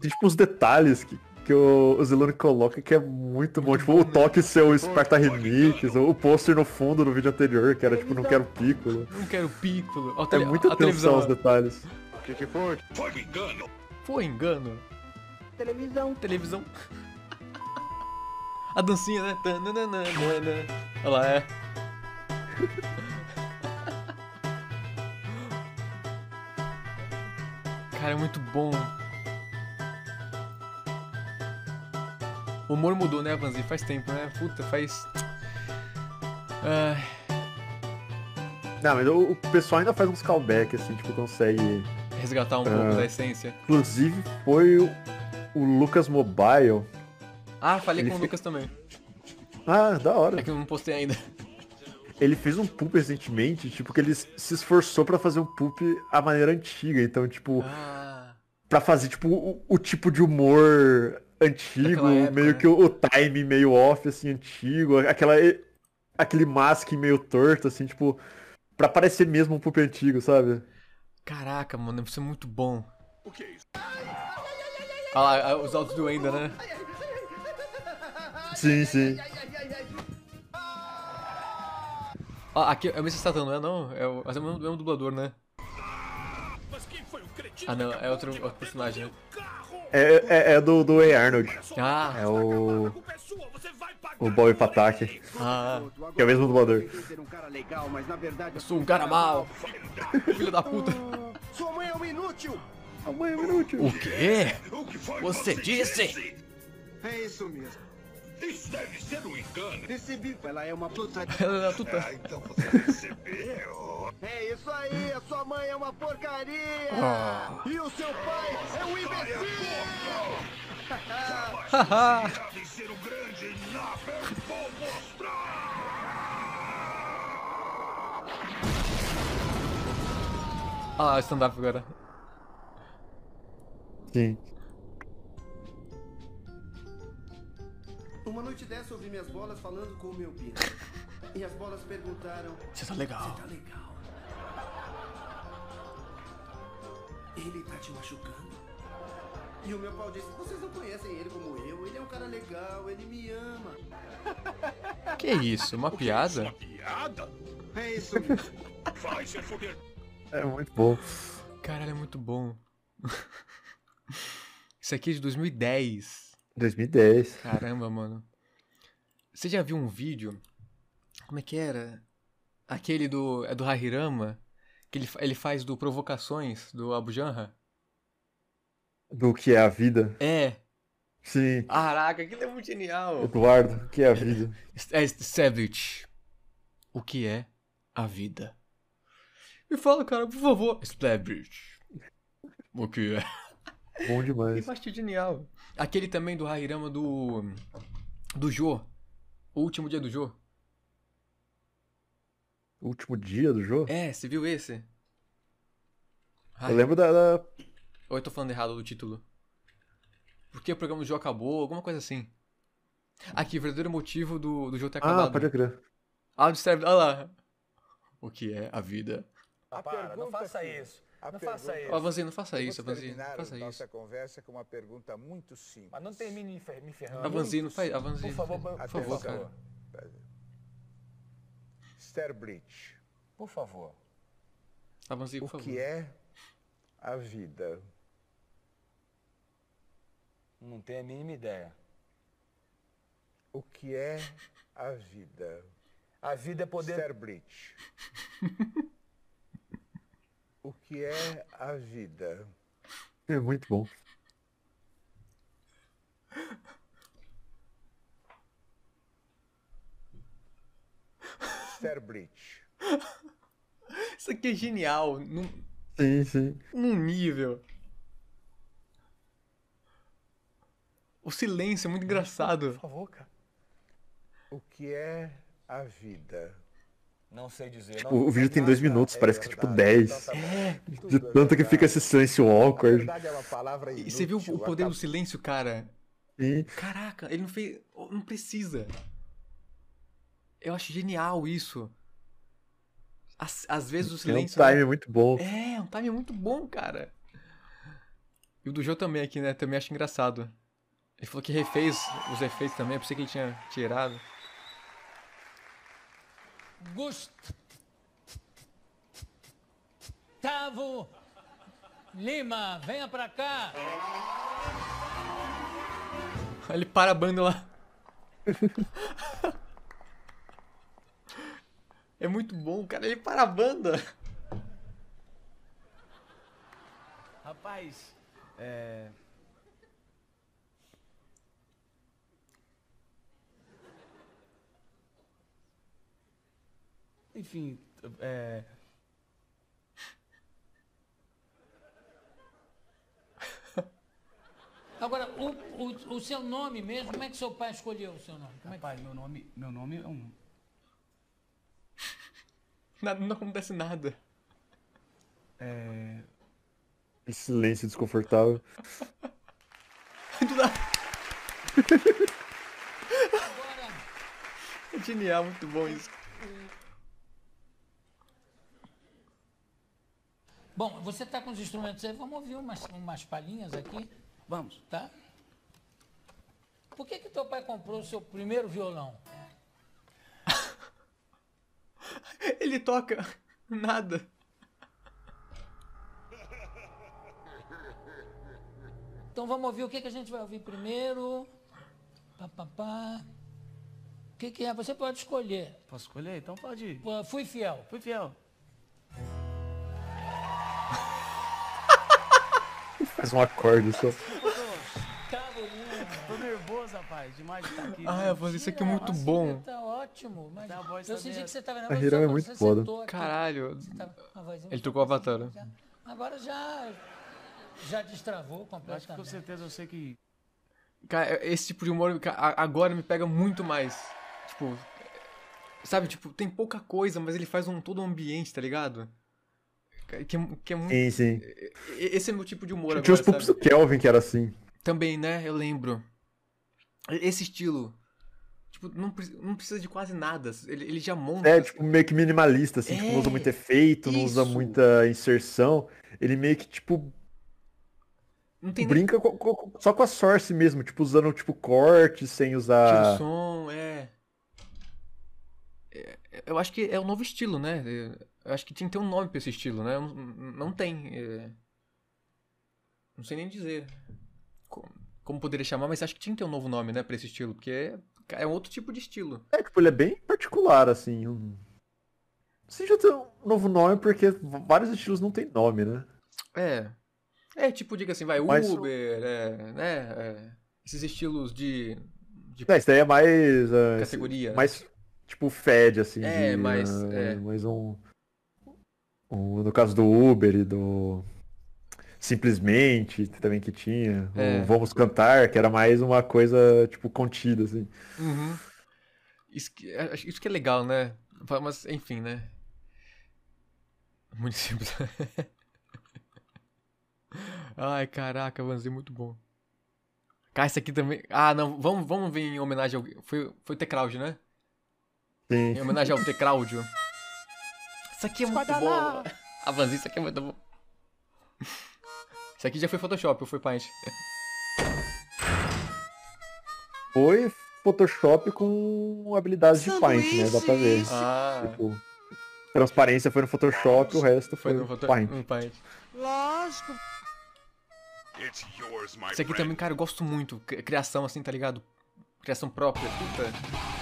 Speaker 2: Tem tipo uns detalhes que, que o, o Zilone coloca que é muito bom. Tipo, o toque seu Sparta Remix, o pôster no fundo do vídeo anterior, que era tipo, não quero Piccolo.
Speaker 1: Não quero Piccolo.
Speaker 2: É muita atenção aos detalhes.
Speaker 10: O que, que foi?
Speaker 11: Foi um engano.
Speaker 1: Foi engano.
Speaker 9: Televisão.
Speaker 1: Televisão. A dancinha, né? Tananana. Olha lá, é. Cara, é muito bom. O humor mudou, né, Vanzi? Faz tempo, né? Puta, faz. Ai,
Speaker 2: Não, mas o, o pessoal ainda faz uns callbacks, assim, tipo, consegue.
Speaker 1: resgatar um pouco
Speaker 2: Ah.
Speaker 1: da essência.
Speaker 2: Inclusive foi o, o Lucas Mobile.
Speaker 1: Ah, falei
Speaker 2: Ele
Speaker 1: com o Lucas também.
Speaker 2: Ah, da hora.
Speaker 1: É que eu não postei ainda.
Speaker 2: Ele fez um poop recentemente, tipo, que ele se esforçou pra fazer um poop à maneira antiga. Então, tipo,
Speaker 1: Ah,
Speaker 2: pra fazer, tipo, o, o tipo de humor antigo, meio
Speaker 1: né?
Speaker 2: que o, o time meio off, assim, antigo, aquela, aquele mask meio torto, assim, tipo, pra parecer mesmo um poop antigo, sabe?
Speaker 1: caraca, mano, isso é muito bom.
Speaker 11: O que é isso?
Speaker 1: Olha lá, os áudios do Enda, né?
Speaker 2: Sim, sim.
Speaker 1: Ó, aqui é o Mr. Satan, não é não? É o, mas é o mesmo, mesmo dublador, né? Ah não, é outro, outro personagem, né?
Speaker 2: É, é, é do, do A. Arnold.
Speaker 1: Ah,
Speaker 2: É o. O Bob Pataki.
Speaker 1: ah,
Speaker 2: Que é o mesmo dublador.
Speaker 1: Eu sou um cara mau. Filho da puta.
Speaker 12: Sua mãe é um inútil.
Speaker 2: A mãe é um inútil.
Speaker 1: O quê?
Speaker 11: O que foi que
Speaker 1: Você disse?
Speaker 12: É isso mesmo.
Speaker 11: Isso deve ser um engano.
Speaker 12: Recebi. Ela é uma puta.
Speaker 1: Ela é tuta.
Speaker 11: Ah, então você recebeu.
Speaker 12: É isso aí, a sua mãe é uma porcaria!
Speaker 1: Ah.
Speaker 12: E o seu pai é um imbecil!
Speaker 1: Haha.
Speaker 11: Ser o grande vou mostrar.
Speaker 1: Olha lá, o stand-up agora.
Speaker 2: Sim.
Speaker 12: Uma noite dessa eu vi minhas bolas falando com o meu pino. E as bolas perguntaram:
Speaker 1: Você tá legal.
Speaker 12: Você tá legal? Ele tá te machucando?
Speaker 14: E o meu pau disse, vocês não conhecem ele como eu, ele é um cara legal, ele me ama.
Speaker 1: Que isso? Uma piada?
Speaker 11: Piada?
Speaker 14: É isso mesmo.
Speaker 11: Vai se fuder.
Speaker 2: É muito bom.
Speaker 1: Caralho, é muito bom. Isso aqui é de 2010.
Speaker 2: 2010.
Speaker 1: Caramba, mano. Você já viu um vídeo? Como é que era? Aquele do. É do Hahirama? Que ele, ele faz do Provocações, do Abu Janra?
Speaker 2: Do que é a vida.
Speaker 1: É.
Speaker 2: Sim.
Speaker 1: Caraca, aquilo é muito genial.
Speaker 2: Eduardo, o que é a vida?
Speaker 1: É Savage. O que é a vida? Me fala, cara, por favor. Savage. O que é?
Speaker 2: Bom demais.
Speaker 1: Eu achei genial. Aquele também do Hahirama do. Do Jo. O último dia do Jo.
Speaker 2: O último dia do jogo?
Speaker 1: É, você viu esse?
Speaker 2: Eu lembro da, da-
Speaker 1: Ou eu tô falando errado do título? Porque o programa do Jo acabou, alguma coisa assim. Aqui, o verdadeiro motivo do, do Jo ter acabado.
Speaker 2: Ah, pode crer.
Speaker 1: Ah, do Savage, olha lá. O que é a vida?
Speaker 22: Para, não faça isso. Não faça isso.
Speaker 1: Ó, Avanzinho, não faça isso,
Speaker 22: terminar
Speaker 1: faça
Speaker 22: nossa
Speaker 1: isso.
Speaker 22: conversa com uma pergunta muito simples. Mas não termine me fer- me ferrando.
Speaker 1: Avanzinho, não faz. Avanzinho.
Speaker 22: Por favor,
Speaker 1: por
Speaker 22: por
Speaker 1: favor,
Speaker 22: favor.
Speaker 1: cara.
Speaker 22: Sterbridge, por favor.
Speaker 1: Avanzinho,
Speaker 22: O
Speaker 1: por favor.
Speaker 22: que é a vida?
Speaker 23: Não tenho a mínima ideia.
Speaker 22: O que é a vida?
Speaker 23: A vida é poder.
Speaker 22: Sterbridge. o que é a vida?
Speaker 2: É muito bom.
Speaker 22: Sterbridge.
Speaker 1: Isso aqui é genial. Num,
Speaker 2: Sim, sim.
Speaker 1: num nível. O silêncio é muito engraçado.
Speaker 22: Por favor, cara. O que é a vida?
Speaker 23: Não sei dizer.
Speaker 2: Tipo, o vídeo tem dois minutos, parece que é tipo. 10.
Speaker 22: Então tá.
Speaker 1: É.
Speaker 2: De
Speaker 22: é
Speaker 2: tanto que fica esse silêncio awkward.
Speaker 22: Na verdade é uma palavra
Speaker 1: E você viu o
Speaker 22: inútil,
Speaker 1: poder do
Speaker 22: acaba-
Speaker 1: silêncio, cara?
Speaker 2: Sim.
Speaker 1: Caraca, ele não fez. Não precisa. Eu acho genial isso. Às, às vezes o
Speaker 2: É um
Speaker 1: silêncio. né?
Speaker 2: time muito bom.
Speaker 1: É, um time muito bom, cara. E o do Joe também aqui, né? Também acho engraçado. Ele falou que refez os efeitos também, eu pensei que ele tinha tirado.
Speaker 24: Gustavo Lima, venha pra cá.
Speaker 1: Ele para a banda lá. É muito bom, cara. Ele para a banda.
Speaker 23: Rapaz, é. Enfim, é.
Speaker 24: Agora, o, o, o seu nome mesmo, como é que seu pai escolheu o seu nome? Como é que...
Speaker 23: Rapaz, meu nome, meu nome é um.
Speaker 1: Nada, não acontece nada.
Speaker 23: É.
Speaker 2: Esse silêncio desconfortável.
Speaker 1: Nada. É genial, muito bom isso.
Speaker 24: Bom, você tá com os instrumentos aí, vamos ouvir umas, umas palhinhas aqui. Vamos. Tá? Por que que teu pai comprou o seu primeiro violão?
Speaker 1: Ele toca nada.
Speaker 24: Então vamos ouvir o que, que a gente vai ouvir primeiro. Pá, pá, pá. O que, que é? Você pode escolher.
Speaker 23: Posso escolher? Então pode ir.
Speaker 24: Fui fiel.
Speaker 23: Fui fiel.
Speaker 2: Faz um acorde só.
Speaker 23: Tô nervoso, rapaz, demais de estar aqui.
Speaker 1: Ah, eu vou fazer isso aqui é muito bom.
Speaker 24: Tá ótimo. Mas
Speaker 23: Tá, a voz
Speaker 24: eu
Speaker 23: tá
Speaker 24: senti que você estava
Speaker 2: A Hiram é muito foda.
Speaker 1: Caralho.
Speaker 24: Tá, a vozinha
Speaker 1: Ele trocou o avatar. né?
Speaker 24: Agora já, já destravou
Speaker 23: Eu Acho que com
Speaker 24: completamente.
Speaker 23: certeza eu sei que.
Speaker 1: Cara, esse tipo de humor a- agora me pega muito mais. Tipo, sabe, tipo, tem pouca coisa, mas ele faz um todo ambiente, tá ligado? Que, é- que é muito.
Speaker 2: Sim, sim.
Speaker 1: E- Esse é meu tipo de humor
Speaker 2: Tinha os
Speaker 1: agora,
Speaker 2: pups do? Kelvin que era assim.
Speaker 1: Também, né? Eu lembro. Esse estilo. Tipo, não, não precisa de quase nada. Ele, ele já monta.
Speaker 2: É, tipo, meio que minimalista, assim, tipo, não usa
Speaker 1: É,
Speaker 2: muito efeito, não usa
Speaker 1: isso.
Speaker 2: muita inserção. Ele meio que, tipo.
Speaker 1: Não tem nem
Speaker 2: Brinca co- co- só com a source mesmo, tipo, usando tipo corte, sem
Speaker 1: tira o
Speaker 2: usar.
Speaker 1: som, é. É, Eu acho que é um novo estilo, né? Eu acho que tinha que ter um nome pra esse estilo, né? Não, não tem. é. Não sei nem dizer co- como poderia chamar, mas acho que tinha que ter um novo nome, né, pra esse estilo, porque é, é um outro tipo de estilo.
Speaker 2: É, tipo, ele é bem particular, assim. Um... Você já tem um novo nome porque vários estilos não tem nome, né?
Speaker 1: É. É, tipo, diga assim, vai,
Speaker 2: Mas o-
Speaker 1: Uber, é, né? é, esses estilos de. de
Speaker 2: É, isso daí é mais. ah,
Speaker 1: Categoria.
Speaker 2: Mais, tipo, Fed, assim.
Speaker 1: É,
Speaker 2: de,
Speaker 1: mais,
Speaker 2: ah,
Speaker 1: é.
Speaker 2: mais um, No caso do Uber e do. Simplesmente, também que tinha. o
Speaker 1: É.
Speaker 2: Vamos Cantar, que era mais uma coisa, tipo, contida, assim.
Speaker 1: Uhum. Isso que, é- isso que é legal, né? Mas, enfim, né? Muito simples. Ai, caraca, Vanzi, muito bom. Cara, esse aqui também. Ah, não, vamos, vamos ver em homenagem ao. Foi, foi o T-Crowd, né?
Speaker 2: Sim.
Speaker 1: Em homenagem ao T-Crowd. Isso aqui é muito bom. A Vanzi, isso aqui é muito bom. Isso aqui já foi Photoshop ou foi Paint?
Speaker 2: Foi Photoshop com habilidades de Paint, né? Dá pra ver.
Speaker 1: Ah.
Speaker 2: Tipo, transparência foi no Photoshop, o resto foi,
Speaker 1: Foi no Photo...
Speaker 2: Paint.
Speaker 1: no Paint.
Speaker 11: Lógico. Yours,
Speaker 1: Isso aqui também, cara, eu gosto muito. Cri- Criação, assim, tá ligado? Criação própria, puta.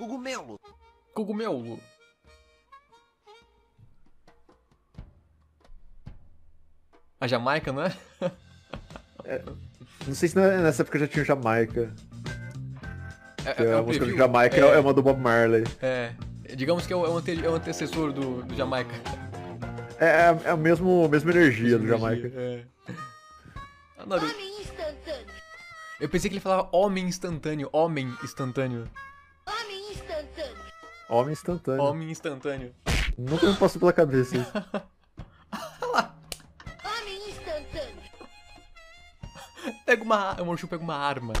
Speaker 7: Cogumelo.
Speaker 1: Cogumelo. A Jamaica, não é?
Speaker 2: Não sei se nessa época já tinha o Jamaica.
Speaker 1: É,
Speaker 2: Que
Speaker 1: é
Speaker 2: a música do
Speaker 1: preview?
Speaker 2: Jamaica é,
Speaker 1: É.
Speaker 2: é uma do Bob Marley.
Speaker 1: É. Digamos que é o, é ante- é o antecessor do, do Jamaica.
Speaker 2: É, é, é a mesmo, mesma energia do
Speaker 1: Mesma
Speaker 2: Jamaica.
Speaker 1: energia, é. Ah, Naru- Eu pensei que ele falava homem instantâneo. Homem instantâneo.
Speaker 5: Homem instantâneo.
Speaker 2: Homem instantâneo. Nunca me passou pela cabeça isso.
Speaker 5: Homem instantâneo.
Speaker 1: Pega uma. O Morshu pega uma arma.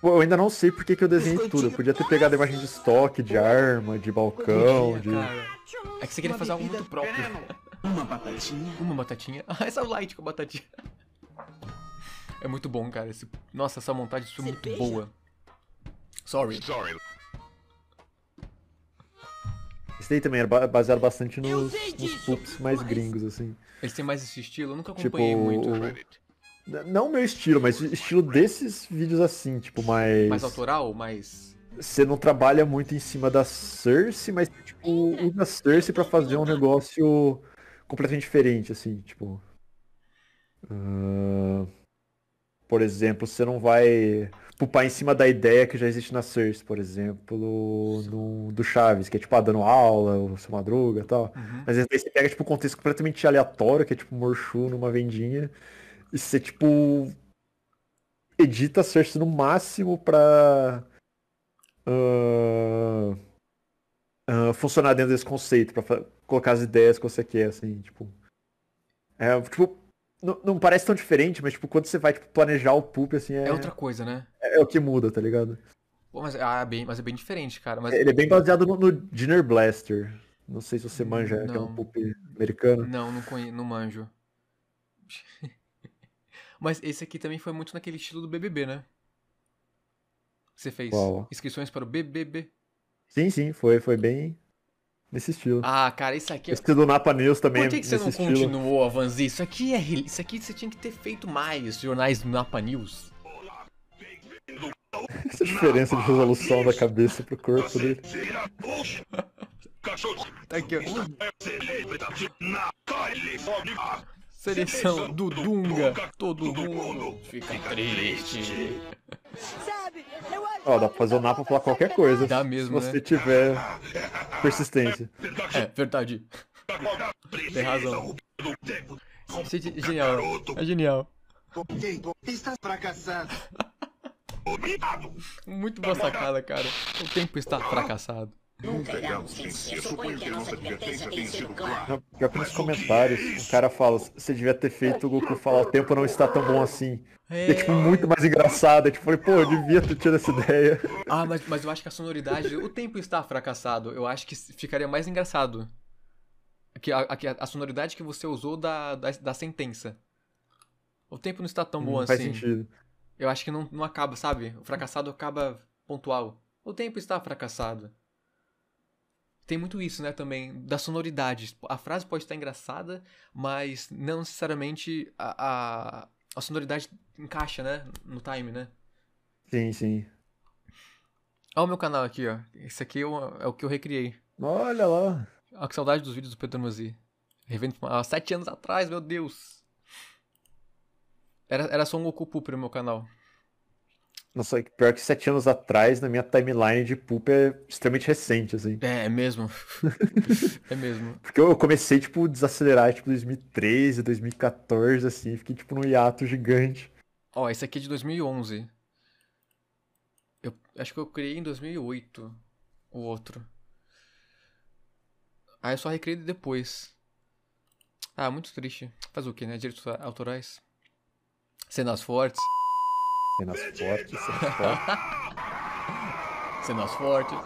Speaker 2: Pô, eu ainda não sei por que, eu desenhei tudo. Eu podia ter pegado a imagem de estoque, de arma, de balcão, de.
Speaker 1: É que você queria fazer algo muito próprio. Uma batatinha. Uma batatinha. Ah, essa é o light com a batatinha. É muito bom, cara. Esse... Nossa, essa montagem foi muito boa. Sorry.
Speaker 11: Sorry.
Speaker 2: Esse daí também era ba- baseado bastante nos, nos poops mais gringos, assim.
Speaker 1: Eles têm mais esse estilo? Eu nunca
Speaker 2: Tipo,
Speaker 1: acompanhei muito.
Speaker 2: o- Não o meu estilo, mas o estilo desses vídeos assim, tipo, mais.
Speaker 1: Mais autoral? Mais.
Speaker 2: Você não trabalha muito em cima da Cersei, mas tipo, usa a Cersei pra fazer um negócio completamente diferente, assim, tipo. ah, por exemplo, você não vai pupar em cima da ideia que já existe na Cersei, por exemplo, no, do Chaves, que é tipo, ah, dando aula, o seu madruga e tal.
Speaker 1: Uhum.
Speaker 2: Mas às vezes você pega, tipo, um contexto completamente aleatório, que é tipo Morshu numa vendinha, e você, tipo, edita a Cersei no máximo pra ah, ah, funcionar dentro desse conceito, pra colocar as ideias que você quer, assim, tipo. É, tipo, não, não parece tão diferente, mas, tipo, quando você vai, tipo, planejar o poop, assim, é,
Speaker 1: É outra coisa, né?
Speaker 2: é, é o que muda, tá ligado?
Speaker 1: Pô, mas, ah, bem, mas é bem diferente, cara. Mas...
Speaker 2: Ele é bem baseado no, no Dinner Blaster. Não sei se você manja, que é um
Speaker 1: Não.
Speaker 2: poop americano.
Speaker 1: Não, não, conhe... não manjo. Mas esse aqui também foi muito naquele estilo do BBB, né? Você fez
Speaker 2: Qual?
Speaker 1: inscrições para o BBB.
Speaker 2: Sim, sim, foi, foi bem nesse estilo.
Speaker 1: Ah, cara, isso aqui...
Speaker 2: Esse do Napa News também
Speaker 1: Por que,
Speaker 2: é
Speaker 1: que você não
Speaker 2: estilo.
Speaker 1: continuou, Avanzi? Isso aqui é... Isso aqui você tinha que ter feito mais jornais do Napa News.
Speaker 2: Essa diferença de resolução da cabeça pro corpo dele.
Speaker 1: Tá aqui, ó. Seleção do Dunga. Todo mundo fica triste.
Speaker 5: Sabe, eu acho
Speaker 2: Ó, dá pra fazer o Napa falar qualquer coisa.
Speaker 1: Dá
Speaker 2: se
Speaker 1: mesmo,
Speaker 2: você
Speaker 1: né?
Speaker 2: tiver persistência.
Speaker 1: É, verdade. Tem razão. Isso é ge- genial. É genial.
Speaker 14: Está fracassado.
Speaker 1: Muito boa sacada, cara. O tempo está fracassado.
Speaker 10: Nunca Suponho que a nossa advertência tenha sido clara.
Speaker 2: Pior que nos comentários, o cara fala, você devia ter feito o Goku falar o tempo não está tão bom assim. É, tipo muito mais engraçado. É tipo, falei, pô, eu devia ter tido essa ideia.
Speaker 1: Ah, mas, mas eu acho que a sonoridade. O tempo está fracassado. Eu acho que ficaria mais engraçado. Que a, a, a sonoridade que você usou da, da, da sentença. O tempo não está tão bom
Speaker 2: Hum,
Speaker 1: assim.
Speaker 2: faz sentido.
Speaker 1: Eu acho que não, não acaba, sabe? O fracassado acaba pontual. O tempo está fracassado. Tem muito isso, né, também, da sonoridade. A frase pode estar engraçada, mas não necessariamente a, a, a sonoridade encaixa, né, no time, né?
Speaker 2: Sim, sim.
Speaker 1: Olha o meu canal aqui, ó. Esse aqui é o, é o que eu recriei.
Speaker 2: Olha lá.
Speaker 1: Olha que saudade dos vídeos do Pedro Mazzi. Revendo há sete anos atrás, meu Deus. Era, era só um Goku Poop no meu canal.
Speaker 2: Nossa, pior que sete anos atrás, na minha timeline de poop é extremamente recente, assim.
Speaker 1: É, é mesmo. é mesmo.
Speaker 2: Porque eu comecei, tipo, desacelerar, tipo, 2013, 2014, assim. Fiquei, tipo, num hiato gigante.
Speaker 1: Ó, esse aqui é de 2011. Eu acho que eu criei em 2008 o outro. Aí eu só recriei depois. Ah, muito triste. Faz o que, né? Direitos autorais. Cenas fortes.
Speaker 2: Cenas fortes, cenas fortes.
Speaker 1: Cenas fortes.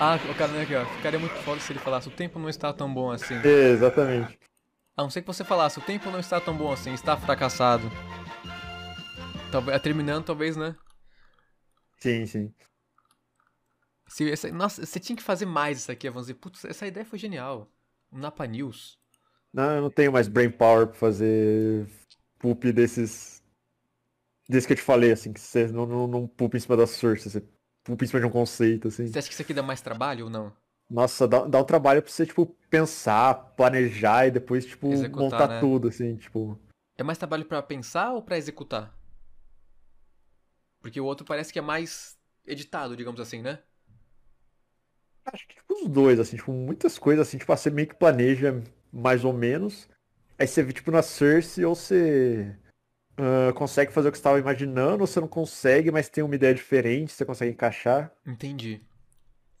Speaker 1: Ah, o cara, né, aqui, ó. Ficaria muito foda se ele falasse, o tempo não está tão bom assim.
Speaker 2: Exatamente.
Speaker 1: A não ser que você falasse, o tempo não está tão bom assim, está fracassado. Talvez, terminando, talvez, né?
Speaker 2: Sim, sim.
Speaker 1: Se essa, nossa, você tinha que fazer mais isso aqui, vamos dizer. Putz, essa ideia foi genial. Um Napa News.
Speaker 2: Não, eu não tenho mais brain power pra fazer poop desses. Desse que eu te falei, assim, que você não, não, não poop em cima da source, você poop em cima de um conceito, assim.
Speaker 1: Você acha que isso aqui dá mais trabalho ou não?
Speaker 2: Nossa, dá, dá um trabalho pra você, tipo, pensar, planejar e depois, tipo,
Speaker 1: Executar,
Speaker 2: montar
Speaker 1: né?
Speaker 2: tudo, assim, tipo.
Speaker 1: É mais trabalho pra pensar ou pra executar? Porque o outro parece que é mais editado, digamos assim, né?
Speaker 2: Acho que tipo, os dois, assim, tipo, muitas coisas, assim, tipo, você meio que planeja mais ou menos. Aí você vê, tipo, na Cersei, ou você ah, consegue fazer o que você estava imaginando, ou você não consegue, mas tem uma ideia diferente, você consegue encaixar.
Speaker 1: Entendi.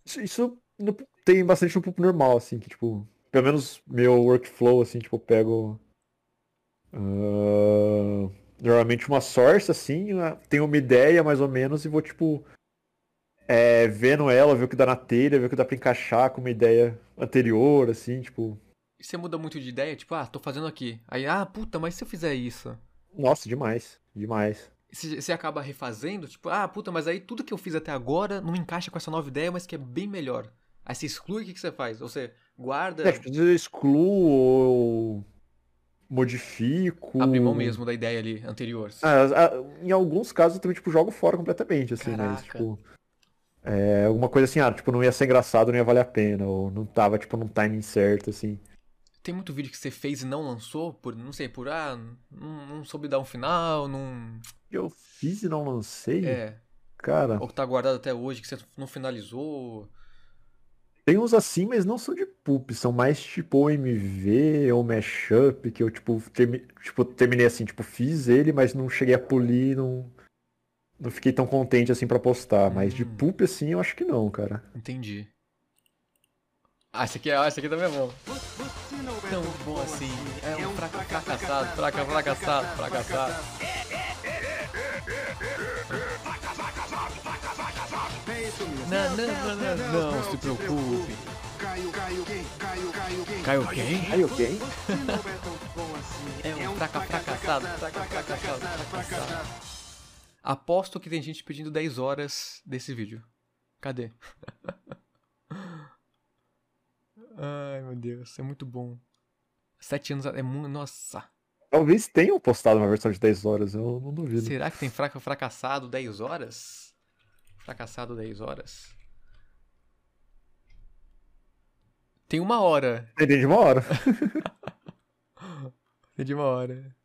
Speaker 2: Isso, isso no- tem bastante no público normal, assim, que, tipo, pelo menos meu workflow, assim, tipo, eu pego. ah, normalmente uma source, assim, né, tenho uma ideia mais ou menos e vou, tipo, é, vendo ela, ver o que dá na telha, ver o que dá pra encaixar com uma ideia anterior, assim, tipo.
Speaker 1: E você muda muito de ideia? Tipo, ah, tô fazendo aqui. Aí, ah, puta, mas se eu fizer isso?
Speaker 2: Nossa, demais. Demais.
Speaker 1: Você acaba refazendo? Tipo, ah, puta, mas aí tudo que eu fiz até agora não encaixa com essa nova ideia, mas que é bem melhor. Aí você exclui, o que, que você faz? Ou você guarda,
Speaker 2: É, tipo, eu excluo ou modifico.
Speaker 1: abre mão mesmo da ideia ali anterior.
Speaker 2: Ah, ah, em alguns casos eu também, tipo, jogo fora completamente, assim, mas,
Speaker 1: Caraca.
Speaker 2: tipo. É, alguma coisa assim, ah, tipo, não ia ser engraçado, não ia valer a pena, ou não tava, tipo, num timing certo, assim.
Speaker 1: Tem muito vídeo que você fez e não lançou, por, não sei, por, ah, não, não soube dar um final, não...
Speaker 2: Eu fiz e não lancei?
Speaker 1: É.
Speaker 2: Cara,
Speaker 1: Ou que tá guardado até hoje, que você não finalizou.
Speaker 2: tem uns assim, mas não são de poop, são mais tipo OMV ou mashup, que eu, tipo, termi- tipo, terminei assim, tipo, fiz ele, mas não cheguei a polir, não, não fiquei tão contente assim pra postar. Mas de poop, assim, eu acho que não, cara.
Speaker 1: Entendi. Ah, esse aqui, é, ah, esse aqui também é bom. Tão bom assim. É um fraca, fracassado, fraca, fracassado, fracassado. Não, não, não, não, não se preocupe.
Speaker 14: Caio, Caio, quem? Caio, Caio, quem?
Speaker 1: Caiu quem?
Speaker 2: Caiu quem?
Speaker 14: É
Speaker 1: um fraca, fracassado, fraca, fracassado, fracassado. Aposto que tem gente pedindo 10 horas desse vídeo. Cadê? Ai, meu Deus, é muito bom. Sete anos é muito. Nossa.
Speaker 2: Talvez tenham postado uma versão de 10 horas, eu não duvido.
Speaker 1: Será que tem fraca, fracassado 10 horas? Fracassado 10 horas. Tem uma hora.
Speaker 2: Tem de uma hora.
Speaker 1: Tem de uma hora.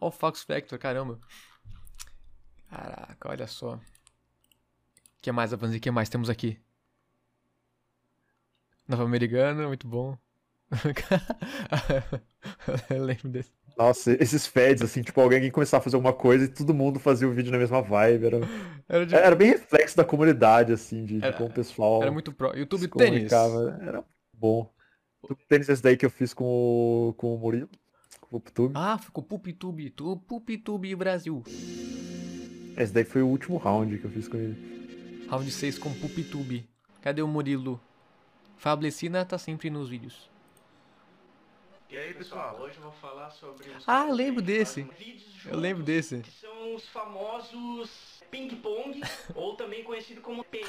Speaker 1: Ó o Fox Factor, caramba. Caraca, olha só. O que mais, Avanzi? O que mais temos aqui? Nova Americana, muito bom. Eu lembro desse.
Speaker 2: Nossa, esses feds, assim, tipo, alguém começar a fazer alguma coisa e todo mundo fazia o vídeo na mesma vibe. Era,
Speaker 1: Era de-
Speaker 2: era bem reflexo da comunidade, assim, de, de
Speaker 1: Era-
Speaker 2: como o pessoal.
Speaker 1: era muito pro. YouTube Tênis.
Speaker 2: Era bom. O tênis esse daí que eu fiz com o, com o Murilo. Com o PubTube.
Speaker 1: Ah, ficou PupTube, tu PupTube Brasil.
Speaker 2: Esse daí foi o último round que eu fiz com ele.
Speaker 1: Round 6 com PupTube. Cadê o Murilo? Fablecina tá sempre nos vídeos.
Speaker 25: E aí, pessoal, hoje eu vou falar sobre os
Speaker 1: Ah, lembro desse. Eu lembro desse.
Speaker 25: são os famosos ping-pong, ou também conhecido como pênis.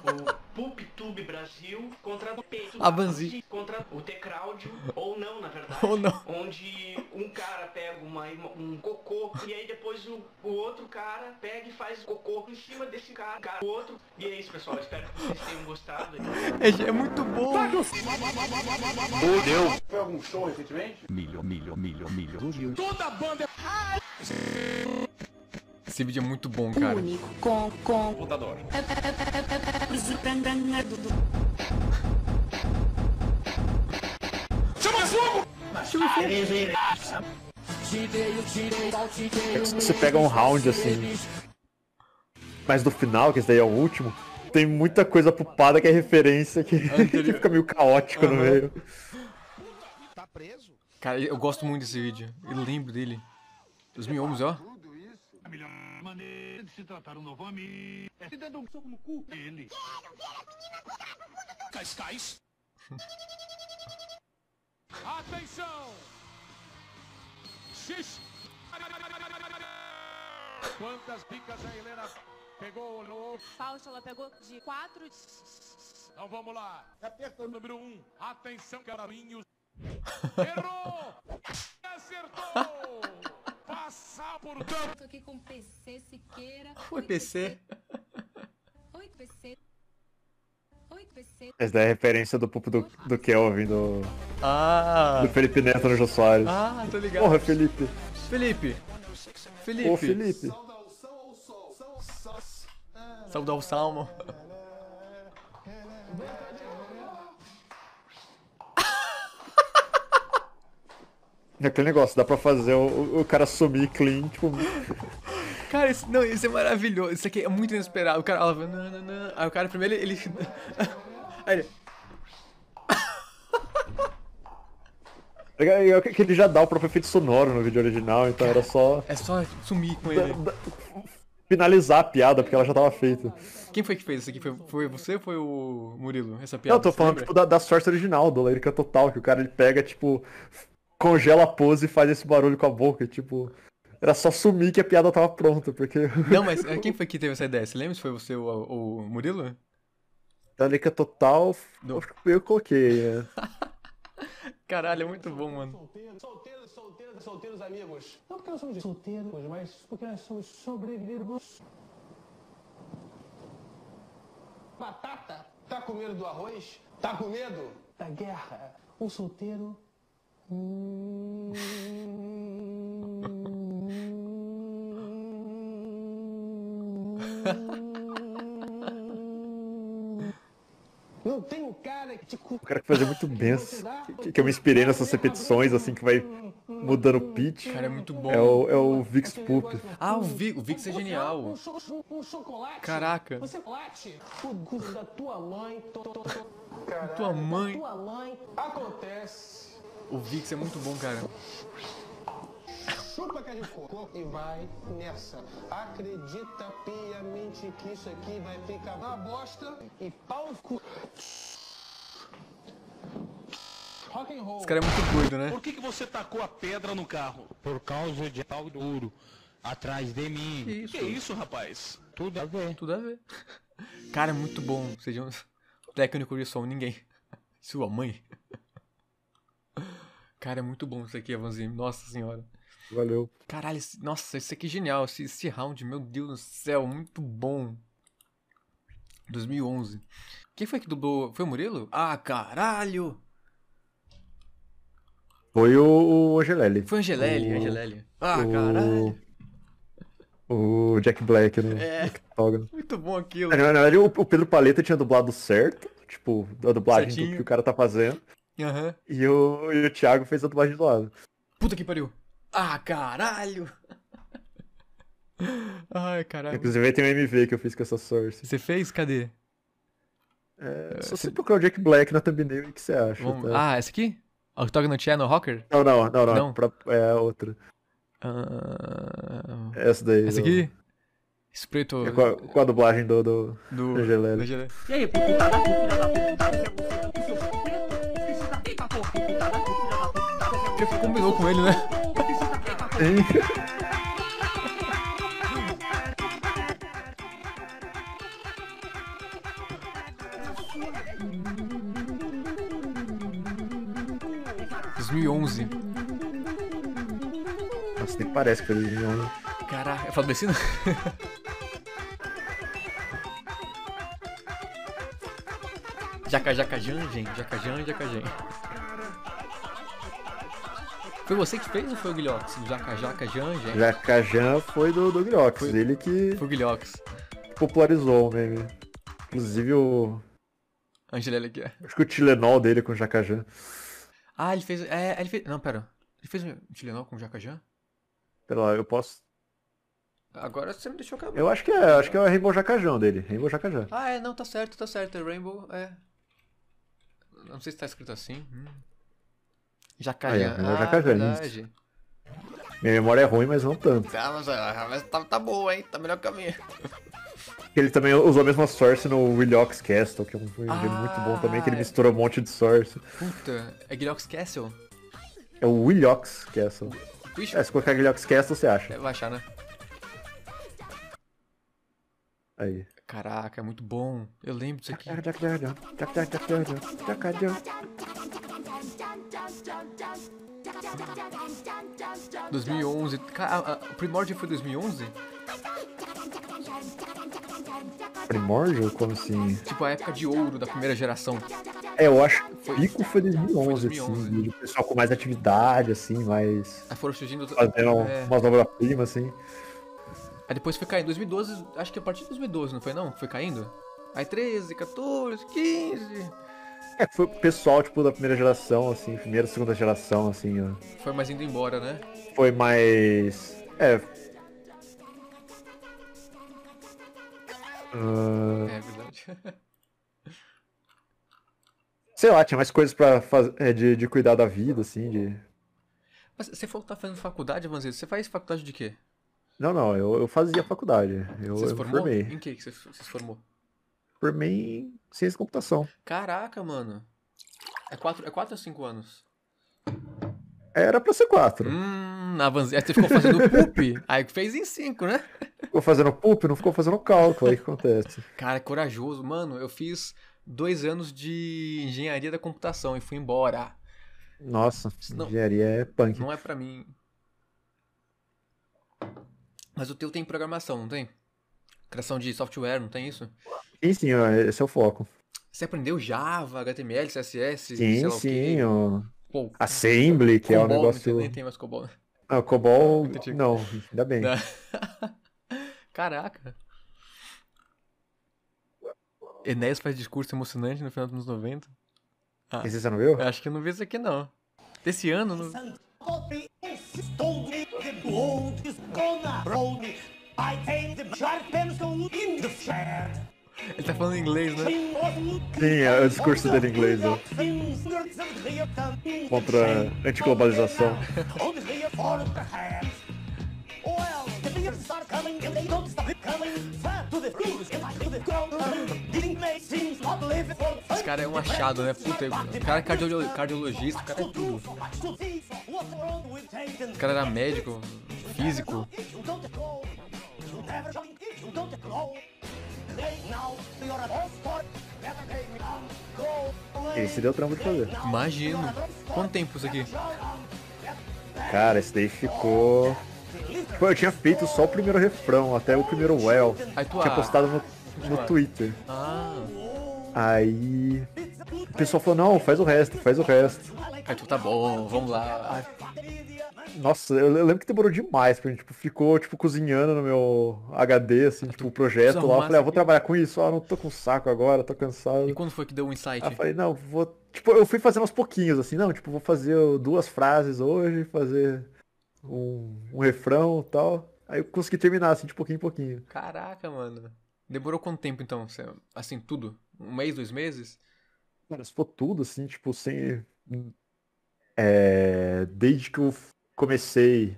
Speaker 25: O PulpTube Brasil contra o P.
Speaker 1: A Vanzi.
Speaker 25: Contra o T-Crowd, ou não, na verdade.
Speaker 1: Ou não.
Speaker 25: Onde um cara pega uma, um cocô, e aí depois o, o outro cara pega e faz cocô em cima desse cara, cara, o outro. E é isso, pessoal. Espero que vocês tenham gostado.
Speaker 1: É, é muito bom.
Speaker 25: Fudeu.
Speaker 26: Foi algum show recentemente?
Speaker 1: Milho, milho, milho, milho.
Speaker 26: Toda a banda
Speaker 1: Esse vídeo é muito bom, cara.
Speaker 4: Único com com
Speaker 26: Computador.
Speaker 4: Chama fogo!
Speaker 2: É que se você pega um round assim. Mas do final, que esse daí é o último, tem muita coisa pupada que é referência que, que fica meio caótico no
Speaker 1: Aham.
Speaker 2: meio.
Speaker 1: Cara, eu gosto muito desse vídeo. Eu lembro dele. 2011, ó.
Speaker 11: A maneira de se tratar um novo amigo é se dando um soco no cu dele. Cascais. Atenção! Xixi! Quantas bicas a Helena pegou no...
Speaker 27: Fausto, ela pegou de quatro.
Speaker 11: Então vamos lá. Aperta o número um. Atenção, Carlinhos. Errou! Acertou! Passar por.
Speaker 27: Tô aqui com o PC Siqueira.
Speaker 1: Oi, PC.
Speaker 27: Oi, PC. Oi, PC.
Speaker 2: Essa daí é a referência do pupo do, do Kelvin, do,
Speaker 1: Ah.
Speaker 2: do Felipe Neto no Jô Soares.
Speaker 1: Ah, tô ligado.
Speaker 2: Porra, Felipe.
Speaker 1: Felipe. Felipe.
Speaker 2: Ô, Felipe.
Speaker 1: Saudar o Salmo.
Speaker 2: É Aquele negócio, dá pra fazer o, o cara sumir clean, tipo.
Speaker 1: Cara, isso, não, isso é maravilhoso. Isso aqui é muito inesperado. O cara, ela, não, não, não. Aí o cara primeiro ele. Aí ele.
Speaker 2: É é que ele já dá o próprio efeito sonoro no vídeo original, então era só
Speaker 1: É só sumir com ele.
Speaker 2: finalizar a piada, porque ela já tava feita.
Speaker 1: Quem foi que fez isso aqui? Foi, foi você ou foi o Murilo? Essa
Speaker 2: Não,
Speaker 1: piada?
Speaker 2: eu tô falando, tipo, da, da sorte original, do Lyrica Total, que o cara ele pega, tipo, congela a pose e faz esse barulho com a boca, e, tipo. Era só sumir que a piada tava pronta, porque.
Speaker 1: Não, mas eh, quem foi que teve essa ideia? Você lembra se foi você ou o Murilo?
Speaker 2: Da Lyrica Total, foi eu que coloquei. é.
Speaker 1: Caralho, é muito bom, mano.
Speaker 12: Solteiros, solteiros, solteiros amigos. Não porque nós somos solteiros, mas porque nós somos sobrevivos. Batata, tá com medo do arroz? Tá com medo da guerra? Um solteiro. Não tem um cara que te
Speaker 2: O cara que fazia muito bem, que, que eu me inspirei nessas repetições, assim, que vai mudando o pitch.
Speaker 1: Cara, é muito bom.
Speaker 2: É o, é o Vix Poop.
Speaker 1: Ah, o, Vi, o Vix é genial.
Speaker 12: Um, cho- um chocolate.
Speaker 1: Caraca.
Speaker 12: Um chocolate. O gosto da tua mãe.
Speaker 1: tua mãe.
Speaker 12: Acontece.
Speaker 1: O Vix é muito bom, cara.
Speaker 12: Chupa que a gente cocô e vai nessa. Acredita piamente que isso aqui vai ficar uma bosta e pau cu. Rock and roll.
Speaker 1: Esse cara é muito doido, né?
Speaker 11: Por que, que você tacou a pedra no carro?
Speaker 28: Por causa de pau duro atrás de mim.
Speaker 1: Que isso?
Speaker 11: Que isso, rapaz?
Speaker 28: Tudo a ver.
Speaker 1: Tudo a ver. Cara, é muito bom. Seja um técnico de som, ninguém. Sua mãe. Cara, é muito bom isso aqui, Avanzinho. Nossa senhora.
Speaker 2: Valeu.
Speaker 1: Caralho, nossa, isso aqui é genial. Esse, esse round, meu Deus do céu, muito bom. 2011. Quem foi que dublou? Foi o Murilo? Ah, caralho!
Speaker 2: Foi o, o Angelelli.
Speaker 1: Foi o Angelelli,
Speaker 2: O-
Speaker 1: Angelelli. Ah,
Speaker 2: o-
Speaker 1: caralho.
Speaker 2: O Jack Black no
Speaker 1: É. Muito bom aquilo.
Speaker 2: Na verdade, o, o Pedro Paleta tinha dublado certo, tipo, a dublagem do que o cara tá fazendo.
Speaker 1: Aham.
Speaker 2: E o, e o Thiago fez a dublagem do lado.
Speaker 1: Puta que pariu. Ah, caralho! Ai, caralho.
Speaker 2: Inclusive tem um MV que eu fiz com essa source.
Speaker 1: Você fez? Cadê?
Speaker 2: É, só você procurar o Jack Black na thumbnail, o que você acha?
Speaker 1: Vamos-
Speaker 2: tá?
Speaker 1: Ah, essa aqui? O que toca no Channel Rocker?
Speaker 2: Não, não, não, não.
Speaker 1: Não?
Speaker 2: pra- é a outra.
Speaker 1: Ah,
Speaker 2: Essa daí.
Speaker 1: Essa aqui? Espreto.
Speaker 2: É com, a, com a dublagem do, do,
Speaker 1: Do- do.
Speaker 4: E aí, puta da puta, puta, é seu preto, eita
Speaker 1: combinou com ele, né? E onze.
Speaker 2: Nossa, nem parece que foi 2011.
Speaker 1: Caraca, é falecida? Jaca Jacajan, gente. Jacajan, Jacajan. Foi você que fez ou foi o Guilhox? Jaca Jacajan, gente.
Speaker 2: Jacajan foi do, do Griox, ele que
Speaker 1: Foi o Guilhox.
Speaker 2: popularizou o meme. Inclusive o.
Speaker 1: Angelele aqui. é.
Speaker 2: Acho que o Tilenol dele com o Jacajan.
Speaker 1: Ah, ele fez. É, ele fez. Não, pera. Ele fez um Tilenol com Jacajan?
Speaker 2: Pera lá, eu posso.
Speaker 1: Agora você me deixou acabar.
Speaker 2: Eu acho que é, acho que é o Rainbow Jacajão dele. Rainbow Jacajão.
Speaker 1: Ah, é, não, tá certo, tá certo. É Rainbow, é. Não sei se tá escrito assim. Hum. Jacajan.
Speaker 2: Ah, é, é
Speaker 1: ah,
Speaker 2: Jacajan,
Speaker 1: verdade.
Speaker 2: Minha memória é ruim, mas não tanto.
Speaker 1: Tá, mas, ah, mas tá, tá boa, hein? Tá melhor que a minha.
Speaker 2: Ele também usou a mesma source no Willox Castle, que é um game muito bom também, que ele
Speaker 1: Ah, é.
Speaker 2: mistura um monte de source.
Speaker 1: Puta, é Guilhox Castle?
Speaker 2: É o Willox Castle.
Speaker 1: Vixe.
Speaker 2: É, se colocar Willox Castle, você acha.
Speaker 1: É, vai achar, né?
Speaker 2: Aí.
Speaker 1: Caraca, é muito bom. Eu lembro disso aqui.
Speaker 2: Jacajão, Jacajão, Jacajão.
Speaker 1: 2011. Ca- ah, ah, O Primordial foi 2011?
Speaker 2: Primórdio? Como assim?
Speaker 1: Tipo a época de ouro da primeira geração.
Speaker 2: É, eu acho que
Speaker 1: Foi-
Speaker 2: o pico foi 2011,
Speaker 1: foi 2011.
Speaker 2: assim, de pessoal com mais atividade, assim, mais...
Speaker 1: Aí foram surgindo.
Speaker 2: Fazendo
Speaker 1: É.
Speaker 2: umas obras-primas, assim.
Speaker 1: Aí depois foi caindo. 2012, acho que a partir de 2012, não foi não? Foi caindo? Aí 13, 14, 15.
Speaker 2: É, foi o pessoal, tipo, da primeira geração, assim, primeira, segunda geração, assim, ó.
Speaker 1: Foi mais indo embora, né?
Speaker 2: Foi mais... É... Ah,
Speaker 1: É verdade.
Speaker 2: sei lá, tinha mais coisas pra fazer, de, de cuidar da vida, assim, de...
Speaker 1: Mas você falou que tá fazendo faculdade, Avanzito. Você faz faculdade de quê?
Speaker 2: Não, não, eu, eu fazia faculdade, eu,
Speaker 1: Você se
Speaker 2: eu
Speaker 1: formou?
Speaker 2: formei.
Speaker 1: Em que que você, você se formou?
Speaker 2: Formei em ciência de computação.
Speaker 1: Caraca, mano. É 4 é quatro ou 5 anos?
Speaker 2: Era pra ser quatro.
Speaker 1: Hum, na Avanzito. Aí você ficou fazendo PUP. Aí fez em 5, né?
Speaker 2: Ficou fazendo PUP, não ficou fazendo cálculo, aí o que acontece?
Speaker 1: Cara, é corajoso. Mano, eu fiz dois anos de engenharia da computação e fui embora.
Speaker 2: Nossa,
Speaker 1: Não.
Speaker 2: engenharia é punk.
Speaker 1: Não é pra mim. Mas o teu tem programação, não tem? Criação de software, não tem isso?
Speaker 2: Sim, sim, ó, esse é o foco.
Speaker 1: Você aprendeu Java, HTML, CSS, sei
Speaker 2: Sim,
Speaker 1: o
Speaker 2: sim, ó.
Speaker 1: Pô,
Speaker 2: Assembly, que é o
Speaker 1: COBOL,
Speaker 2: negócio...
Speaker 1: Nem tem mais COBOL?
Speaker 2: Ah, COBOL, não, ainda bem.
Speaker 1: Caraca. Enéas faz discurso emocionante no final dos anos 90. Ah,
Speaker 2: Esse você não viu?
Speaker 1: eu acho que eu não vi isso aqui, não. Desse ano, não... Ele tá falando inglês, né?
Speaker 2: Sim, é o discurso dele em inglês, ó. Contra a antiglobalização.
Speaker 1: Esse cara é um achado, né? Puta, o cara é cardiolo- cardiologista, o cara é tudo. O cara era médico, físico.
Speaker 2: Esse deu trampo de fazer.
Speaker 1: Imagino. Quanto tempo isso aqui?
Speaker 2: Cara, esse daí ficou... Eu tinha feito só o primeiro refrão, até o primeiro well.
Speaker 1: Aí tu,
Speaker 2: Tinha
Speaker 1: ah,
Speaker 2: postado no, no
Speaker 1: ah.
Speaker 2: Twitter.
Speaker 1: Ah,
Speaker 2: Aí... O pessoal falou, não, faz o resto, faz o resto.
Speaker 1: aí tu tá bom, vamos lá.
Speaker 2: Nossa, eu lembro que demorou demais pra gente, tipo, ficou, tipo, cozinhando no meu HD, assim, tipo, o projeto lá. Eu falei, ah, vou trabalhar com isso, ah, não tô com saco agora, tô cansado.
Speaker 1: E quando foi que deu o insight?
Speaker 2: Eu falei, não, vou. Tipo, eu fui fazendo aos pouquinhos, assim, não, tipo, vou fazer duas frases hoje, fazer um, um refrão e tal. Aí eu consegui terminar, assim, de pouquinho em pouquinho.
Speaker 1: Caraca, mano. Demorou quanto tempo então? Assim, tudo? Um mês, dois meses?
Speaker 2: Cara, se for tudo, assim, tipo, sem. É, desde que eu comecei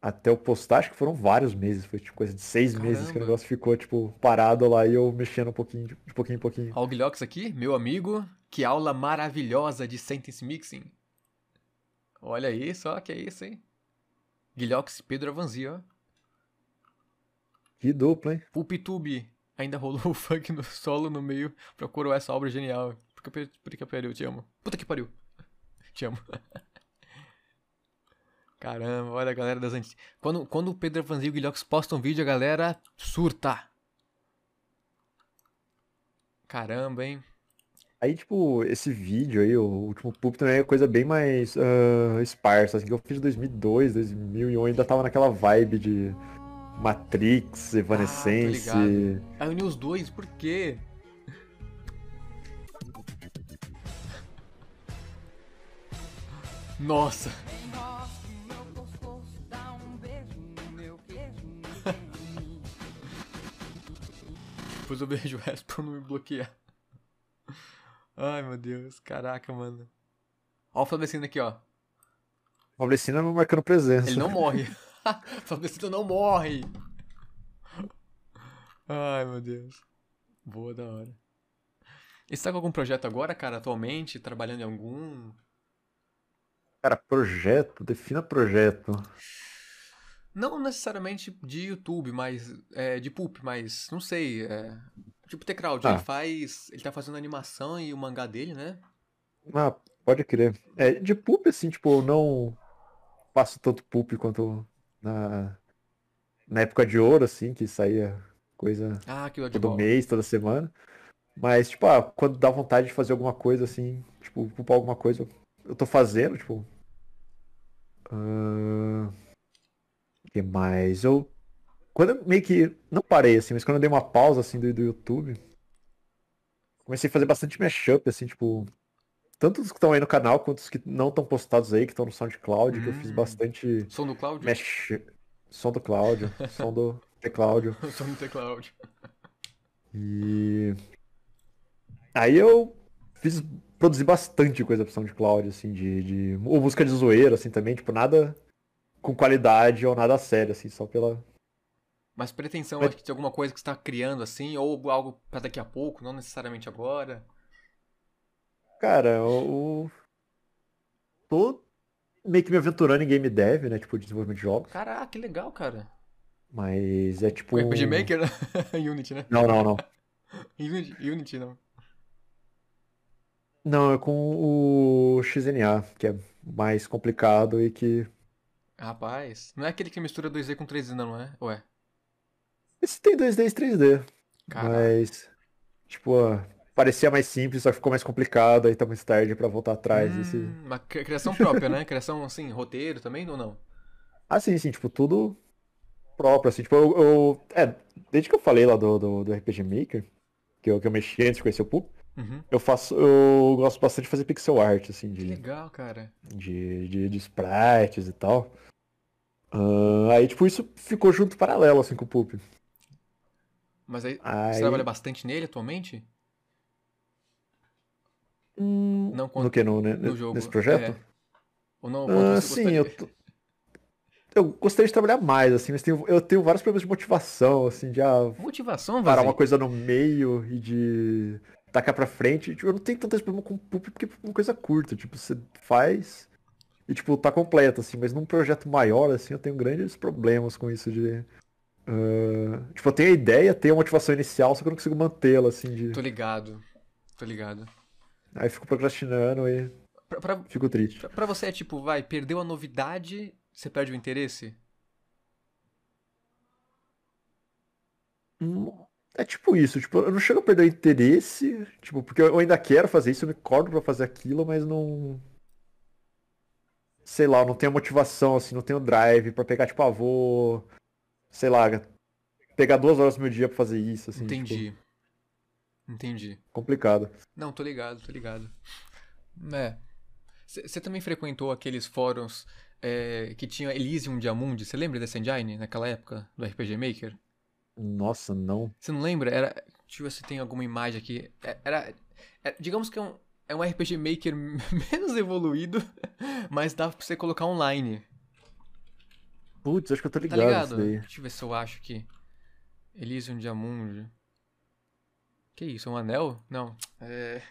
Speaker 2: até eu postar, acho que foram vários meses. Foi tipo coisa de seis meses que o
Speaker 1: Caramba.
Speaker 2: negócio ficou, tipo, parado lá e eu mexendo um pouquinho, de pouquinho em pouquinho.
Speaker 1: Ó, o Guilhox aqui, meu amigo. Que aula maravilhosa de Sentence Mixing. Olha aí, só que é isso, hein? Guilhox Pedro Avanzi, ó.
Speaker 2: Que dupla, hein?
Speaker 1: Pulpitube. Ainda rolou o funk no solo no meio pra coroar essa obra genial. Puta que puta que pariu, te amo. Puta que pariu. Te amo. Caramba, olha a galera das antigas. Quando, quando o Pedro Avanzi e o Guilhox postam vídeo, a galera surta. Caramba, hein?
Speaker 2: Aí, tipo, esse vídeo aí, o último pulp também é coisa bem mais ah, esparsa, assim, que eu fiz em 2002, 2001, ainda tava naquela vibe de Matrix, Evanescence.
Speaker 1: Ah, tô ligado. Aí uniu os dois, por quê? Nossa. Depois eu beijo o resto pra não me bloquear. Ai, meu Deus. Caraca, mano. Ó o Fablecino aqui, ó.
Speaker 2: Fablecina não marcando presença.
Speaker 1: Ele não morre. Fablecino não morre. Ai, meu Deus. Boa da hora. E você tá com algum projeto agora, cara, atualmente? Trabalhando em algum?
Speaker 2: Cara, projeto, defina projeto.
Speaker 1: Não necessariamente de YouTube, mas é, de Pulp, mas não sei. É, tipo The Crowd,
Speaker 2: Ah.
Speaker 1: ele faz. Ele tá fazendo animação e o mangá dele, né?
Speaker 2: Ah, pode crer. É, de pulp, assim, tipo, eu não faço tanto pulp quanto na, na época de ouro, assim, que saía coisa
Speaker 1: Ah, aquilo é
Speaker 2: todo
Speaker 1: bola.
Speaker 2: mês, toda semana. Mas, tipo, ah, quando dá vontade de fazer alguma coisa, assim, tipo, pulpar alguma coisa, eu tô fazendo, tipo. O que mais? Eu. Quando eu meio que. Não parei, assim, mas quando eu dei uma pausa, assim, do, do YouTube, comecei a fazer bastante mashup, assim, tipo. Tanto os que estão aí no canal, quanto os que não estão postados aí, que estão no SoundCloud, que eu fiz
Speaker 1: Hum.
Speaker 2: bastante.
Speaker 1: Som do Cláudio?
Speaker 2: Mash... Som do Cláudio, som do The Cláudio.
Speaker 1: Som do The Cloud.
Speaker 2: E. Aí eu fiz. Produzi bastante coisa pro SoundCloud, assim, de, de. Ou música de zoeira, assim, também, tipo, nada com qualidade ou nada sério, assim, só pela.
Speaker 1: Mas pretensão, acho que de alguma coisa que você tá criando assim, ou algo pra daqui a pouco, não necessariamente agora.
Speaker 2: Cara, eu. Tô meio que me aventurando em game dev, né? Tipo, desenvolvimento de jogos.
Speaker 1: Caraca, que legal, cara.
Speaker 2: Mas é tipo.
Speaker 1: Com RPG Maker, né? Unity, né?
Speaker 2: Não, não, não.
Speaker 1: Unity, Unity não.
Speaker 2: Não, é com o XNA, que é mais complicado e que.
Speaker 1: Rapaz, não é aquele que mistura 2D com 3D, não, não é?
Speaker 2: Esse tem 2D e 3D.
Speaker 1: Caraca.
Speaker 2: Mas. Tipo, ó, parecia mais simples, só que ficou mais complicado, aí tá mais tarde pra voltar atrás. Esse...
Speaker 1: Hum, uma cri- criação própria, né? Criação, assim, roteiro também, ou não?
Speaker 2: Ah, sim, sim, tipo, tudo próprio, assim, tipo, eu, eu- é, desde que eu falei lá do, do, do RPG Maker, que eu, que eu mexi antes de conhecer o Pup,
Speaker 1: Uhum.
Speaker 2: eu faço, eu gosto bastante de fazer pixel art, assim,
Speaker 1: Que
Speaker 2: de,
Speaker 1: legal, cara.
Speaker 2: de, de, de sprites e tal. Ah, aí, tipo, isso ficou junto paralelo, assim, com o Pup.
Speaker 1: Mas aí,
Speaker 2: Aí-
Speaker 1: você trabalha bastante nele atualmente?
Speaker 2: Hum,
Speaker 1: Não quanto
Speaker 2: no que, no, ne-
Speaker 1: no jogo.
Speaker 2: nesse projeto?
Speaker 1: É. Ou não,
Speaker 2: Ah, sim,
Speaker 1: gostaria?
Speaker 2: eu, tô- eu gostaria de trabalhar mais, assim, mas tenho, eu tenho vários problemas de motivação, assim, de ah,
Speaker 1: Motivação,
Speaker 2: parar uma coisa no meio e de tacar pra frente. Tipo, eu não tenho tanto esse problema com pulp porque é uma coisa curta, tipo, você faz e, tipo, tá completo, assim, mas num projeto maior, assim, eu tenho grandes problemas com isso de... ah, tipo, eu tenho a ideia, tenho a motivação inicial, só que eu não consigo mantê-la, assim, de...
Speaker 1: Tô ligado. Tô ligado.
Speaker 2: Aí eu fico procrastinando e
Speaker 1: Pra, pra,
Speaker 2: fico triste.
Speaker 1: pra- pra você é tipo, vai, perdeu a novidade, você perde o interesse?
Speaker 2: Hum, É tipo isso, tipo, eu não chego a perder o interesse, tipo, porque eu ainda quero fazer isso, eu me cobro pra fazer aquilo, mas não. Sei lá, eu não tenho a motivação, assim, não tenho drive pra pegar, tipo, ah, vou. Sei lá, pegar duas horas do meu dia pra fazer isso, assim, tipo,
Speaker 1: Entendi. Entendi.
Speaker 2: complicado.
Speaker 1: Não, tô ligado, tô ligado. É. Você também frequentou aqueles fóruns é, que tinha Elysium Diamundi. Você lembra dessa engine naquela época do RPG Maker?
Speaker 2: Nossa, não.
Speaker 1: Você não lembra? Era. Deixa eu ver se tem alguma imagem aqui. É- Era. é- digamos que é um, é um RPG Maker menos evoluído, mas dá pra você colocar online.
Speaker 2: Putz, acho que eu tô
Speaker 1: Tá
Speaker 2: ligado,
Speaker 1: ligado?
Speaker 2: nisso daí.
Speaker 1: Deixa eu ver se eu acho aqui. Elysium Diamundi. Que isso? É um anel? Não. É.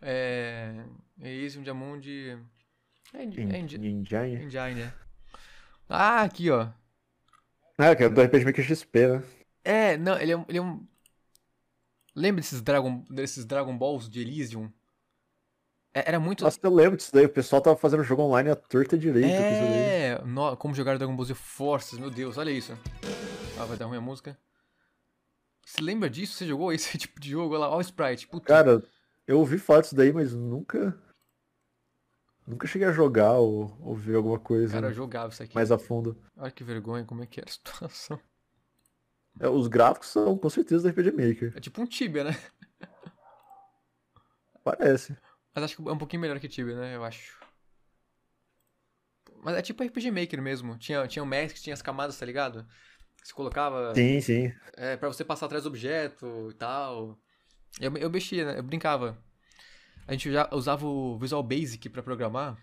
Speaker 1: É. Elysium Diamundi. É, é Eng-
Speaker 2: Engine?
Speaker 1: Engine, é. Ah, aqui, ó.
Speaker 2: Ah, que é do RPG Maker XP, né?
Speaker 1: É, não, ele é, um- ele é um. Lembra desses Dragon, desses Dragon Balls de Elysium? É- Era muito.
Speaker 2: Nossa, eu lembro disso daí. O pessoal tava fazendo jogo online à torta direita com isso daí.
Speaker 1: É, no- como jogar Dragon Ball Z Forces, meu Deus, olha isso. Ah, vai dar ruim a música. Você lembra disso? Você jogou esse tipo de jogo? Olha lá, olha o sprite. Puta.
Speaker 2: Cara, eu ouvi falar disso daí, mas nunca. Nunca cheguei a jogar ou, ou ver alguma coisa
Speaker 1: Cara, eu jogava isso aqui.
Speaker 2: mais a fundo.
Speaker 1: Olha que vergonha, como é que era a situação.
Speaker 2: É, os gráficos são com certeza do RPG Maker.
Speaker 1: É tipo um Tibia, né?
Speaker 2: Parece.
Speaker 1: Mas acho que é um pouquinho melhor que Tibia, né? Eu acho. Mas é tipo RPG Maker mesmo. Tinha, tinha o que tinha as camadas, tá ligado? Você colocava.
Speaker 2: Sim, sim.
Speaker 1: É, pra você passar atrás do objeto e tal. Eu, eu mexia, né? Eu brincava. A gente já usava o Visual Basic pra programar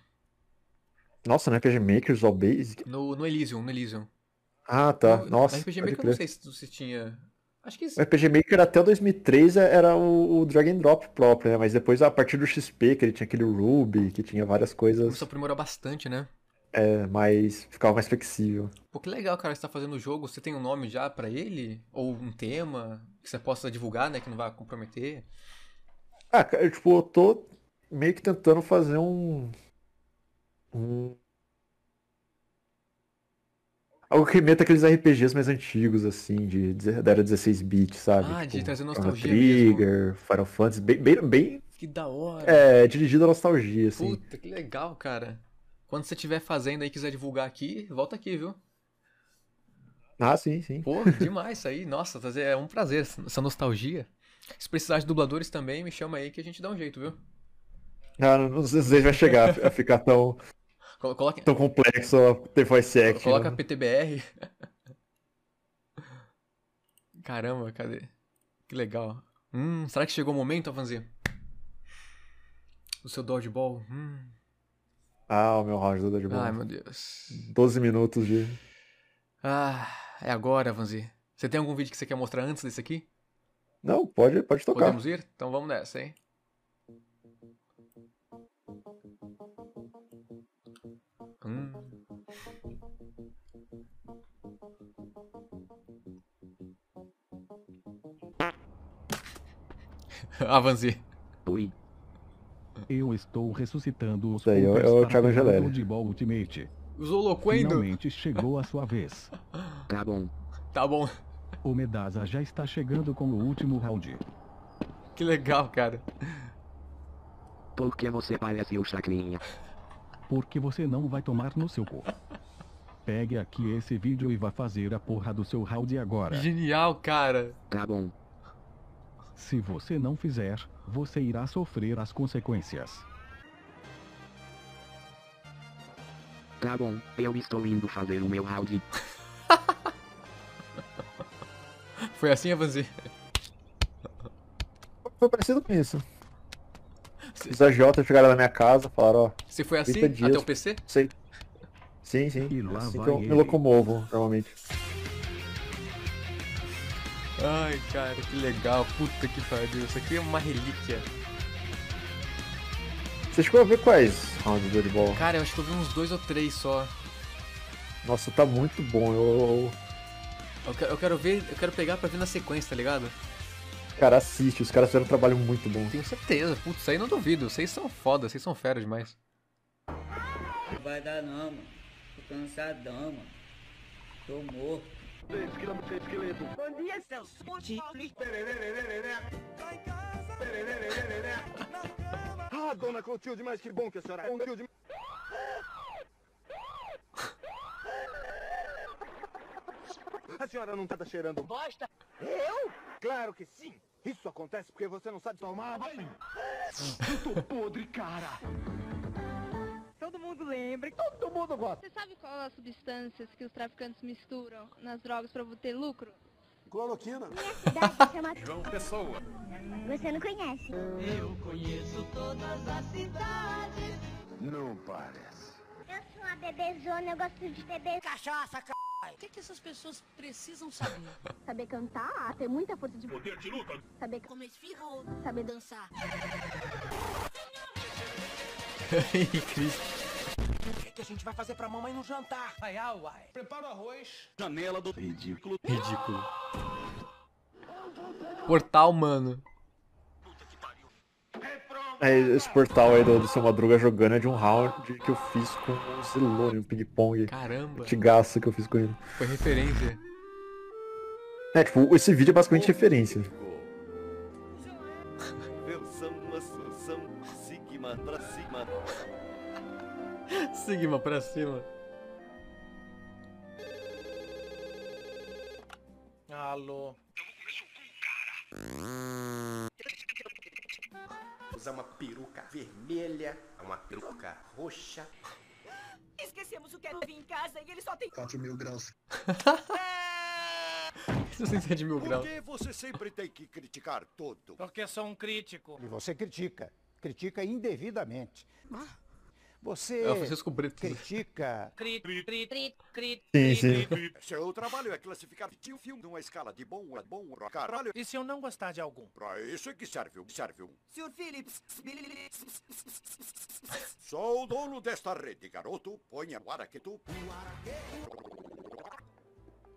Speaker 2: Nossa, no RPG Maker, Visual Basic.
Speaker 1: no, no Elysium, no Elysium.
Speaker 2: Ah, tá.
Speaker 1: No-
Speaker 2: Nossa.
Speaker 1: No RPG Maker eu não sei se, se tinha. Acho que
Speaker 2: O RPG Maker até o 2003 era o, o drag and drop próprio, né? Mas depois, a partir do XP, que ele tinha aquele Ruby, que tinha várias coisas,
Speaker 1: começou a aprimorar bastante, né?
Speaker 2: É, mais... ficava mais flexível.
Speaker 1: Pô, que legal, cara, você tá fazendo o jogo. Você tem um nome já pra ele? Ou um tema que você possa divulgar, né? Que não vai comprometer?
Speaker 2: Ah, cara, eu, tipo, eu tô meio que tentando fazer um... um... Algo que remeta aqueles RPGs mais antigos, assim, de, de- da era 16 bits, sabe?
Speaker 1: Ah, de
Speaker 2: Tipo,
Speaker 1: trazer
Speaker 2: Chrono
Speaker 1: nostalgia
Speaker 2: Trigger, Final Fantasy, bem, bem, bem
Speaker 1: Que da hora.
Speaker 2: é, dirigido à nostalgia, assim.
Speaker 1: Puta, que legal, cara. Quando você estiver fazendo aí e quiser divulgar aqui, volta aqui, viu?
Speaker 2: Ah, sim, sim.
Speaker 1: Pô, demais isso aí. Nossa, é um prazer essa nostalgia. Se precisar de dubladores também, me chama aí que a gente dá um jeito, viu?
Speaker 2: Ah, não, não sei se vai chegar a ficar tão,
Speaker 1: Colo- Coloca,
Speaker 2: tão complexo ter voice acting.
Speaker 1: coloca
Speaker 2: né?
Speaker 1: PTBR. Caramba, cadê? Que legal. Hum, será que chegou o momento, Avanzi? O seu dodgeball? Hum.
Speaker 2: Ah, o meu round do Dodgeball.
Speaker 1: Ai, meu Deus.
Speaker 2: 12 minutos de...
Speaker 1: Ah, é agora, Avanzi. Você tem algum vídeo que você quer mostrar antes desse aqui?
Speaker 2: Não, pode, pode tocar.
Speaker 1: Podemos ir? Então vamos nessa, hein? Hum. Avanzi.
Speaker 26: Eu estou ressuscitando os
Speaker 2: Isso aí, é o- é o Thiago Angelelli.
Speaker 26: Dodgeball Ultimate.
Speaker 1: Usou loquendo?
Speaker 26: Finalmente chegou a sua vez.
Speaker 7: Tá bom.
Speaker 1: Tá bom.
Speaker 26: O Medasa já está chegando com o último round.
Speaker 1: Que legal, cara.
Speaker 7: Por que você parece o Chacrinha?
Speaker 26: Porque você não vai tomar no seu cu. Pegue aqui esse vídeo e vá fazer a porra do seu round agora.
Speaker 1: Genial, cara.
Speaker 7: Tá bom.
Speaker 26: Se você não fizer, você irá sofrer as consequências.
Speaker 7: Tá bom, eu estou indo fazer o meu round.
Speaker 1: Foi assim, Avanzi?
Speaker 2: Foi parecido com isso. Os agiota chegaram na minha casa, falaram, ó...
Speaker 1: Se foi assim,
Speaker 2: 30 dias,
Speaker 1: até o PC?
Speaker 2: Sei. Sim, sim.
Speaker 26: E lá
Speaker 2: assim
Speaker 26: vai
Speaker 2: que eu me
Speaker 26: ele.
Speaker 2: locomovo, normalmente.
Speaker 1: Ai, cara, que legal. Puta que pariu. Isso aqui é uma relíquia.
Speaker 2: Você chegou a ver quais rounds do Dodgeball?
Speaker 1: Cara, eu acho que eu vi uns dois ou três só.
Speaker 2: Nossa, tá muito bom. Eu,
Speaker 1: Eu quero, eu quero ver, eu quero pegar pra ver na sequência, tá ligado?
Speaker 2: Cara, assiste, os caras fizeram um trabalho muito bom.
Speaker 1: Tenho certeza. Putz, isso aí não duvido. Vocês são foda, vocês são fera demais.
Speaker 29: Não vai dar não, mano. Tô cansadão, mano. Tô morto.
Speaker 12: Bom dia, seus Ah, dona Clotilde, mas que bom que a senhora é. Clotilde. A senhora não tá cheirando bosta? Eu? Claro que sim. Isso acontece porque você não sabe tomar banho. Eu tô podre, cara.
Speaker 30: Todo mundo lembra.
Speaker 22: Todo mundo gosta.
Speaker 30: Você sabe qual é as substâncias que os traficantes misturam nas drogas para obter lucro?
Speaker 22: Cloroquina.
Speaker 30: Cidade chama
Speaker 22: João Pessoa.
Speaker 30: Você não conhece.
Speaker 4: Eu conheço todas as cidades.
Speaker 22: Não parece.
Speaker 30: Eu sou uma bebezona, eu gosto de beber
Speaker 4: Cachaça, c... O que, que essas pessoas precisam saber?
Speaker 30: Saber cantar, ter muita força de
Speaker 22: Poder de luta.
Speaker 30: Saber
Speaker 4: Comer esfirra ou
Speaker 30: saber
Speaker 4: dançar?
Speaker 1: Cristo.
Speaker 20: O que, que a gente vai fazer pra mamãe no jantar? Ai, ah, uai.
Speaker 11: Prepara o arroz.
Speaker 22: Janela do ridículo.
Speaker 1: Ridículo. Portal, mano.
Speaker 2: É, esse portal aí do, do seu Madruga jogando é de um round que eu fiz com o Zilone, um ping-pong.
Speaker 1: Caramba.
Speaker 2: Antigaço que eu fiz com ele.
Speaker 1: Foi referência.
Speaker 2: É, tipo, esse vídeo é basicamente referência.
Speaker 31: Sigma pra cima.
Speaker 20: Alô.
Speaker 32: Usar uma peruca vermelha, uma peruca roxa.
Speaker 4: Esquecemos o que era vir em casa e ele só tem
Speaker 22: 4 mil graus.
Speaker 1: Ser de mil
Speaker 31: Por
Speaker 1: graus.
Speaker 31: que você sempre tem que criticar tudo?
Speaker 20: Porque sou um crítico.
Speaker 22: E você critica. Critica indevidamente. Você
Speaker 1: É o Francisco Brito.
Speaker 22: critica.
Speaker 20: Crit, crit, crit, crit.
Speaker 2: Sim, sim.
Speaker 31: Seu trabalho é classificar um filme numa escala de bom a bom pra caralho.
Speaker 20: E se eu não gostar de algum?
Speaker 31: Pra isso é que serve, o- serve. o-
Speaker 4: Sr. Phillips.
Speaker 31: Sou o dono desta rede, garoto. Ponha o araqueto.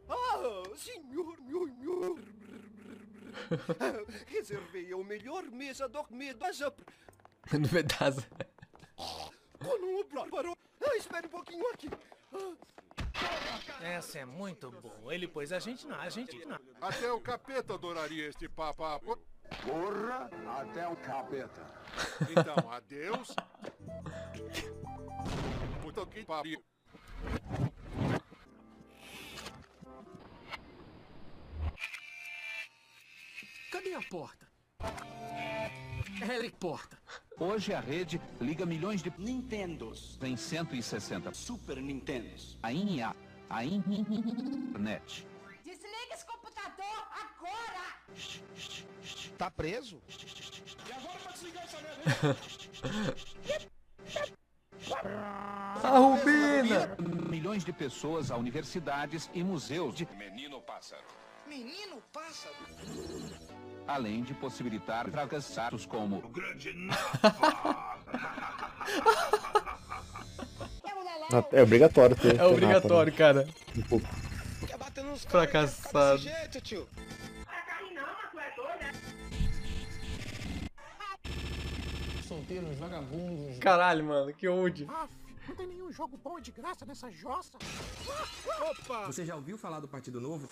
Speaker 14: Ah, senhor, meu senhor. Ah, Reservei a melhor mesa dormida.
Speaker 1: No pedaço.
Speaker 14: Quando o parou. Ah, espere um pouquinho aqui.
Speaker 20: Essa é muito boa. Ele pôs a gente na, a gente na.
Speaker 11: Até o capeta adoraria este papo.
Speaker 22: Porra, até o capeta.
Speaker 11: Então, adeus. Puta que pariu.
Speaker 4: Cadê a porta? Eric Porta.
Speaker 33: Hoje a rede liga milhões de
Speaker 14: Nintendos.
Speaker 33: em 160
Speaker 14: Super Nintendos.
Speaker 33: a INA, a internet.
Speaker 5: Desliga esse computador agora!
Speaker 22: Tá preso?
Speaker 14: E agora pra desligar essa merda.
Speaker 1: A Rubina!
Speaker 33: Milhões de pessoas a universidades e museus de
Speaker 31: Menino pássaro.
Speaker 14: Menino pássaro.
Speaker 33: Além de possibilitar fracassados como
Speaker 11: Grande
Speaker 2: É obrigatório ter.
Speaker 1: É obrigatório, cara.
Speaker 2: Um pouco.
Speaker 14: Quer bater nos
Speaker 1: Fracassado.
Speaker 4: Solteiros, vagabundos.
Speaker 1: Caralho, mano, que ódio.
Speaker 4: Não tem nenhum jogo bom de graça nessa jossa.
Speaker 20: Opa!
Speaker 34: Você já ouviu falar do Partido Novo?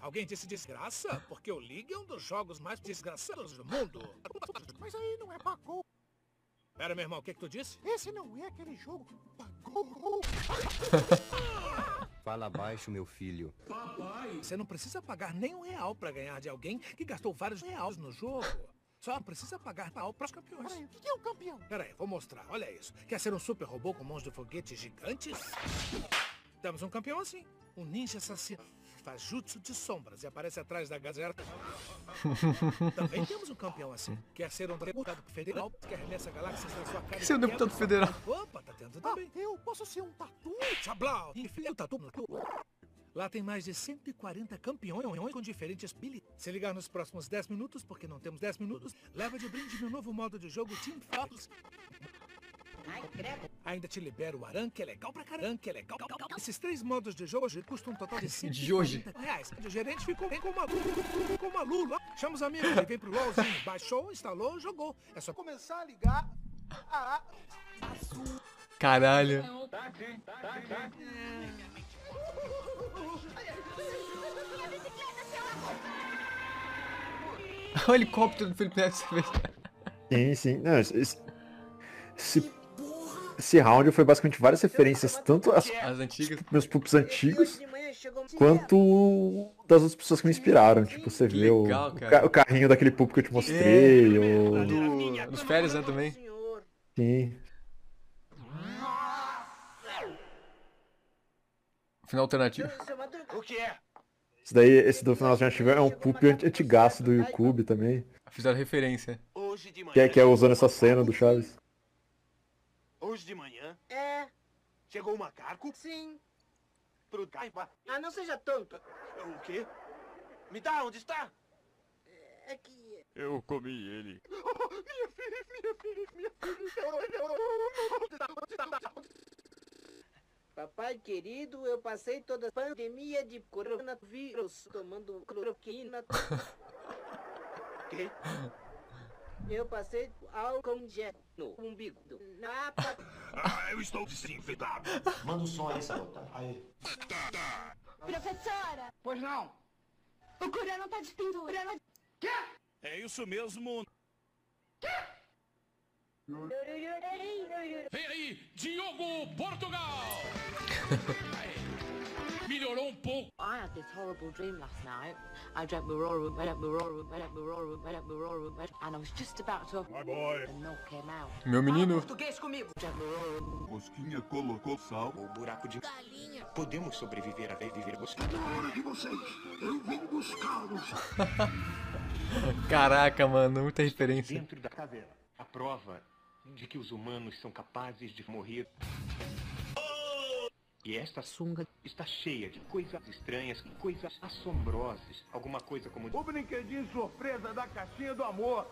Speaker 20: Alguém disse desgraça? Porque o League é um dos jogos mais desgraçados do mundo.
Speaker 4: Mas aí não é pagou.
Speaker 20: Pera, meu irmão, o que, que tu disse?
Speaker 4: Esse não é aquele jogo. Pagou.
Speaker 34: Fala baixo, meu filho.
Speaker 20: Você não precisa pagar nem um real pra ganhar de alguém que gastou vários reais no jogo. Só precisa pagar real pros campeões.
Speaker 4: Peraí, o que é um campeão?
Speaker 20: Pera aí, vou mostrar. Olha isso. Quer ser um super robô com mãos de foguete gigantes? Temos um campeão assim. Um ninja assassino. Faz jutsu de sombras e aparece atrás da galera. Também temos um campeão assim. Quer ser um deputado federal que arremessa galáxias na sua cara.
Speaker 1: Quer ser um
Speaker 20: e
Speaker 1: deputado federal.
Speaker 20: Opa, tá tendo também.
Speaker 4: Eu posso ser um tatu?
Speaker 20: Chablau! Enfia o tatu no cu. Lá tem mais de 140 campeões com diferentes bilhas. Se ligar nos próximos 10 minutos, porque não temos 10 minutos, leva de brinde meu novo modo de jogo Team Fox. Ainda te libera o Aran, que é legal pra caramba, que é legal. Esses três modos de jogo hoje custam um total de
Speaker 1: De hoje.
Speaker 20: 140 reais. O gerente ficou bem com uma lula, com uma lula. Chama os amigos e vem pro LOLzinho. Baixou, instalou, jogou. É só
Speaker 14: Começar a ligar a...
Speaker 1: Caralho. o helicóptero do Felipe Neto, você é vê.
Speaker 2: Sim, sim. Não, esse, esse, esse round foi basicamente várias referências, tanto as,
Speaker 1: as antigas, tipo,
Speaker 2: meus pups antigos, quanto das outras pessoas que me inspiraram. Tipo, você vê o,
Speaker 1: legal,
Speaker 2: o, o, carrinho daquele pup que eu te é. mostrei. É, o...
Speaker 1: Do, dos Pérez, né, também.
Speaker 2: Sim.
Speaker 1: Final alternativo.
Speaker 35: O que é?
Speaker 2: Esse daí, esse do final alternativo é um poop anti- antigaço do YouTube também.
Speaker 1: Fizeram referência.
Speaker 35: Hoje de manhã.
Speaker 2: Que é, que é usando essa cena do Chaves.
Speaker 35: Hoje de manhã.
Speaker 5: É,
Speaker 35: Chegou o macaco.
Speaker 5: sim.
Speaker 35: Pro caipa.
Speaker 5: Ah, não seja tonto.
Speaker 35: O quê? Me dá, onde está?
Speaker 5: É que...
Speaker 36: Eu comi ele.
Speaker 35: minha filha, minha filha, minha
Speaker 5: Papai querido, eu passei toda a pandemia de coronavírus tomando cloroquina.
Speaker 35: Quê?
Speaker 5: Eu passei álcool gel no umbigo. Na
Speaker 18: Ah, eu estou desinfetado.
Speaker 19: Manda o som aí, Sarota. Aí.
Speaker 37: Professora!
Speaker 35: Pois não.
Speaker 37: O Corano tá despendurando.
Speaker 18: É isso mesmo. Vem aí, Diogo Portugal! Melhorou um pouco.
Speaker 25: I had this horrible dream last night. I dreamt we were all, we dreamt we were all, we dreamt we were all, we dreamt we were all, we dreamt- and I was just about to
Speaker 18: My boy.
Speaker 25: the milk came out.
Speaker 1: Meu menino.
Speaker 25: Português comigo.
Speaker 18: Mosquinha colocou sal.
Speaker 19: O buraco de galinha. Podemos sobreviver a viver buscando.
Speaker 18: hora de vocês. Eu vim buscá-los.
Speaker 1: Caraca, mano, muita referência.
Speaker 19: Dentro da caverna. A prova de que os humanos são capazes de morrer. E esta sunga está cheia de coisas estranhas, coisas assombrosas. Alguma coisa como.
Speaker 18: O brinquedinho surpresa da caixinha do amor.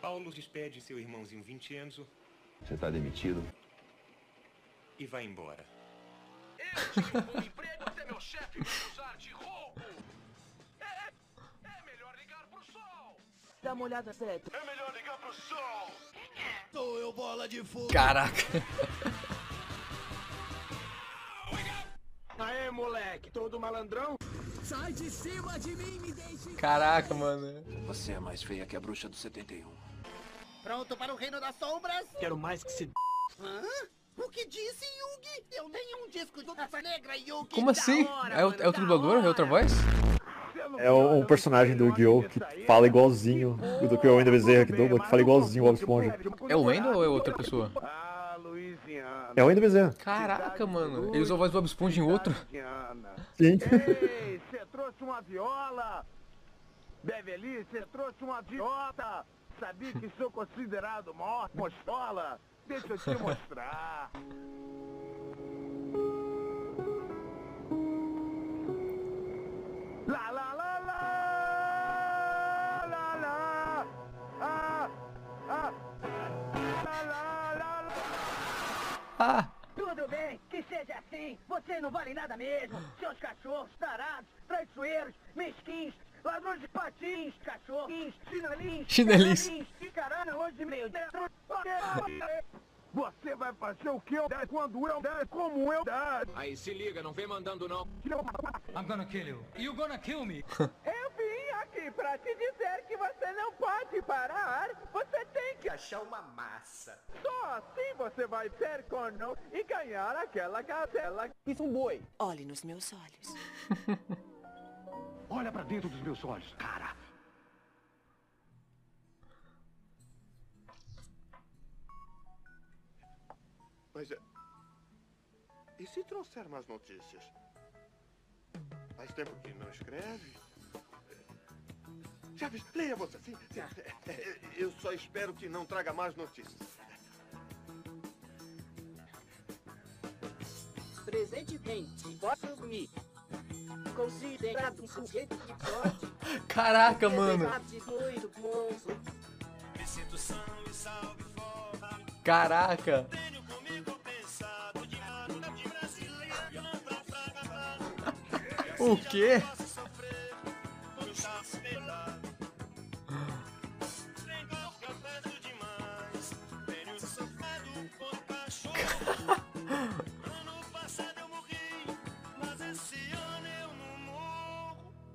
Speaker 19: Paulo despede seu irmãozinho Vincenzo
Speaker 38: Você tá demitido?
Speaker 19: e vai embora.
Speaker 18: Eu tinha um emprego até meu chefe me acusar de roubo.
Speaker 25: Dá uma olhada certa.
Speaker 18: É melhor ligar pro sol. Sou eu bola de fogo.
Speaker 1: Caraca.
Speaker 35: Aê, moleque, todo malandrão?
Speaker 39: Sai de cima de mim, me deixe.
Speaker 1: Caraca, mano.
Speaker 19: Você é mais feia que a bruxa do 71.
Speaker 5: Pronto para o reino das sombras?
Speaker 35: Quero mais que se.
Speaker 5: Hã? O que disse, Yugi? Eu tenho um disco de raça negra, Yugi.
Speaker 1: Como assim?
Speaker 5: hora,
Speaker 1: É o,
Speaker 5: mano,
Speaker 1: é o
Speaker 5: da
Speaker 1: dublador? É outra voz?
Speaker 2: É um, um personagem do Yu-Gi-Oh! que fala igualzinho do que o Wendel Bezerra que dubla, que fala igualzinho o Bob Esponja.
Speaker 1: É o Wendell ou é outra pessoa?
Speaker 18: Ah.
Speaker 2: É o Wendel Bezerra.
Speaker 1: Caraca, mano. Ele usou a voz do Bob Esponja em outro.
Speaker 2: Sim.
Speaker 18: Ei, você trouxe uma viola? Beverly, você trouxe uma viola? Sabia que sou considerado maior mostola? Deixa eu te mostrar.
Speaker 5: Assim. Vocês não valem nada mesmo. Seus cachorros, tarados, traiçoeiros, mesquinhos, ladrões de patins, cachorros, chinelins, E caralho, hoje meio.
Speaker 18: Você vai fazer o que eu der quando eu der, como eu der.
Speaker 40: Aí se liga, não vem mandando não.
Speaker 18: I'm gonna kill you. You gonna kill me. eu vim aqui pra te dizer pode parar. Você tem que
Speaker 19: Achar uma massa.
Speaker 18: Só assim você vai ser corno e ganhar aquela gazela.
Speaker 35: Isso é um boi.
Speaker 25: Olhe nos meus olhos.
Speaker 18: Olha pra dentro dos meus olhos, cara.
Speaker 36: Mas é... E se trouxer mais notícias? Faz tempo que não escreve. Chaves, leia você sim. sim. É, é, Eu só espero que não traga mais notícias.
Speaker 5: Presente quente, posso me considerado um sujeito de sorte.
Speaker 1: Caraca, mano.
Speaker 5: Muito bom.
Speaker 39: Me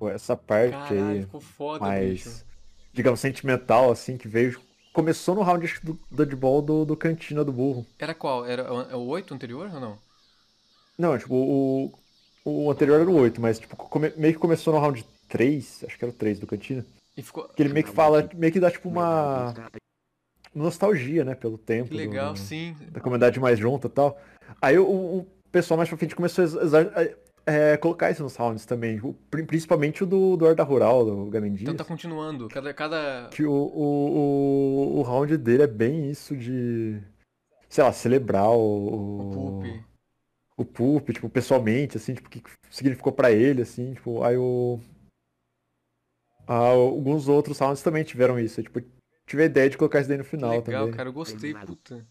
Speaker 2: essa parte
Speaker 1: Caralho,
Speaker 2: aí,
Speaker 1: ficou foda,
Speaker 2: mais,
Speaker 1: bicho.
Speaker 2: digamos, sentimental, assim, que veio. Começou no round do dodgeball do, do Cantina do Burro.
Speaker 1: Era qual? Era o é o 8 anterior ou não?
Speaker 2: Não, tipo, o, o anterior era o 8, mas tipo, come- meio que começou no round 3, acho que era o 3 do Cantina.
Speaker 1: E ficou.
Speaker 2: Que ele meio que fala, meio que dá tipo uma nostalgia, né, pelo tempo.
Speaker 1: Que legal,
Speaker 2: do-
Speaker 1: sim.
Speaker 2: Da comunidade mais junta e tal. Aí o, o- pessoal mais pra frente começou a é, colocar isso nos rounds também. O- pri- principalmente o do, do Horda Rural, do Gamen
Speaker 1: Então tá continuando. Cada. cada...
Speaker 2: Que o, o, o, o round dele é bem isso de. Sei lá, celebrar o.
Speaker 1: O Poop.
Speaker 2: O Poop, tipo, pessoalmente, assim, tipo, o que significou pra ele, assim, tipo, aí o. Ah, alguns outros rounds também tiveram isso. Tipo, tive a ideia de colocar isso daí no final
Speaker 1: Legal,
Speaker 2: também.
Speaker 1: cara, eu gostei, puta.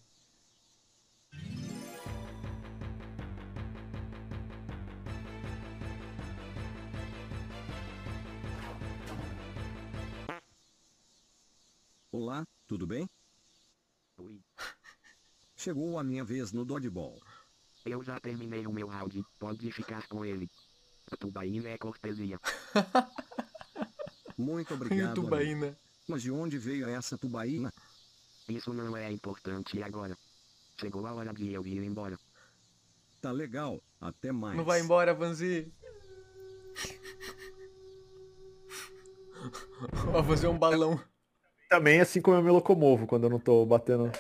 Speaker 38: Olá, tudo bem? Chegou a minha vez no dodgeball.
Speaker 7: Eu já terminei o meu round, pode ficar com ele. A tubaína é cortesia.
Speaker 38: Muito obrigado. amigo.
Speaker 1: Tubaína.
Speaker 38: Mas de onde veio essa tubaína?
Speaker 7: Isso não é importante agora. Chegou a hora de eu ir embora.
Speaker 38: Tá legal, até mais.
Speaker 1: Não vai embora, Vanzi. Vai fazer um balão.
Speaker 2: Também assim como eu me locomovo quando eu não tô batendo,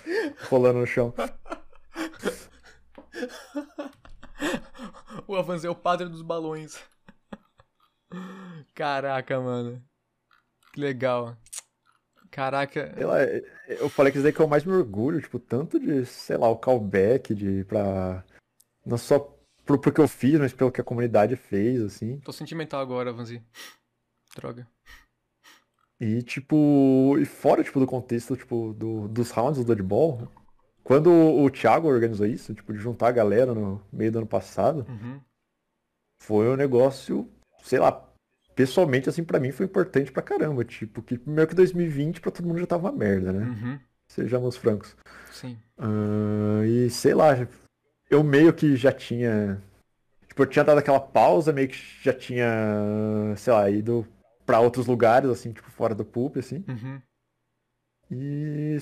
Speaker 2: rolando no chão.
Speaker 1: O Avanzi é o padre dos balões. Caraca, mano. Que legal. Caraca.
Speaker 2: Lá, eu falei que isso daí que eu mais me orgulho, tipo, tanto de, sei lá, o callback, de pra. Não só pro, pro que eu fiz, mas pelo que a comunidade fez, assim.
Speaker 1: Tô sentimental agora, Vanzi. Droga.
Speaker 2: E tipo, e fora tipo do contexto tipo do, dos rounds do dodgeball, quando o, Thiago organizou isso, tipo de juntar a galera no meio do ano passado,
Speaker 1: Uhum.
Speaker 2: foi um negócio, sei lá, pessoalmente assim pra mim foi importante pra caramba, tipo, que primeiro que 2020 pra todo mundo já tava uma merda, né?
Speaker 1: Uhum.
Speaker 2: Sejamos francos.
Speaker 1: Sim.
Speaker 2: Ah, e sei lá, eu meio que já tinha. Tipo, eu tinha dado aquela pausa, meio que já tinha, sei lá, ido pra outros lugares, assim, tipo, fora do pulp, assim.
Speaker 1: Uhum.
Speaker 2: E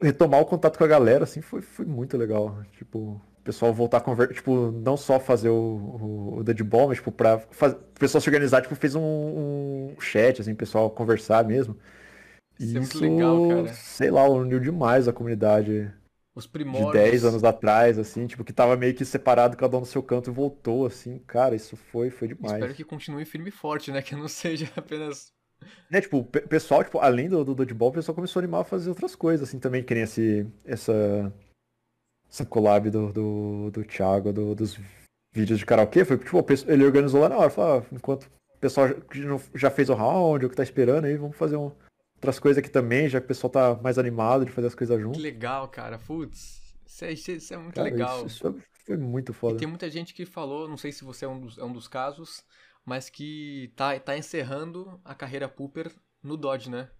Speaker 2: retomar o contato com a galera, assim, foi, foi muito legal. Tipo, o pessoal voltar a conversar, tipo, não só fazer o, o, o Deadball, mas, tipo, pra faz... o pessoal se organizar, tipo, fez um, um chat, assim, o pessoal conversar mesmo.
Speaker 1: Isso é muito
Speaker 2: Isso,
Speaker 1: legal, cara.
Speaker 2: sei lá, uniu demais a comunidade
Speaker 1: Os
Speaker 2: de
Speaker 1: primórdios.
Speaker 2: 10 anos atrás, assim, tipo, que tava meio que separado, cada um no seu canto e voltou, assim, cara, isso foi, foi demais.
Speaker 1: Espero que continue firme e forte, né? Que não seja apenas.
Speaker 2: Né, tipo, o pe- pessoal, tipo, além do, do dodgeball, o pessoal começou a animar a fazer outras coisas, assim, também, que nem esse, essa, essa collab do, do, do Thiago, do- dos vídeos de karaokê, foi, tipo, o ele organizou lá na hora, falou, ah, enquanto o pessoal já, fez o round, ou que tá esperando aí, vamos fazer um- outras coisas aqui também, já que o pesal tá mais animado de fazer as coisas
Speaker 1: Que
Speaker 2: junto.
Speaker 1: legal, cara. Putz. Isso é, isso é- é muito
Speaker 2: Cara,
Speaker 1: legal.
Speaker 2: isso, isso foi muito
Speaker 1: E
Speaker 2: foda.
Speaker 1: tem muita gente que falou, não sei se você é um dos, é um dos casos, mas que tá, tá encerrando a carreira Pooper no Dodge, né?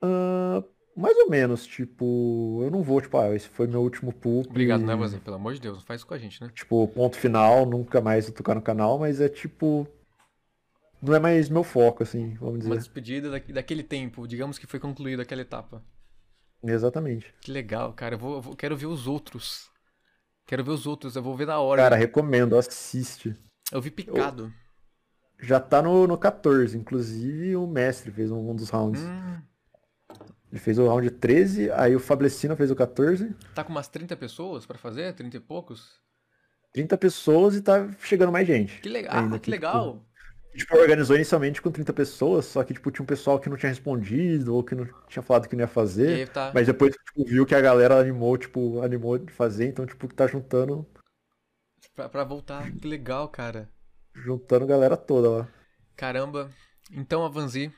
Speaker 2: Ah, mais ou menos, tipo, eu não vou, tipo, ah, esse foi meu último poop.
Speaker 1: Obrigado, né, Vanzi? Pelo amor de Deus, não faz isso com a gente, né?
Speaker 2: Tipo, ponto final, nunca mais vou tocar no canal, mas é tipo. Não é mais meu foco, assim, vamos
Speaker 1: Uma
Speaker 2: dizer.
Speaker 1: despedida da- daquele tempo, digamos que foi concluída aquela etapa.
Speaker 2: Exatamente.
Speaker 1: Que legal, cara. Eu vou, eu vou- quero ver os outros. Quero ver os outros, eu vou ver na hora.
Speaker 2: Cara, recomendo, assiste.
Speaker 1: Eu vi picado.
Speaker 2: Já tá no, no 14, inclusive o mestre fez um, um dos rounds.
Speaker 1: Hum,
Speaker 2: Ele fez o round 13, aí o Fablecino fez o 14.
Speaker 1: tá com umas 30 pessoas pra fazer? 30 e poucos?
Speaker 2: 30 pessoas e tá chegando mais gente.
Speaker 1: Que legal.
Speaker 2: ainda,
Speaker 1: Ah, que
Speaker 2: tipo,
Speaker 1: legal.
Speaker 2: Tipo, organizou inicialmente com 30 pessoas, só que tipo, tinha um pessoal que não tinha respondido ou que não tinha falado que não ia fazer.
Speaker 1: E tá-
Speaker 2: Mas depois tipo, viu que a galera animou, tipo, animou de fazer, então tipo, tá juntando,
Speaker 1: Pra, pra voltar. Que legal, cara.
Speaker 2: juntando a galera toda lá.
Speaker 1: Caramba. Então, Avanzi,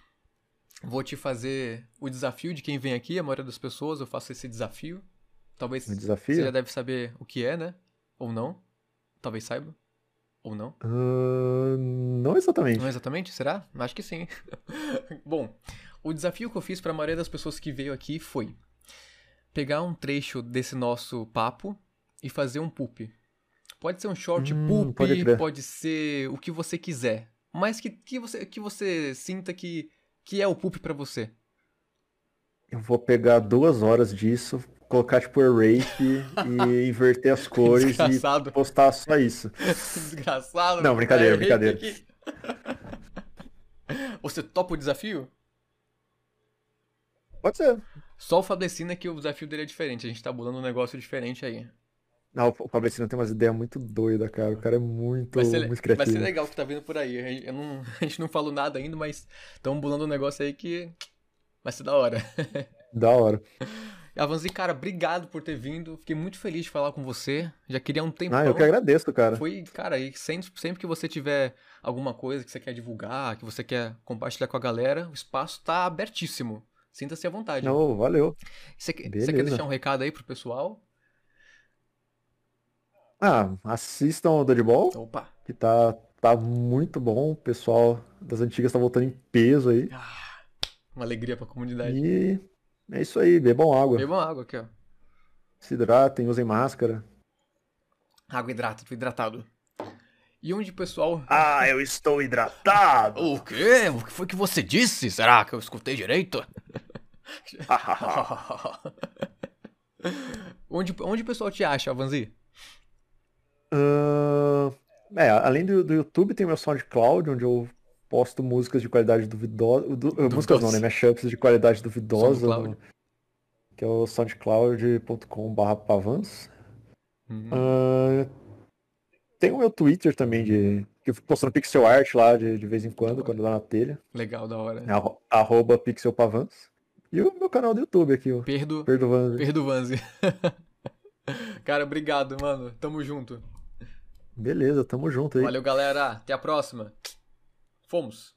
Speaker 1: vou te fazer o desafio de quem vem aqui. A maioria das pessoas eu faço esse desafio. Talvez
Speaker 2: Um desafio?
Speaker 1: você já deve saber o que é, né? Ou não. Talvez saiba. Ou não.
Speaker 2: Ah, não exatamente.
Speaker 1: Não exatamente? Será? Acho que sim. Bom, o desafio que eu fiz para a maioria das pessoas que veio aqui foi pegar um trecho desse nosso papo e fazer um poop. Pode ser um short
Speaker 2: Hum,
Speaker 1: poop,
Speaker 2: pode
Speaker 1: pode ser o que você quiser, mas que, que, você, que você sinta que, que é o poop para você.
Speaker 2: Eu vou pegar duas horas disso, colocar tipo rape e inverter as cores
Speaker 1: Desgraçado.
Speaker 2: e postar só isso.
Speaker 1: Desgraçado.
Speaker 2: Não, brincadeira,
Speaker 1: É,
Speaker 2: brincadeira.
Speaker 1: aqui. Você topa o desafio?
Speaker 2: Pode ser.
Speaker 1: Só o Fablecina que o desafio dele é diferente. A gente tá bolando um negócio diferente aí.
Speaker 2: Não, o Fabrecino tem umas ideias muito doidas, cara. O cara é muito,
Speaker 1: Vai ser,
Speaker 2: muito
Speaker 1: vai
Speaker 2: criativo.
Speaker 1: ser legal o que tá vindo por aí. A gente- Eu não, a gente não falou nada ainda, mas estamos bolando um negócio aí que vai ser da hora.
Speaker 2: Da hora.
Speaker 1: Avanzi, cara, obrigado por ter vindo. Fiquei muito feliz de falar com você. Já queria um tempão.
Speaker 2: Ah, eu que agradeço, cara.
Speaker 1: Foi, cara, e sempre, sempre que você tiver alguma coisa que você quer divulgar, que você quer compartilhar com a galera, o espaço tá abertíssimo. Sinta-se à vontade.
Speaker 2: Não, valeu.
Speaker 1: Você, quer- você quer deixar um recado aí pro pessoal?
Speaker 2: Ah, assistam o Dodgeball.
Speaker 1: Opa.
Speaker 2: Que tá, tá muito bom. O pessoal das antigas tá voltando em peso aí.
Speaker 1: Uma alegria pra comunidade.
Speaker 2: E é isso aí, bebam água.
Speaker 1: Bebam água aqui, ó.
Speaker 2: Se hidratem, usem máscara.
Speaker 1: Água hidrata, tô hidratado. E onde o pessoal.
Speaker 2: Ah, eu estou hidratado!
Speaker 1: O quê? O que foi que você disse? Será que eu escutei direito? onde, onde o pessoal te acha, Avanzi?
Speaker 2: Ahn, é, além do, do YouTube, tem o meu SoundCloud, onde eu posto músicas de qualidade duvidosa. du- eh, músicas não, né? Mashups de qualidade duvidosa. No- que é o soundcloud.com.br pavans.
Speaker 1: Uhum.
Speaker 2: Ahn, tem o meu Twitter também, de, que eu fico postando pixel art lá de, de vez em quando, quando dá na telha.
Speaker 1: Legal, da hora.
Speaker 2: Arro- arroba pixelpavans. E o meu canal do YouTube aqui, ó.
Speaker 1: Perdo. Perdovanzi. Cara, obrigado, mano. Tamo junto.
Speaker 2: Beleza, tamo junto aí.
Speaker 1: Valeu, galera. Até a próxima. Fomos.